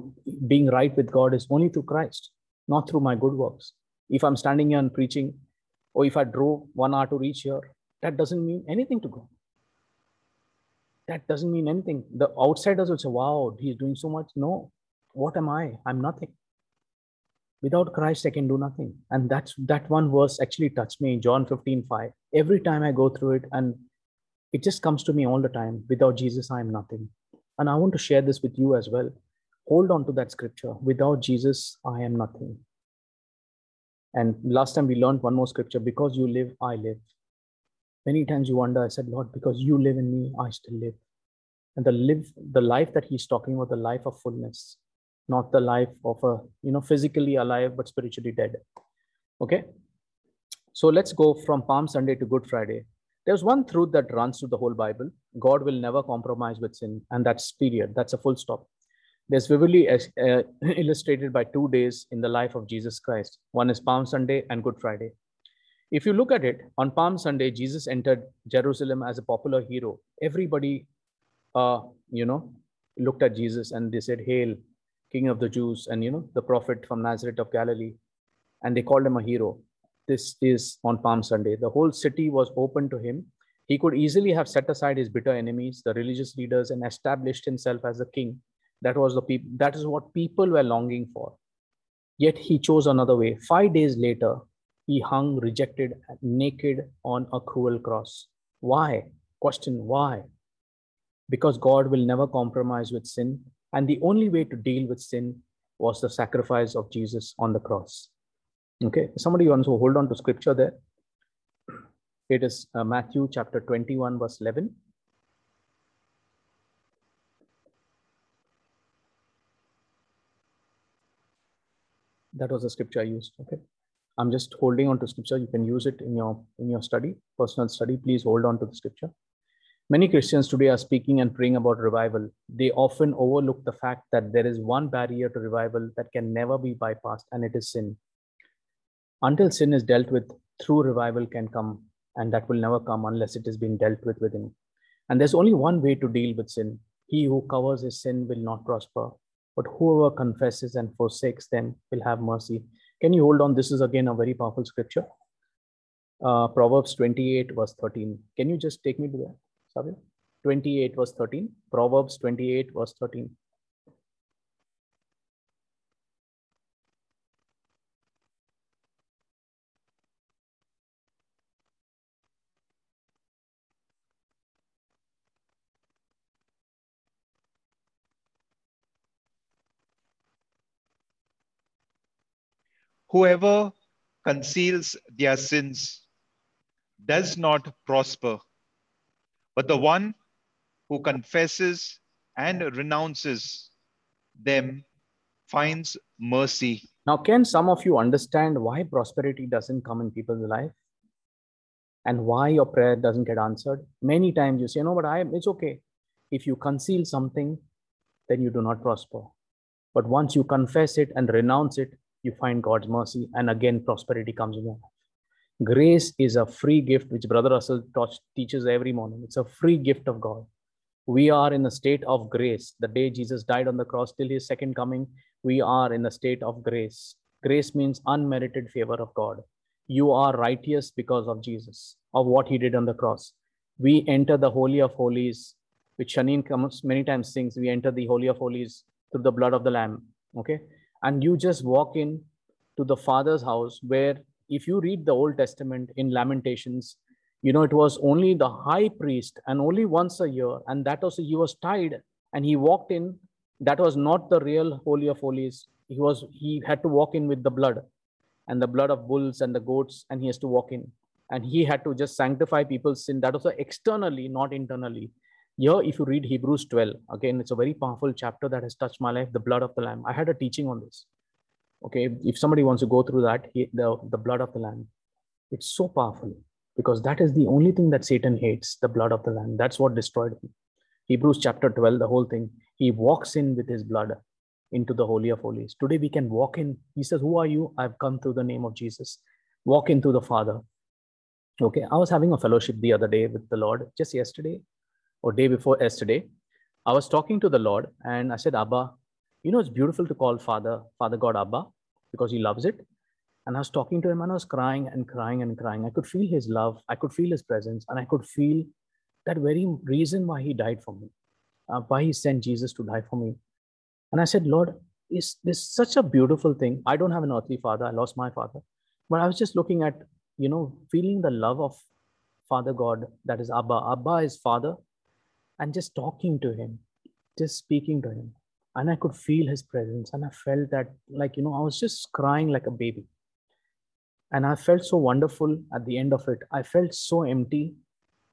being right with god is only through christ not through my good works if i'm standing here and preaching or if i drove one hour to reach here that doesn't mean anything to god that doesn't mean anything the outsiders will say wow he's doing so much no what am i? I'm nothing. Without christ i can do nothing. And that's that one verse actually touched me in john 15 5 every time i go through it and it just comes to me all the time without jesus i am nothing. And i want to share this with you as well. Hold on to that scripture. Without jesus i am nothing. And last time we learned one more scripture because you live i live. Many times you wonder i said lord because you live in me i still live. And the live the life that he's talking about the life of fullness not the life of a you know physically alive but spiritually dead okay so let's go from palm sunday to good friday there's one truth that runs through the whole Bible God will never compromise with sin, and that's period. That's a full stop. There's vividly uh, illustrated by two days in the life of Jesus Christ. One is Palm Sunday and Good Friday. If you look at it, on Palm Sunday, Jesus entered Jerusalem as a popular hero. Everybody, uh, you know, looked at Jesus and they said, Hail, King of the Jews, and, you know, the prophet from Nazareth of Galilee. And they called him a hero this is on Palm Sunday. The whole city was open to him. He could easily have set aside his bitter enemies, the religious leaders, and established himself as a king. That was the people. That is what people were longing for. Yet he chose another way. Five days later, he hung rejected, naked on a cruel cross. Why? Question: Why? Because God will never compromise with sin, and the only way to deal with sin was the sacrifice of Jesus on the cross. Okay, somebody wants to hold on to scripture there. It is uh, Matthew chapter 21, verse 11. That was the scripture I used. Okay. I'm just holding on to scripture. You can use it in your in your study, personal study. Please hold on to the scripture. Many Christians today are speaking and praying about revival. They often overlook the fact that there is one barrier to revival that can never be bypassed, and it is sin. Until sin is dealt with true revival can come and that will never come unless it is being dealt with within. And there's only one way to deal with sin. He who covers his sin will not prosper but whoever confesses and forsakes them will have mercy. Can you hold on? This is again a very powerful scripture. Uh, proverbs 28 verse 13 can you just take me to that sorry 28 verse 13 proverbs 28 verse 13 Whoever conceals their sins does not prosper, but the one who confesses and renounces them finds mercy. Now, can some of you understand why prosperity doesn't come in people's life? And why your prayer doesn't get answered? Many times you say, No, but I it's okay. If you conceal something, then you do not prosper. But once you confess it and renounce it, you find God's mercy, and again, prosperity comes in your life. Grace is a free gift, which Brother Russell taught, teaches every morning. It's a free gift of God. We are in a state of grace. The day Jesus died on the cross till his second coming, we are in a state of grace. Grace means unmerited favor of God. You are righteous because of Jesus, of what he did on the cross. We enter the Holy of Holies, which Shanine comes many times sings. We enter the Holy of Holies through the blood of the Lamb. Okay and you just walk in to the father's house where if you read the old testament in lamentations You know, it was only the high priest and only once a year. And that also, he was tied and he walked in. That was not the real Holy of Holies. He was, he had to walk in with the blood and the blood of bulls and the goats, and he has to walk in. And he had to just sanctify people's sin. That was externally, not internally. Here, if you read Hebrews 12, again, it's a very powerful chapter that has touched my life, the blood of the Lamb. I had a teaching on this. Okay, if somebody wants to go through that, he, the, the blood of the Lamb, it's so powerful because that is the only thing that Satan hates the blood of the Lamb. That's what destroyed him. Hebrews chapter 12, the whole thing. He walks in with his blood into the Holy of Holies. Today we can walk in. He says, Who are you? I've come through the name of Jesus. Walk into the Father. Okay, I was having a fellowship the other day with the Lord, just yesterday or day before yesterday. I was talking to the Lord and I said, Abba, you know, it's beautiful to call Father, Father God Abba, because he loves it. And I was talking to him and I was crying and crying and crying. I could feel his love, I could feel his presence, and I could feel that very reason why he died for me, uh, why he sent Jesus to die for me. And I said, Lord, is this such a beautiful thing? I don't have an earthly father, I lost my father. But I was just looking at, you know, feeling the love of Father God, that is Abba. Abba is Father, and just talking to him, just speaking to him. And I could feel his presence. And I felt that, like, you know, I was just crying like a baby. And I felt so wonderful at the end of it. I felt so empty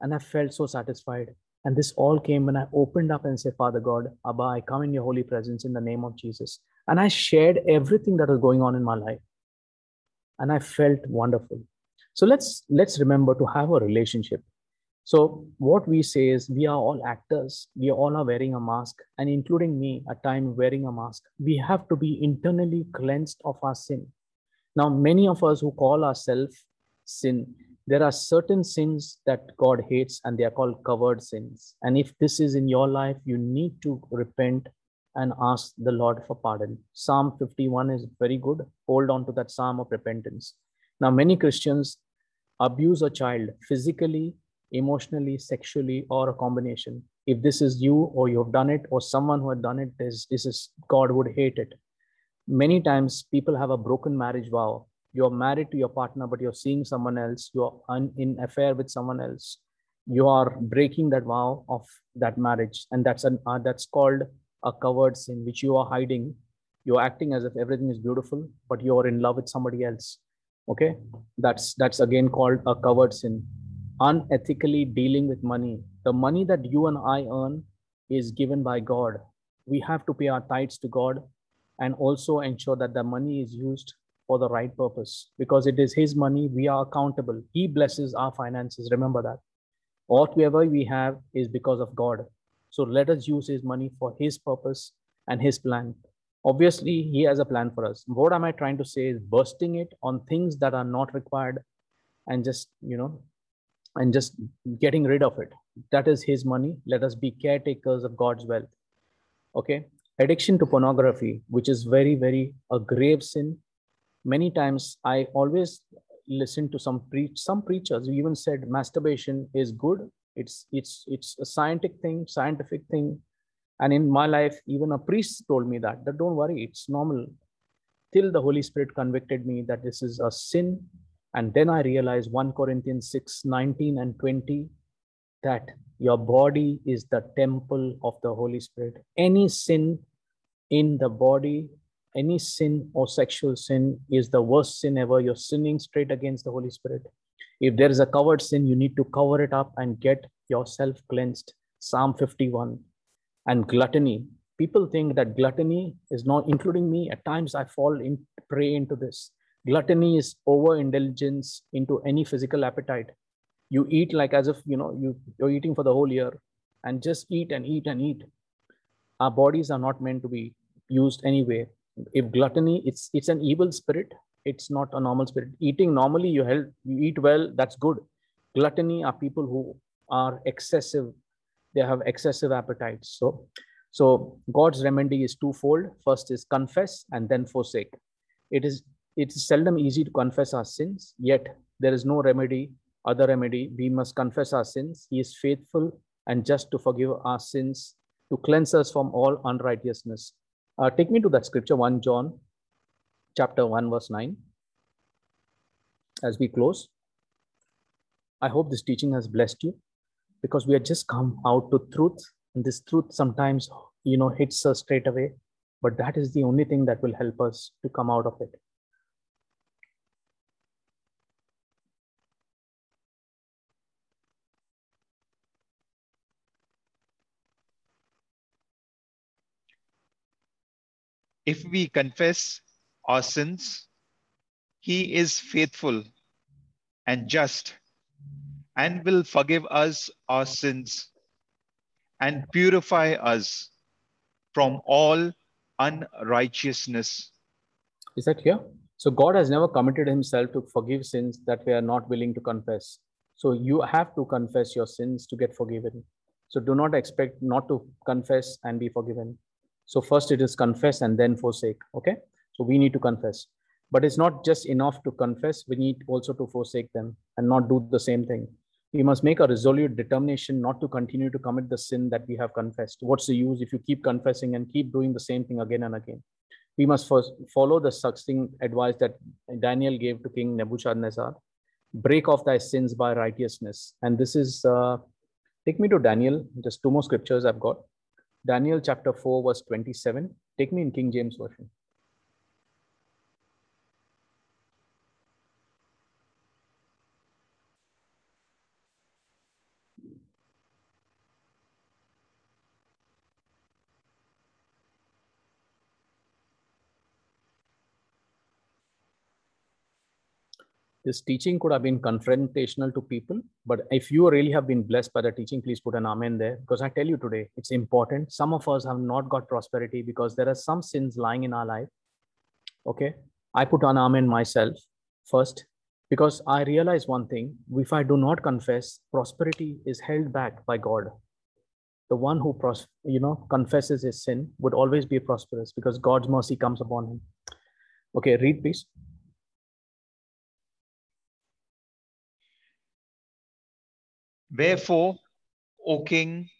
and I felt so satisfied. And this all came when I opened up and said, Father God, Abba, I come in your holy presence in the name of Jesus. And I shared everything that was going on in my life. And I felt wonderful. So let's let's remember to have a relationship. So what we say is we are all actors. We all are wearing a mask, and including me at time wearing a mask. We have to be internally cleansed of our sin. Now, many of us who call ourselves sin, there are certain sins that God hates and they are called covered sins. And if this is in your life, you need to repent and ask the Lord for pardon. Psalm 51 is very good. Hold on to that psalm of repentance. Now, many Christians abuse a child physically, emotionally, sexually, or a combination. If this is you or you have done it or someone who had done it, this, this is God would hate it. Many times people have a broken marriage vow. You're married to your partner but you're seeing someone else. You're un- in affair with someone else. You are breaking that vow of that marriage and that's an uh, that's called a covered sin which you are hiding. You're acting as if everything is beautiful but you're in love with somebody else. Okay? That's that's again called a covered sin unethically dealing with money. The money that you and i earn is given by god. We have to pay our tithes to god and also ensure that the money is used for the right purpose. Because it is his money we are accountable. He blesses our finances. Remember that. Whatever we have is because of god. So let us use his money for his purpose and his plan. Obviously he has a plan for us. What am i trying to say is bursting it on things that are not required and just you know and just getting rid of it that is his money let us be caretakers of god's wealth okay addiction to pornography, which is very, very a grave sin. Many times I always listen to some preach some preachers who even said masturbation is good. It's it's it's a scientific thing, scientific thing. And in my life, even a priest told me that, that don't worry, it's normal. Till the Holy Spirit convicted me that this is a sin. And then I realized 1 Corinthians 6, 19 and 20, that your body is the temple of the Holy Spirit. Any sin in the body, any sin or sexual sin is the worst sin ever. You're sinning straight against the Holy Spirit. If there is a covered sin, you need to cover it up and get yourself cleansed. Psalm 51. And gluttony. People think that gluttony is not, including me, at times I fall in, prey into this. Gluttony is overindulgence into any physical appetite. You eat like as if you know you, you're eating for the whole year and just eat and eat and eat. Our bodies are not meant to be used anyway. If gluttony, it's it's an evil spirit. It's not a normal spirit. Eating normally, you help you eat well. That's good. Gluttony are people who are excessive. They have excessive appetites. So, so God's remedy is twofold. First is confess and then forsake. It is it is seldom easy to confess our sins. Yet there is no remedy, other remedy. We must confess our sins. He is faithful and just to forgive our sins, to cleanse us from all unrighteousness. Uh, take me to that scripture, 1 John chapter 1, verse 9, as we close. I hope this teaching has blessed you because we have just come out to truth. And this truth sometimes, you know, hits us straight away. But that is the only thing that will help us to come out of it. If we confess our sins, he is faithful and just and will forgive us our sins and purify us from all unrighteousness. Is that here? So God has never committed himself to forgive sins that we are not willing to confess. So you have to confess your sins to get forgiven. So do not expect not to confess and be forgiven. So first it is confess and then forsake. Okay. So we need to confess. But it's not just enough to confess. We need also to forsake them and not do the same thing. We must make a resolute determination not to continue to commit the sin that we have confessed. What's the use if you keep confessing and keep doing the same thing again and again? We must first follow the succinct advice that Daniel gave to King Nebuchadnezzar break off thy sins by righteousness. And this is, uh, take me to Daniel, just two more scriptures I've got. Daniel chapter 4, verse 27. Take me in King James Version. This teaching could have been confrontational to people but if you really have been blessed by the teaching please put an amen there because i tell you today it's important. Some of us have not got prosperity because there are some sins lying in our life okay? I put an amen myself first because i realize one thing if i do not confess prosperity is held back by god. The one who pros- you know confesses his sin would always be prosperous because god's mercy comes upon him. Okay read please Wherefore, O king,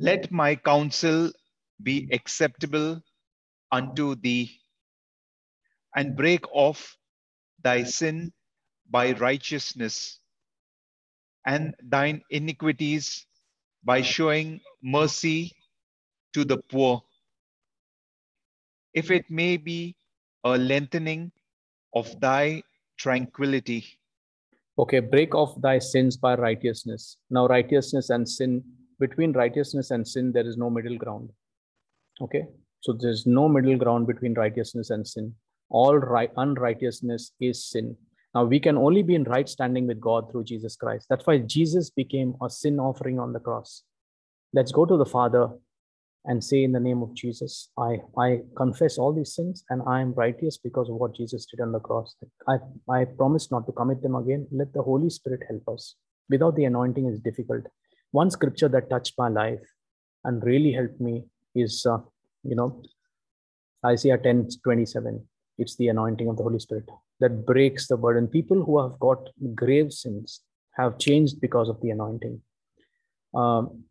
let my counsel be acceptable unto thee, and break off thy sin by righteousness, and thine iniquities by showing mercy to the poor, if it may be a lengthening of thy tranquility. Okay, break off thy sins by righteousness. Now, righteousness and sin, between righteousness and sin, there is no middle ground. Okay, so there's no middle ground between righteousness and sin. All right, unrighteousness is sin. Now, we can only be in right standing with God through Jesus Christ. That's why Jesus became a sin offering on the cross. Let's go to the Father and say in the name of Jesus, I, I confess all these sins and I am righteous because of what Jesus did on the cross. I, I promise not to commit them again. Let the Holy Spirit help us. Without the anointing is difficult. One scripture that touched my life and really helped me is, uh, you know, Isaiah 10, 27. It's the anointing of the Holy Spirit that breaks the burden. People who have got grave sins have changed because of the anointing. Um,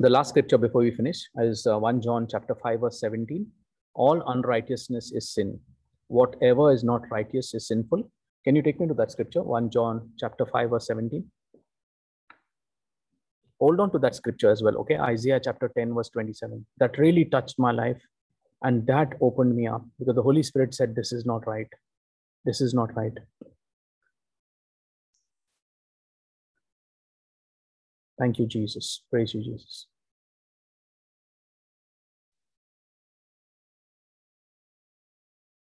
the last scripture before we finish is uh, 1 John chapter 5 verse 17. All unrighteousness is sin. Whatever is not righteous is sinful. Can you take me to that scripture? 1 John chapter 5 verse 17. Hold on to that scripture as well. Okay. Isaiah chapter 10 verse 27. That really touched my life. And that opened me up because the Holy Spirit said, This is not right. This is not right. Thank you, Jesus. Praise you, Jesus.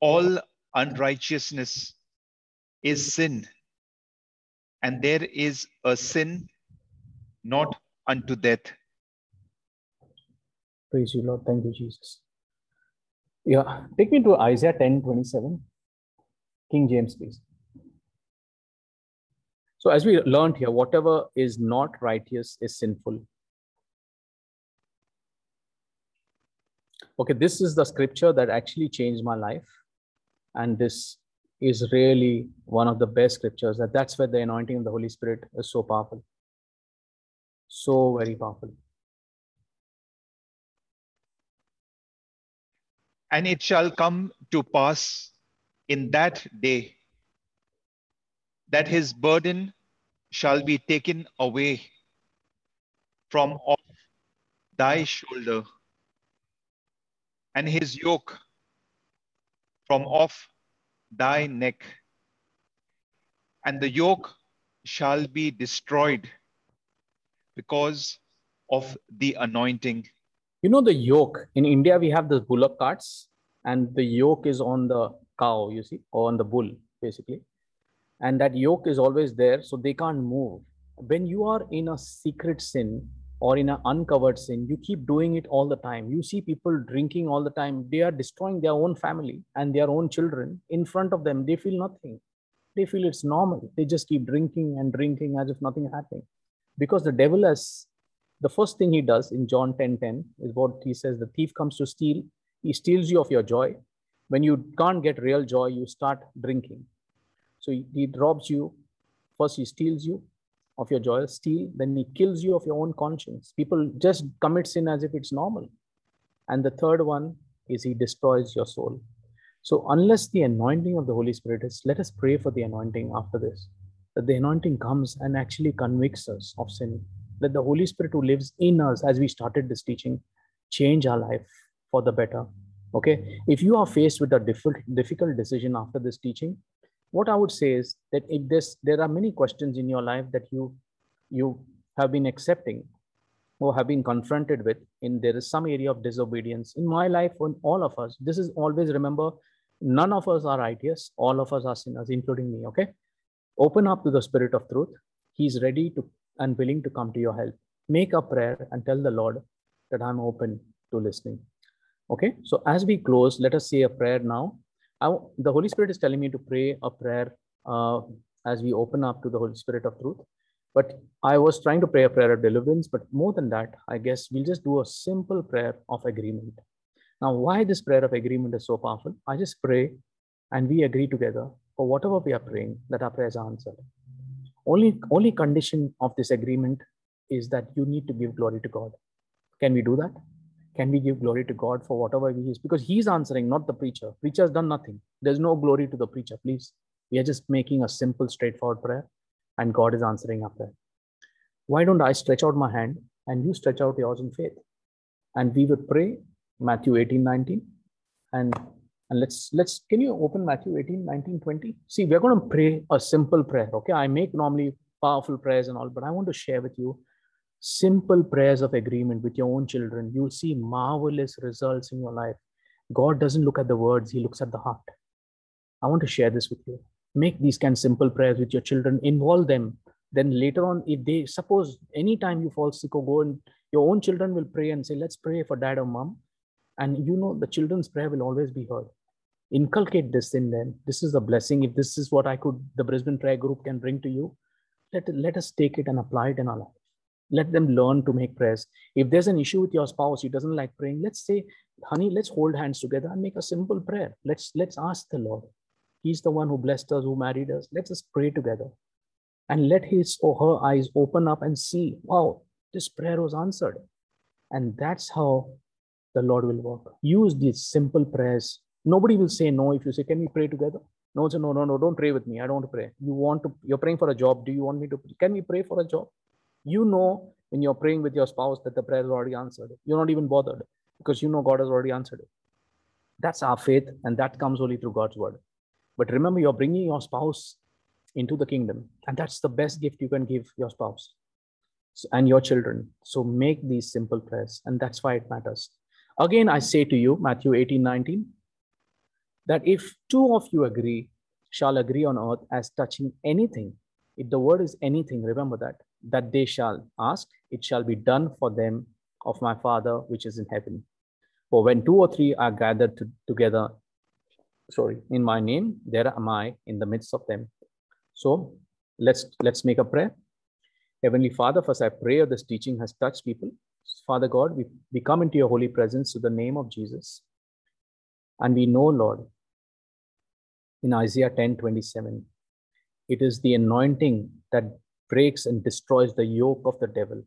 All unrighteousness is sin, and there is a sin not unto death. Praise you, Lord. Thank you, Jesus. Yeah, take me to Isaiah 10 27. King James, please. So, as we learned here, whatever is not righteous is sinful. Okay, this is the scripture that actually changed my life. And this is really one of the best scriptures. That that's where the anointing of the Holy Spirit is so powerful. So very powerful. And it shall come to pass in that day that his burden shall be taken away from off thy shoulder, and his yoke from off thy neck, and the yoke shall be destroyed because of the anointing. You know the yoke in India, we have the bullock carts, and the yoke is on the cow, you see, or on the bull, basically. And that yoke is always there, so they can't move. When you are in a secret sin or in an uncovered sin, you keep doing it all the time. You see people drinking all the time, they are destroying their own family and their own children in front of them. They feel nothing. They feel it's normal. They just keep drinking and drinking as if nothing happening. Because the devil has the first thing he does in John 10 10 is what he says the thief comes to steal, he steals you of your joy. When you can't get real joy, you start drinking. So he, he robs you. First, he steals you of your joy, steal, then he kills you of your own conscience. People just commit sin as if it's normal. And the third one is he destroys your soul. So, unless the anointing of the Holy Spirit is, let us pray for the anointing after this, that the anointing comes and actually convicts us of sin. That the Holy Spirit who lives in us as we started this teaching change our life for the better. Okay. If you are faced with a difficult, difficult decision after this teaching, what I would say is that if this, there are many questions in your life that you you have been accepting or have been confronted with in there is some area of disobedience. In my life on all of us this is always remember none of us are righteous. All of us are sinners including me okay? Open up to the spirit of truth. He's ready to and willing to come to your help. Make a prayer and tell the lord that i'm open to listening okay? So as we close let us say a prayer now I, the holy spirit is telling me to pray a prayer uh, as we open up to the holy spirit of truth. But i was trying to pray a prayer of deliverance but more than that i guess we'll just do a simple prayer of agreement. Now why this prayer of agreement is so powerful? I just pray and we agree together for whatever we are praying that our prayers are answered. Only only condition of this agreement is that you need to give glory to god. Can we do that can we give glory to god for whatever he is? Because he's answering not the preacher. Preacher has done nothing. There's no glory to the preacher. Please we are just making a simple straightforward prayer and god is answering our prayer. Why don't i stretch out my hand and you stretch out yours in faith? And we would pray matthew 18 19 and and let's let's can you open matthew 18 19 20 see we're going to pray a simple prayer okay? I make normally powerful prayers and all but i want to share with you simple prayers of agreement with your own children you'll see marvelous results in your life. God doesn't look at the words he looks at the heart. I want to share this with you. Make these kind of simple prayers with your children involve them. Then later on if they suppose anytime you fall sick or go and your own children will pray and say let's pray for dad or mom. And you know the children's prayer will always be heard. Inculcate this in them. This is a blessing. If this is what i could the brisbane prayer group can bring to you let, let us take it and apply it in our life let them learn to make prayers if there's an issue with your spouse he doesn't like praying let's say honey let's hold hands together and make a simple prayer let's let's ask the lord he's the one who blessed us who married us let's pray together and let his or her eyes open up and see wow this prayer was answered and that's how the lord will work use these simple prayers Nobody will say no if you say, Can we pray together? No, no, no, no, don't pray with me. I don't want to pray. You want to, you're praying for a job. Do you want me to, can we pray for a job? You know, when you're praying with your spouse that the prayer is already answered. You're not even bothered because you know God has already answered it. That's our faith, and that comes only through God's word. But remember, you're bringing your spouse into the kingdom, and that's the best gift you can give your spouse and your children. So make these simple prayers, and that's why it matters. Again, I say to you, Matthew 18 19, that if two of you agree, shall agree on earth as touching anything, if the word is anything, remember that, that they shall ask, it shall be done for them of my Father which is in heaven. For when two or three are gathered to, together, sorry, in my name, there am I in the midst of them. So let's let's make a prayer. Heavenly Father, first I pray this teaching has touched people. Father God, we, we come into your holy presence to the name of Jesus. And we know, Lord, in Isaiah 10 27, it is the anointing that breaks and destroys the yoke of the devil.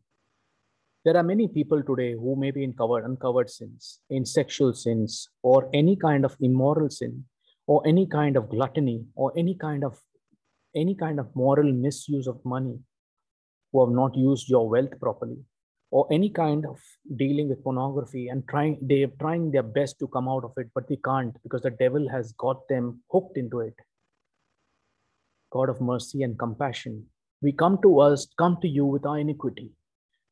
There are many people today who may be in covered, uncovered sins, in sexual sins, or any kind of immoral sin, or any kind of gluttony, or any kind of any kind of moral misuse of money, who have not used your wealth properly or any kind of dealing with pornography and trying they're trying their best to come out of it but they can't because the devil has got them hooked into it god of mercy and compassion we come to us come to you with our iniquity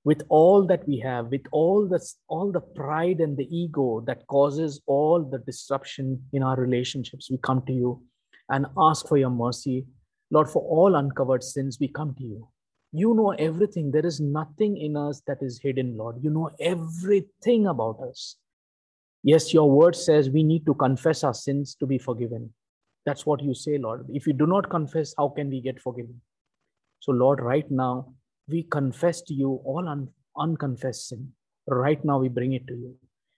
with all that we have with all the all the pride and the ego that causes all the disruption in our relationships we come to you and ask for your mercy lord for all uncovered sins we come to you you know everything. There is nothing in us that is hidden, Lord. You know everything about us. Yes, your word says we need to confess our sins to be forgiven. That's what you say, Lord. If we do not confess, how can we get forgiven? So, Lord, right now, we confess to you all un- unconfessed sin. Right now, we bring it to you.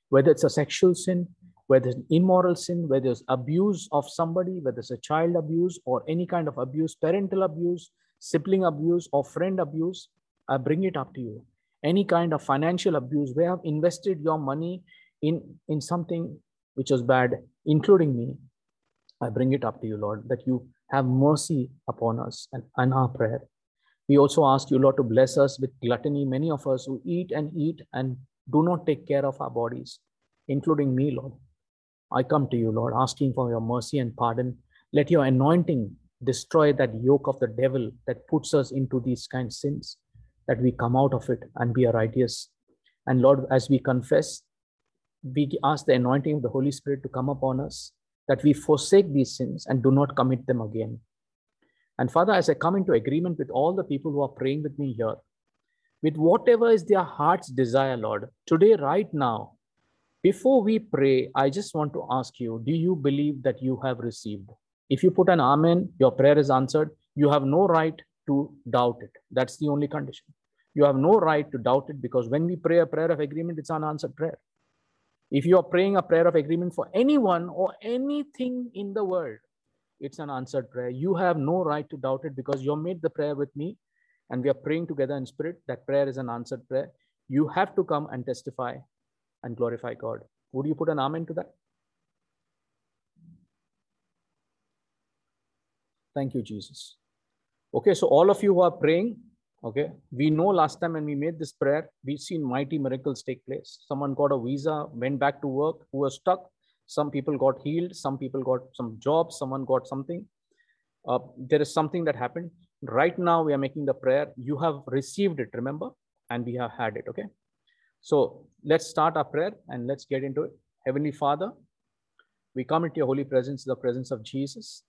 Whether it's a sexual sin, whether it's an immoral sin, whether it's abuse of somebody, whether it's a child abuse or any kind of abuse, parental abuse, sibling abuse or friend abuse, I bring it up to you. Any kind of financial abuse where I've invested your money in, in something which was bad, including me, I bring it up to you, Lord, that you have mercy upon us and, and our prayer. We also ask you, Lord, to bless us with gluttony. Many of us who eat and eat and do not take care of our bodies, including me, Lord. I come to you, Lord, asking for your mercy and pardon. Let your anointing destroy that yoke of the devil that puts us into these kind of sins, that we come out of it and be righteous. And Lord, as we confess, we ask the anointing of the Holy Spirit to come upon us, that we forsake these sins and do not commit them again. And Father, as I come into agreement with all the people who are praying with me here, with whatever is their heart's desire, Lord, today, right now, before we pray, I just want to ask you do you believe that you have received? If you put an amen, your prayer is answered. You have no right to doubt it. That's the only condition. You have no right to doubt it because when we pray a prayer of agreement, it's an answered prayer. If you are praying a prayer of agreement for anyone or anything in the world, it's an answered prayer. You have no right to doubt it because you made the prayer with me and we are praying together in spirit. That prayer is an answered prayer. You have to come and testify and glorify God. Would you put an amen to that? Thank you, Jesus. Okay, so all of you who are praying, okay, we know last time when we made this prayer, we've seen mighty miracles take place. Someone got a visa, went back to work, who was stuck. Some people got healed, some people got some jobs, someone got something. Uh, there is something that happened. Right now, we are making the prayer. You have received it, remember? And we have had it, okay? So let's start our prayer and let's get into it. Heavenly Father, we come into your holy presence, the presence of Jesus.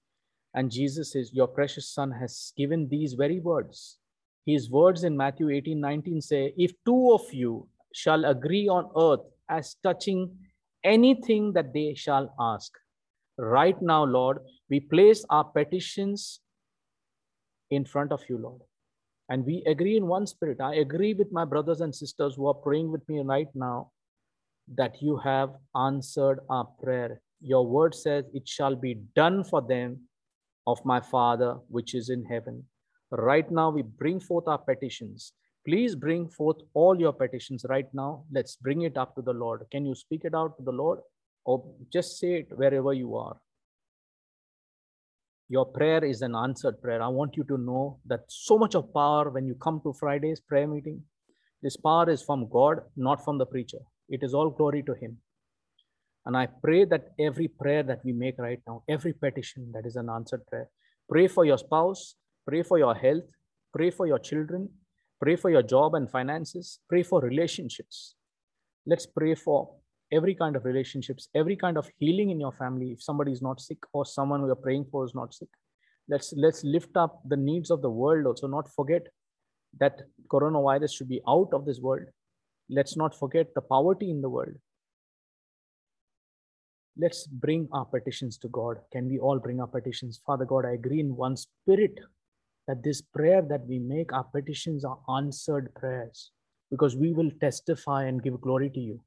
And Jesus is Your precious Son has given these very words. His words in Matthew 18 19 say, If two of you shall agree on earth as touching anything that they shall ask. Right now, Lord, we place our petitions in front of you, Lord. And we agree in one spirit. I agree with my brothers and sisters who are praying with me right now that you have answered our prayer. Your word says it shall be done for them of my Father which is in heaven. Right now, we bring forth our petitions. Please bring forth all your petitions right now. Let's bring it up to the Lord. Can you speak it out to the Lord? Or just say it wherever you are. Your prayer is an answered prayer. I want you to know that so much of power when you come to Friday's prayer meeting, this power is from God, not from the preacher. It is all glory to Him. And I pray that every prayer that we make right now, every petition that is an answered prayer, pray for your spouse, pray for your health, pray for your children, pray for your job and finances, pray for relationships. Let's pray for every kind of relationships, every kind of healing in your family. If somebody is not sick or someone we are praying for is not sick, let's let's lift up the needs of the world also. Not forget that coronavirus should be out of this world. Let's not forget the poverty in the world let's bring our petitions to God. Can we all bring our petitions? Father God, I agree in one spirit that this prayer that we make, our petitions are answered prayers because we will testify and give glory to you.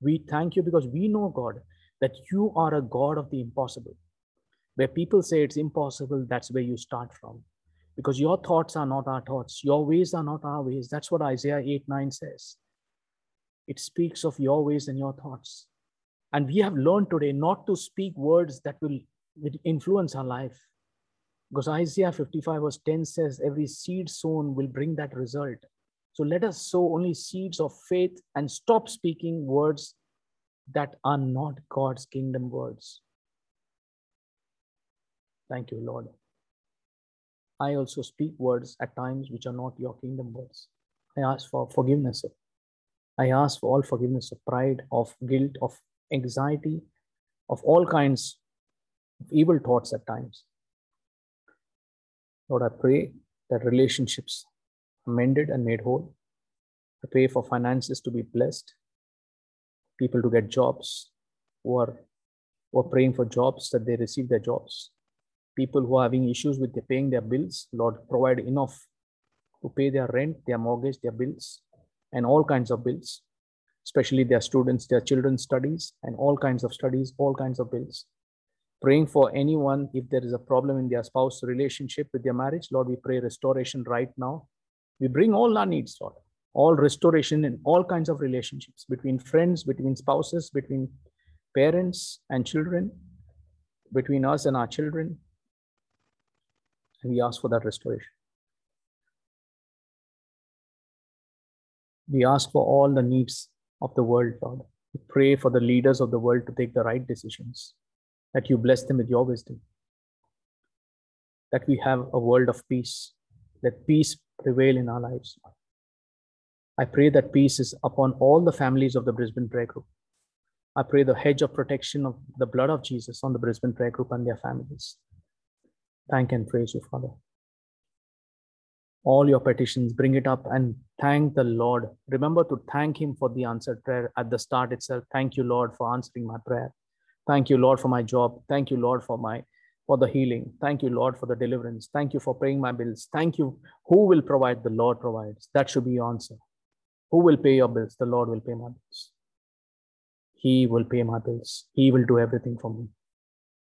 We thank you because we know, God, that you are a God of the impossible. Where people say it's impossible, that's where you start from. Because your thoughts are not our thoughts, your ways are not our ways. That's what Isaiah 8 9 says. It speaks of your ways and your thoughts. And we have learned today not to speak words that will, will influence our life. Because Isaiah 55 verse 10 says, every seed sown will bring that result. So let us sow only seeds of faith and stop speaking words that are not God's kingdom words. Thank you, Lord. I also speak words at times which are not your kingdom words. I ask for forgiveness. I ask for all forgiveness of pride, of guilt, of anxiety, of all kinds of evil thoughts at times. Lord, I pray that relationships are mended and made whole. I pray for finances to be blessed, people to get jobs who are, who are praying for jobs that they receive their jobs. People who are having issues with paying their bills, Lord, provide enough to pay their rent, their mortgage, their bills, and all kinds of bills, especially their students, their children's studies, and all kinds of studies, all kinds of bills. Praying for anyone if there is a problem in their spouse relationship with their marriage, Lord, we pray restoration right now. We bring all our needs, Lord, all restoration in all kinds of relationships between friends, between spouses, between parents and children, between us and our children. And we ask for that restoration. We ask for all the needs of the world, Lord. We pray for the leaders of the world to take the right decisions, that you bless them with your wisdom, that we have a world of peace, let peace prevail in our lives. I pray that peace is upon all the families of the Brisbane Prayer Group. I pray the hedge of protection of the blood of Jesus on the Brisbane Prayer Group and their families. Thank and praise you, Father. All your petitions, bring it up and thank the Lord. Remember to thank Him for the answered prayer at the start itself. Thank you, Lord, for answering my prayer. Thank you, Lord, for my job. Thank you, Lord, for my for the healing. Thank you, Lord, for the deliverance. Thank you for paying my bills. Thank you. Who will provide? The Lord provides. That should be your answer. Who will pay your bills? The Lord will pay my bills. He will pay my bills. He will do everything for me.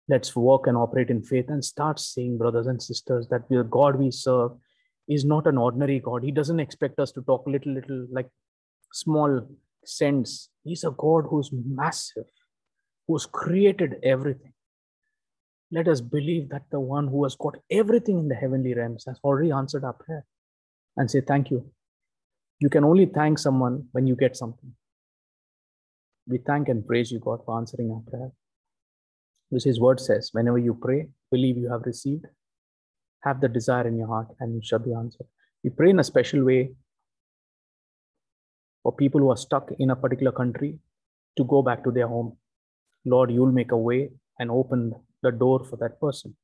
Let's walk and operate in faith and start seeing, brothers and sisters, that the God we serve is not an ordinary God. He doesn't expect us to talk little, little, like small sense. He's a God who's massive, who's created everything. Let us believe that the one who has got everything in the heavenly realms has already answered our prayer and say, Thank you. You can only thank someone when you get something. We thank and praise you, God, for answering our prayer. This His word says, whenever you pray, believe you have received, have the desire in your heart, and you shall be answered. We pray in a special way for people who are stuck in a particular country to go back to their home. Lord, you'll make a way and open the door for that person.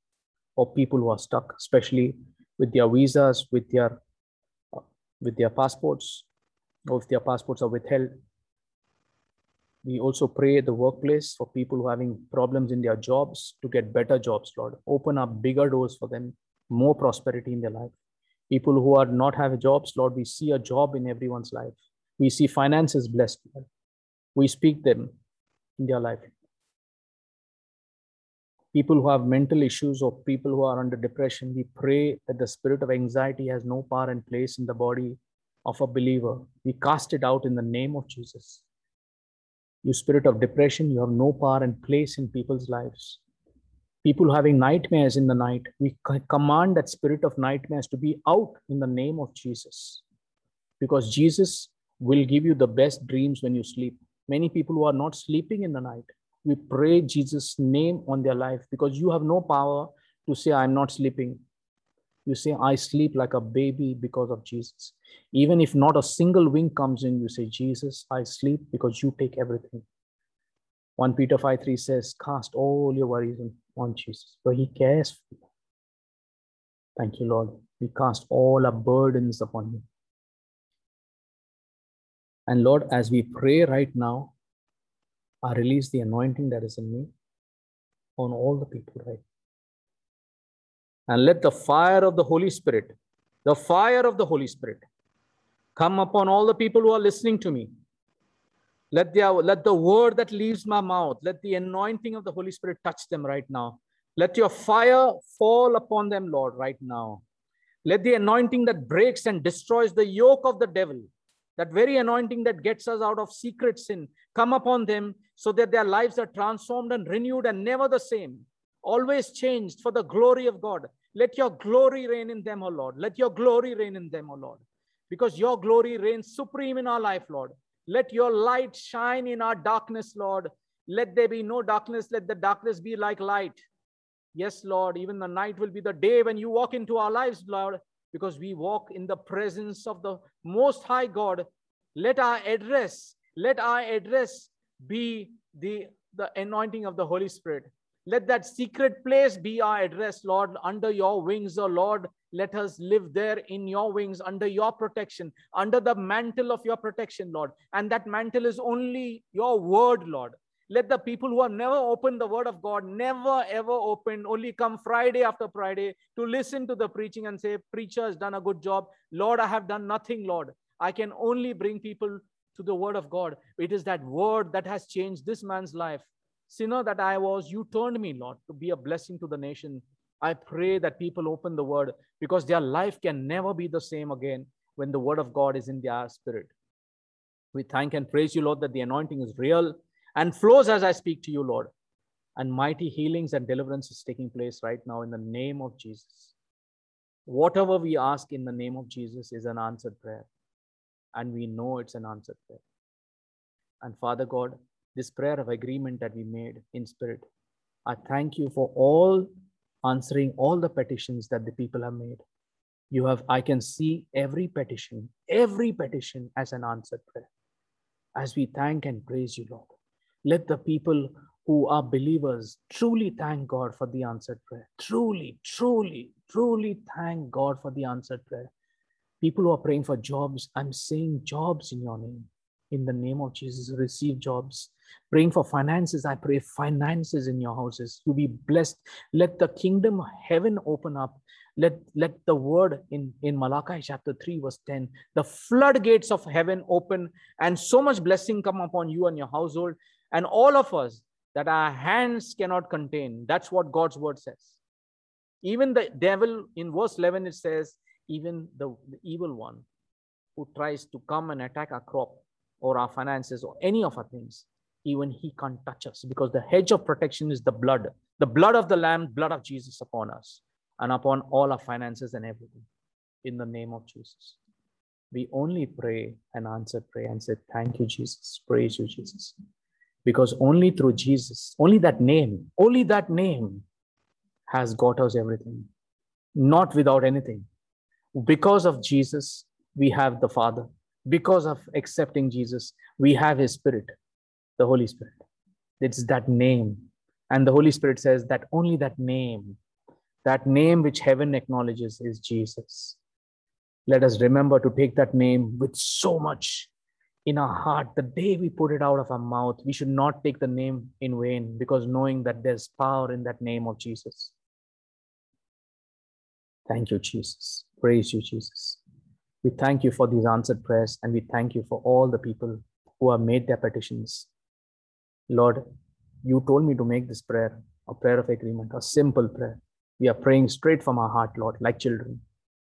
or people who are stuck, especially with their visas, with their with their passports, or if their passports are withheld. We also pray the workplace for people who are having problems in their jobs to get better jobs, Lord. Open up bigger doors for them, more prosperity in their life. People who are not having jobs, Lord, we see a job in everyone's life. We see finances blessed. Lord. We speak them in their life. People who have mental issues or people who are under depression, we pray that the spirit of anxiety has no power and place in the body of a believer. We cast it out in the name of Jesus. You spirit of depression, you have no power and place in people's lives. People having nightmares in the night, we command that spirit of nightmares to be out in the name of Jesus. Because Jesus will give you the best dreams when you sleep. Many people who are not sleeping in the night, we pray Jesus' name on their life because you have no power to say, I'm not sleeping. You say, I sleep like a baby because of Jesus. Even if not a single wing comes in, you say, Jesus, I sleep because you take everything. 1 Peter 5 3 says, Cast all your worries on Jesus, for he cares for you. Thank you, Lord. We cast all our burdens upon you. And Lord, as we pray right now, I release the anointing that is in me on all the people right and let the fire of the Holy Spirit, the fire of the Holy Spirit, come upon all the people who are listening to me. Let the, let the word that leaves my mouth, let the anointing of the Holy Spirit touch them right now. Let your fire fall upon them, Lord, right now. Let the anointing that breaks and destroys the yoke of the devil, that very anointing that gets us out of secret sin, come upon them so that their lives are transformed and renewed and never the same always changed for the glory of God. Let your glory reign in them, O Lord. Let your glory reign in them, O Lord. Because your glory reigns supreme in our life, Lord. Let your light shine in our darkness, Lord. Let there be no darkness. Let the darkness be like light. Yes, Lord, even the night will be the day when you walk into our lives, Lord, because we walk in the presence of the Most High God. Let our address, let our address be the, the anointing of the Holy Spirit. Let that secret place be our address, Lord, under your wings, O Lord. Let us live there in your wings, under your protection, under the mantle of your protection, Lord. And that mantle is only your word, Lord. Let the people who have never opened the word of God, never ever opened, only come Friday after Friday to listen to the preaching and say, Preacher has done a good job. Lord, I have done nothing, Lord. I can only bring people to the word of God. It is that word that has changed this man's life. Sinner that I was, you turned me, Lord, to be a blessing to the nation. I pray that people open the word because their life can never be the same again when the word of God is in their spirit. We thank and praise you, Lord, that the anointing is real and flows as I speak to you, Lord. And mighty healings and deliverance is taking place right now in the name of Jesus. Whatever we ask in the name of Jesus is an answered prayer. And we know it's an answered prayer. And Father God, this prayer of agreement that we made in spirit, I thank you for all answering all the petitions that the people have made. You have, I can see every petition, every petition as an answered prayer. As we thank and praise you, Lord. Let the people who are believers truly thank God for the answered prayer. Truly, truly, truly thank God for the answered prayer. People who are praying for jobs, I'm saying jobs in your name. In the name of Jesus, receive jobs. Praying for finances, I pray finances in your houses. You be blessed. Let the kingdom of heaven open up. Let, let the word in, in Malachi chapter 3, verse 10, the floodgates of heaven open and so much blessing come upon you and your household and all of us that our hands cannot contain. That's what God's word says. Even the devil, in verse 11, it says, even the, the evil one who tries to come and attack our crop or our finances or any of our things, even he can't touch us because the hedge of protection is the blood, the blood of the Lamb, blood of Jesus upon us and upon all our finances and everything. In the name of Jesus. We only pray and answer prayer and say, Thank you, Jesus. Praise you, Jesus because only through Jesus, only that name, only that name has got us everything, not without anything. Because of Jesus, we have the Father. Because of accepting Jesus, we have His Spirit, the Holy Spirit. It's that name. And the Holy Spirit says that only that name, that name which heaven acknowledges is Jesus. Let us remember to take that name with so much in our heart, the day we put it out of our mouth, we should not take the name in vain because knowing that there's power in that name of Jesus. Thank you, Jesus. Praise you, Jesus. We thank you for these answered prayers and we thank you for all the people who have made their petitions. Lord, you told me to make this prayer a prayer of agreement, a simple prayer. We are praying straight from our heart, Lord, like children,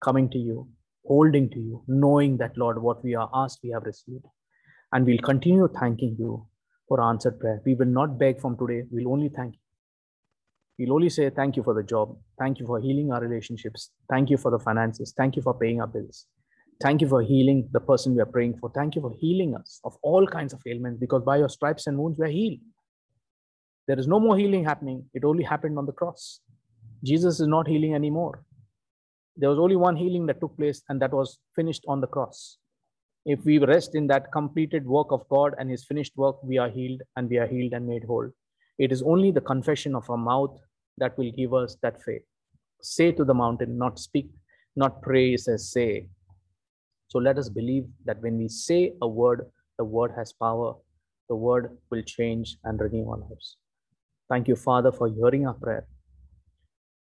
coming to you, holding to you, knowing that, Lord, what we are asked, we have received. And we'll continue thanking you for answered prayer. We will not beg from today. We'll only thank you. We'll only say thank you for the job. Thank you for healing our relationships. Thank you for the finances. Thank you for paying our bills. Thank you for healing the person we are praying for. Thank you for healing us of all kinds of ailments because by your stripes and wounds we are healed. There is no more healing happening. It only happened on the cross. Jesus is not healing anymore. There was only one healing that took place, and that was finished on the cross. If we rest in that completed work of God and His finished work, we are healed and we are healed and made whole. It is only the confession of our mouth that will give us that faith. Say to the mountain, not speak, not pray, says say. So let us believe that when we say a word, the word has power. The word will change and renew our lives. Thank you, Father, for hearing our prayer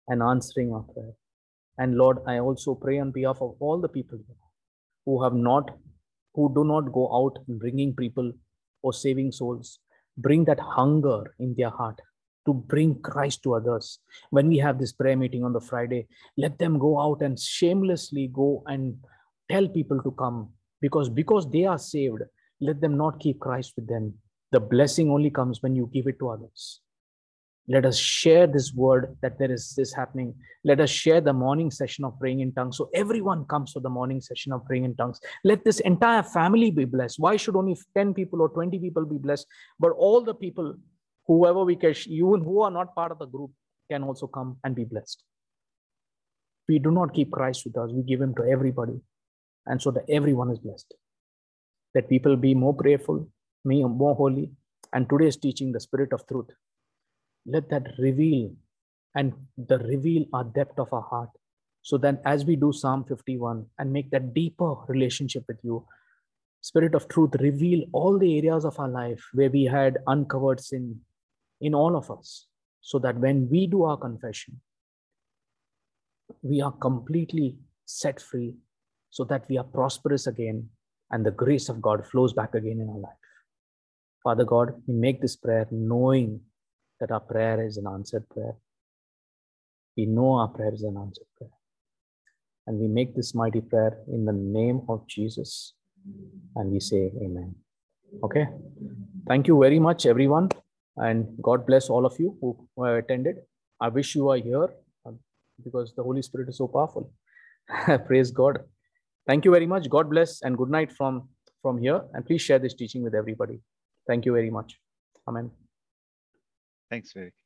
and answering our prayer. And Lord, I also pray on behalf of all the people who have not who do not go out bringing people or saving souls. Bring that hunger in their heart to bring Christ to others. When we have this prayer meeting on the Friday, let them go out and shamelessly go and tell people to come because because they are saved, let them not keep Christ with them. The blessing only comes when you give it to others. Let us share this word that there is this happening. Let us share the morning session of praying in tongues. So everyone comes for the morning session of praying in tongues. Let this entire family be blessed. Why should only 10 people or 20 people be blessed? But all the people, whoever we can, even who are not part of the group, can also come and be blessed. We do not keep Christ with us, we give him to everybody. And so that everyone is blessed. That people be more prayerful, more holy. And today's teaching, the spirit of truth, let that reveal and the reveal our depth of our heart. So that as we do psalm 51 and make that deeper relationship with you spirit of truth reveal all the areas of our life where we had uncovered sin in all of us so that when we do our confession we are completely set free so that we are prosperous again and the grace of god flows back again in our life. Father god we make this prayer knowing that our prayer is an answered prayer. We know our prayer is an answered prayer. And we make this mighty prayer in the name of Jesus. And we say, Amen. Okay. Thank you very much, everyone. And God bless all of you who, attended. I wish you are here um, because the Holy Spirit is so powerful. Praise God. Thank you very much. God bless and good night from, from here. And please share this teaching with everybody. Thank you very much. Amen. Thanks, Vivek.